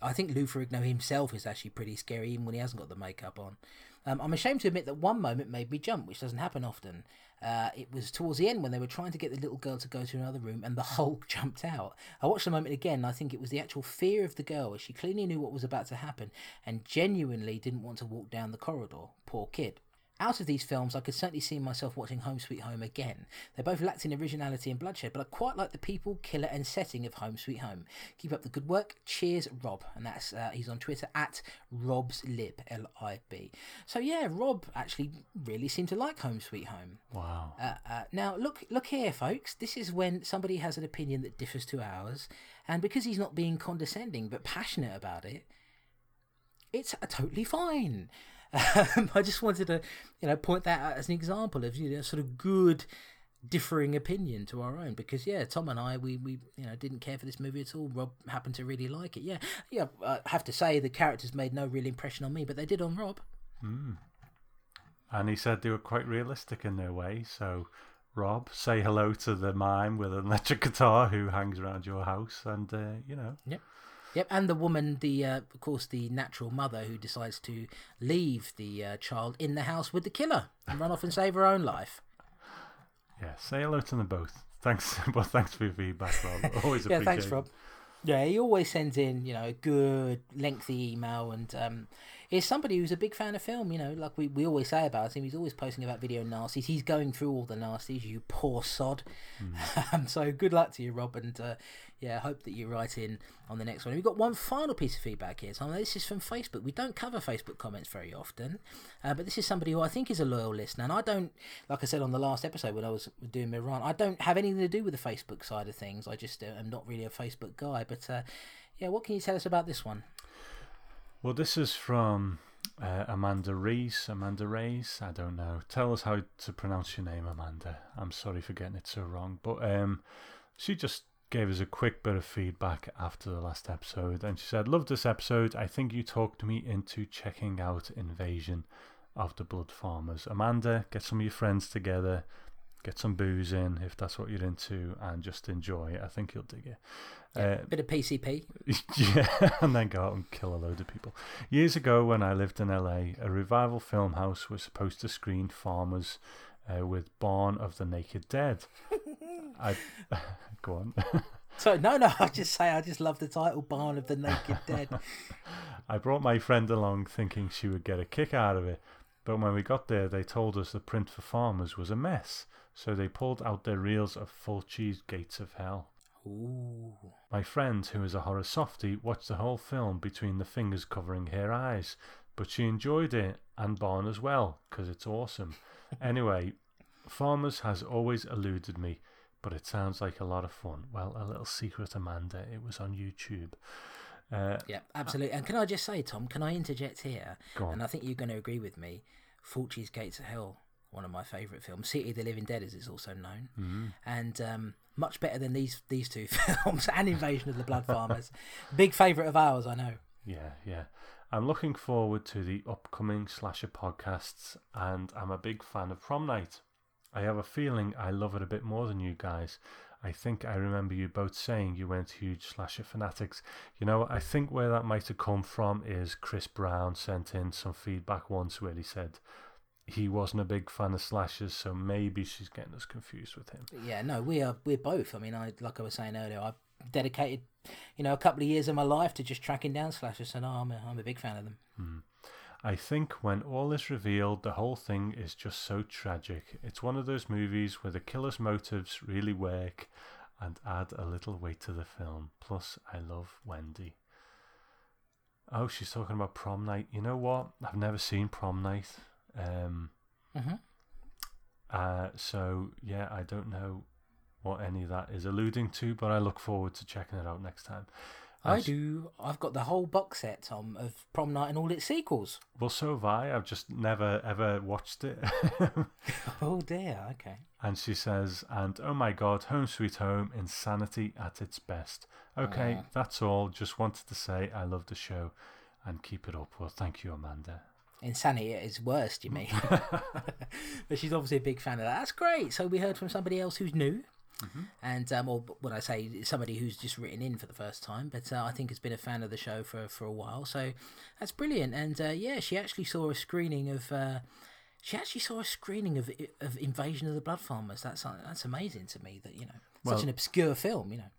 I think Lou Ferrigno himself is actually pretty scary, even when he hasn't got the makeup on. Um, I'm ashamed to admit that one moment made me jump, which doesn't happen often. Uh, it was towards the end when they were trying to get the little girl to go to another room and the Hulk jumped out. I watched the moment again I think it was the actual fear of the girl as she clearly knew what was about to happen and genuinely didn't want to walk down the corridor. Poor kid. Out of these films, I could certainly see myself watching Home Sweet Home again. They both lacked in originality and bloodshed, but I quite like the people, killer, and setting of Home Sweet Home. Keep up the good work. Cheers, Rob. And that's uh, he's on Twitter at Rob's Lib, L I B. So yeah, Rob actually really seemed to like Home Sweet Home. Wow. Uh, uh, now look, look here, folks. This is when somebody has an opinion that differs to ours, and because he's not being condescending but passionate about it, it's totally fine. Um, I just wanted to, you know, point that out as an example of you know sort of good differing opinion to our own because yeah tom and i we we you know didn't care for this movie at all. Rob happened to really like it. Yeah. Yeah i have to say the characters made no real impression on me but they did on rob. Mm. and he said they were quite realistic in their way. So rob say hello to the mime with an electric guitar who hangs around your house and uh, you know. Yep Yep, and the woman, the uh, of course the natural mother who decides to leave the uh, child in the house with the killer and run off and save her own life. Yeah, say hello to them both. Thanks, well, thanks for your feedback, Rob. Always yeah, thanks, Rob. Yeah, he always sends in you know a good lengthy email and um, is somebody who's a big fan of film. You know, like we, we always say about him, he's always posting about video nasties. He's going through all the nasties. You poor sod. Mm. so good luck to you, Rob, and uh, yeah, I hope that you write in on the next one. We've got one final piece of feedback here, Tom. This is from Facebook. We don't cover Facebook comments very often, uh, but this is somebody who I think is a loyal listener. And I don't, like I said on the last episode when I was doing my run, I don't have anything to do with the Facebook side of things. I just uh, am not really a Facebook guy. But uh, yeah, what can you tell us about this one? Well, this is from uh, Amanda Reese. Amanda Reese, I don't know. Tell us how to pronounce your name, Amanda. I'm sorry for getting it so wrong. But um, she just gave us a quick bit of feedback after the last episode, and she said, "Love this episode. I think you talked me into checking out Invasion of the Blood Farmers. Amanda, get some of your friends together." Get some booze in if that's what you're into, and just enjoy it. I think you'll dig it. Yeah, uh, bit of PCP. Yeah, and then go out and kill a load of people. Years ago, when I lived in LA, a revival film house was supposed to screen Farmers uh, with Barn of the Naked Dead. I go on. So no, no, I just say I just love the title Barn of the Naked Dead. I brought my friend along thinking she would get a kick out of it, but when we got there, they told us the print for Farmers was a mess. So they pulled out their reels of Fulci's Gates of Hell. Ooh. My friend, who is a horror softie, watched the whole film between the fingers covering her eyes, but she enjoyed it and Barn as well, because it's awesome. anyway, Farmers has always eluded me, but it sounds like a lot of fun. Well, a little secret, Amanda, it was on YouTube. Uh, yeah, absolutely. And can I just say, Tom, can I interject here? And I think you're going to agree with me. Fulci's Gates of Hell one of my favourite films. City of the Living Dead, as it's also known, mm-hmm. and um, much better than these these two films and Invasion of the Blood Farmers. Big favourite of ours, I know. Yeah, yeah. I'm looking forward to the upcoming slasher podcasts, and I'm a big fan of Prom Night. I have a feeling I love it a bit more than you guys. I think I remember you both saying you weren't huge slasher fanatics. You know, I think where that might have come from is Chris Brown sent in some feedback once where he said, he wasn't a big fan of slashers, so maybe she's getting us confused with him. Yeah, no, we are we're both. I mean, I like I was saying earlier, I dedicated, you know, a couple of years of my life to just tracking down slashers, so no, I'm a, I'm a big fan of them. Hmm. I think when all is revealed, the whole thing is just so tragic. It's one of those movies where the killer's motives really work and add a little weight to the film. Plus, I love Wendy. Oh, she's talking about prom night. You know what? I've never seen prom night. Um, mm-hmm. uh, so yeah, I don't know what any of that is alluding to, but I look forward to checking it out next time. I do. I've got the whole box set, Tom, of Prom Night and all its sequels. Well, so have I. I've just never ever watched it. oh dear. Okay. And she says, "And oh my God, Home Sweet Home, insanity at its best." Okay, uh, that's all. Just wanted to say I love the show, and keep it up. Well, thank you, Amanda. Insanity at its worst, you mean? but she's obviously a big fan of that. That's great. So we heard from somebody else who's new. Mm-hmm. And um, or when I say somebody who's just written in for the first time, but uh, I think has been a fan of the show for for a while. So that's brilliant. And uh, yeah, she actually saw a screening of. Uh, she actually saw a screening of of Invasion of the Blood Farmers. That's uh, that's amazing to me. That you know, such an obscure film. You know.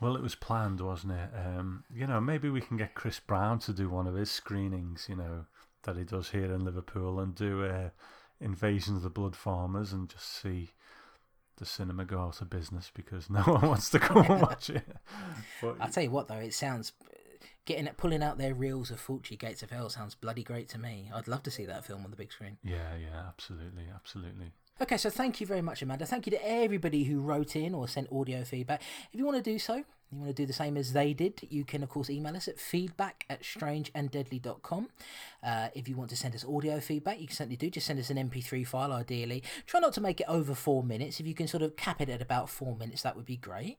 Well, it was planned, wasn't it? Um, you know, maybe we can get Chris Brown to do one of his screenings. You know, that he does here in Liverpool and do uh, Invasion of the Blood Farmers and just see the cinema go out of business because no one wants to go and watch it. But, I'll tell you what, though, it sounds getting it, pulling out their reels of Fulci Gates of Hell sounds bloody great to me. I'd love to see that film on the big screen. Yeah, yeah, absolutely, absolutely. Okay, so thank you very much, Amanda. Thank you to everybody who wrote in or sent audio feedback. If you want to do so, you want to do the same as they did, you can, of course, email us at feedback at strangeanddeadly.com. Uh, if you want to send us audio feedback, you can certainly do. Just send us an MP3 file, ideally. Try not to make it over four minutes. If you can sort of cap it at about four minutes, that would be great.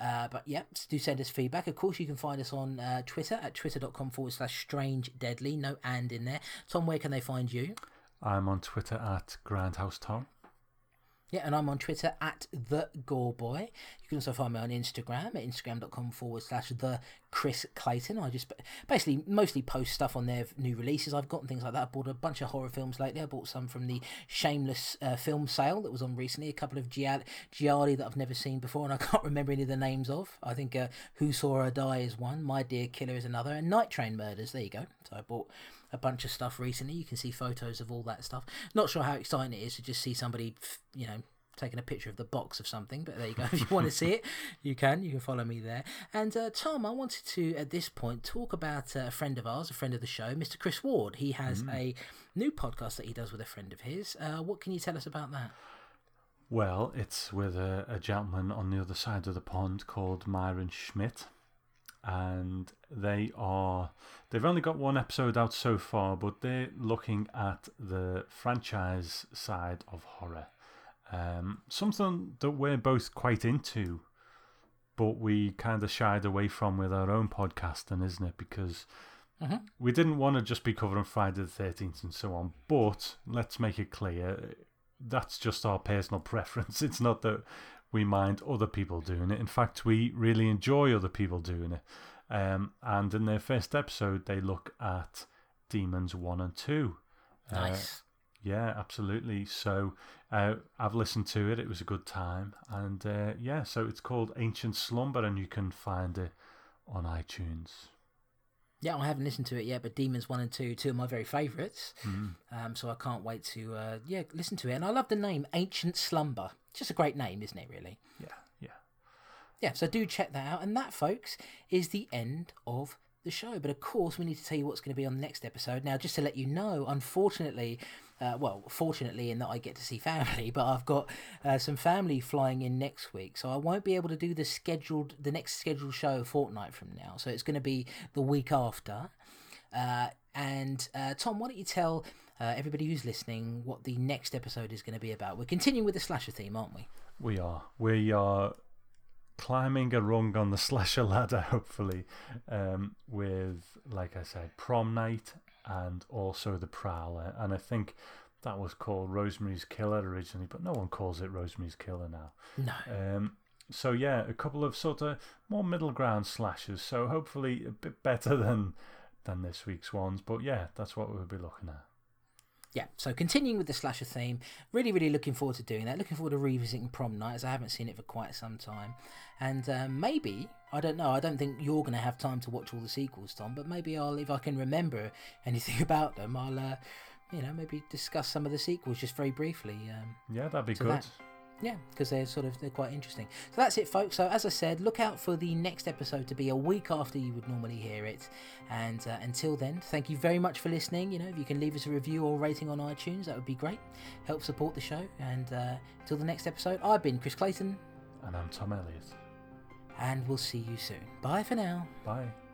Uh, but yeah, do send us feedback. Of course, you can find us on uh, Twitter at twitter.com forward slash strange deadly. No and in there. Tom, where can they find you? I'm on Twitter at Grindhouse Tom. Yeah, and I'm on Twitter at the Gore Boy. You can also find me on Instagram at instagram.com forward slash the Chris Clayton. I just basically mostly post stuff on their new releases I've got and things like that. I bought a bunch of horror films lately. I bought some from the Shameless uh, film sale that was on recently. A couple of Gialli that I've never seen before and I can't remember any of the names of. I think uh, Who Saw Her Die is one, My Dear Killer is another, and Night Train Murders. There you go. So I bought a bunch of stuff recently. You can see photos of all that stuff. Not sure how exciting it is to just see somebody, you know, taking a picture of the box of something, but there you go. If you want to see it, you can. You can follow me there. And uh, Tom, I wanted to at this point talk about uh, a friend of ours, a friend of the show, Mr. Chris Ward. He has mm. a new podcast that he does with a friend of his. Uh, what can you tell us about that? Well, it's with a, a gentleman on the other side of the pond called Myron Schmidt and they are they've only got one episode out so far but they're looking at the franchise side of horror um, something that we're both quite into but we kind of shied away from with our own podcasting, isn't it? Because Mhm. we didn't want to just be covering Friday the 13th and so on. But let's make it clear that's just our personal preference. It's not that we mind other people doing it. In fact, we really enjoy other people doing it. Um, and in their first episode, they look at Demons 1 and 2. Uh, Nice. yeah, absolutely. So uh, I've listened to it. It was a good time. And uh, yeah, so it's called Ancient Slumber, and you can find it on iTunes. Yeah, I haven't listened to it yet, but Demons One and Two, two of my very favourites. Mm. Um, so I can't wait to uh, yeah listen to it. And I love the name Ancient Slumber. It's just a great name, isn't it? Really. Yeah, yeah. Yeah. So do check that out. And that, folks, is the end of the show. But of course, we need to tell you what's going to be on the next episode. Now, just to let you know, unfortunately, uh, well, fortunately, in that I get to see family, but I've got uh, some family flying in next week, so I won't be able to do the scheduled, the next scheduled show a fortnight from now. So it's going to be the week after. Uh, and uh, Tom, why don't you tell uh, everybody who's listening what the next episode is going to be about? We're continuing with the slasher theme, aren't we? We are. We are climbing a rung on the slasher ladder, hopefully, um, with, like I said, prom night and also the Prowler. And I think that was called Rosemary's Killer originally, but no one calls it Rosemary's Killer now. No. Um, so yeah, a couple of sort of more middle ground slashes. So hopefully a bit better than than this week's ones. But yeah, that's what we'll be looking at. Yeah, so continuing with the slasher theme, really, really looking forward to doing that. Looking forward to revisiting Prom Night as I haven't seen it for quite some time. And um, maybe, I don't know, I don't think you're going to have time to watch all the sequels, Tom, but maybe I'll, if I can remember anything about them, I'll, uh, you know, maybe discuss some of the sequels just very briefly. Um, Yeah, that'd be good. that. Yeah, because they're sort of they're quite interesting. So that's it, folks. So as I said, look out for the next episode to be a week after you would normally hear it. And uh, until then, thank you very much for listening. You know, if you can leave us a review or rating on iTunes, that would be great. Help support the show. And uh, until the next episode, I've been Chris Clayton, And I'm Tom Elliott. and we'll see you soon. Bye for now. Bye.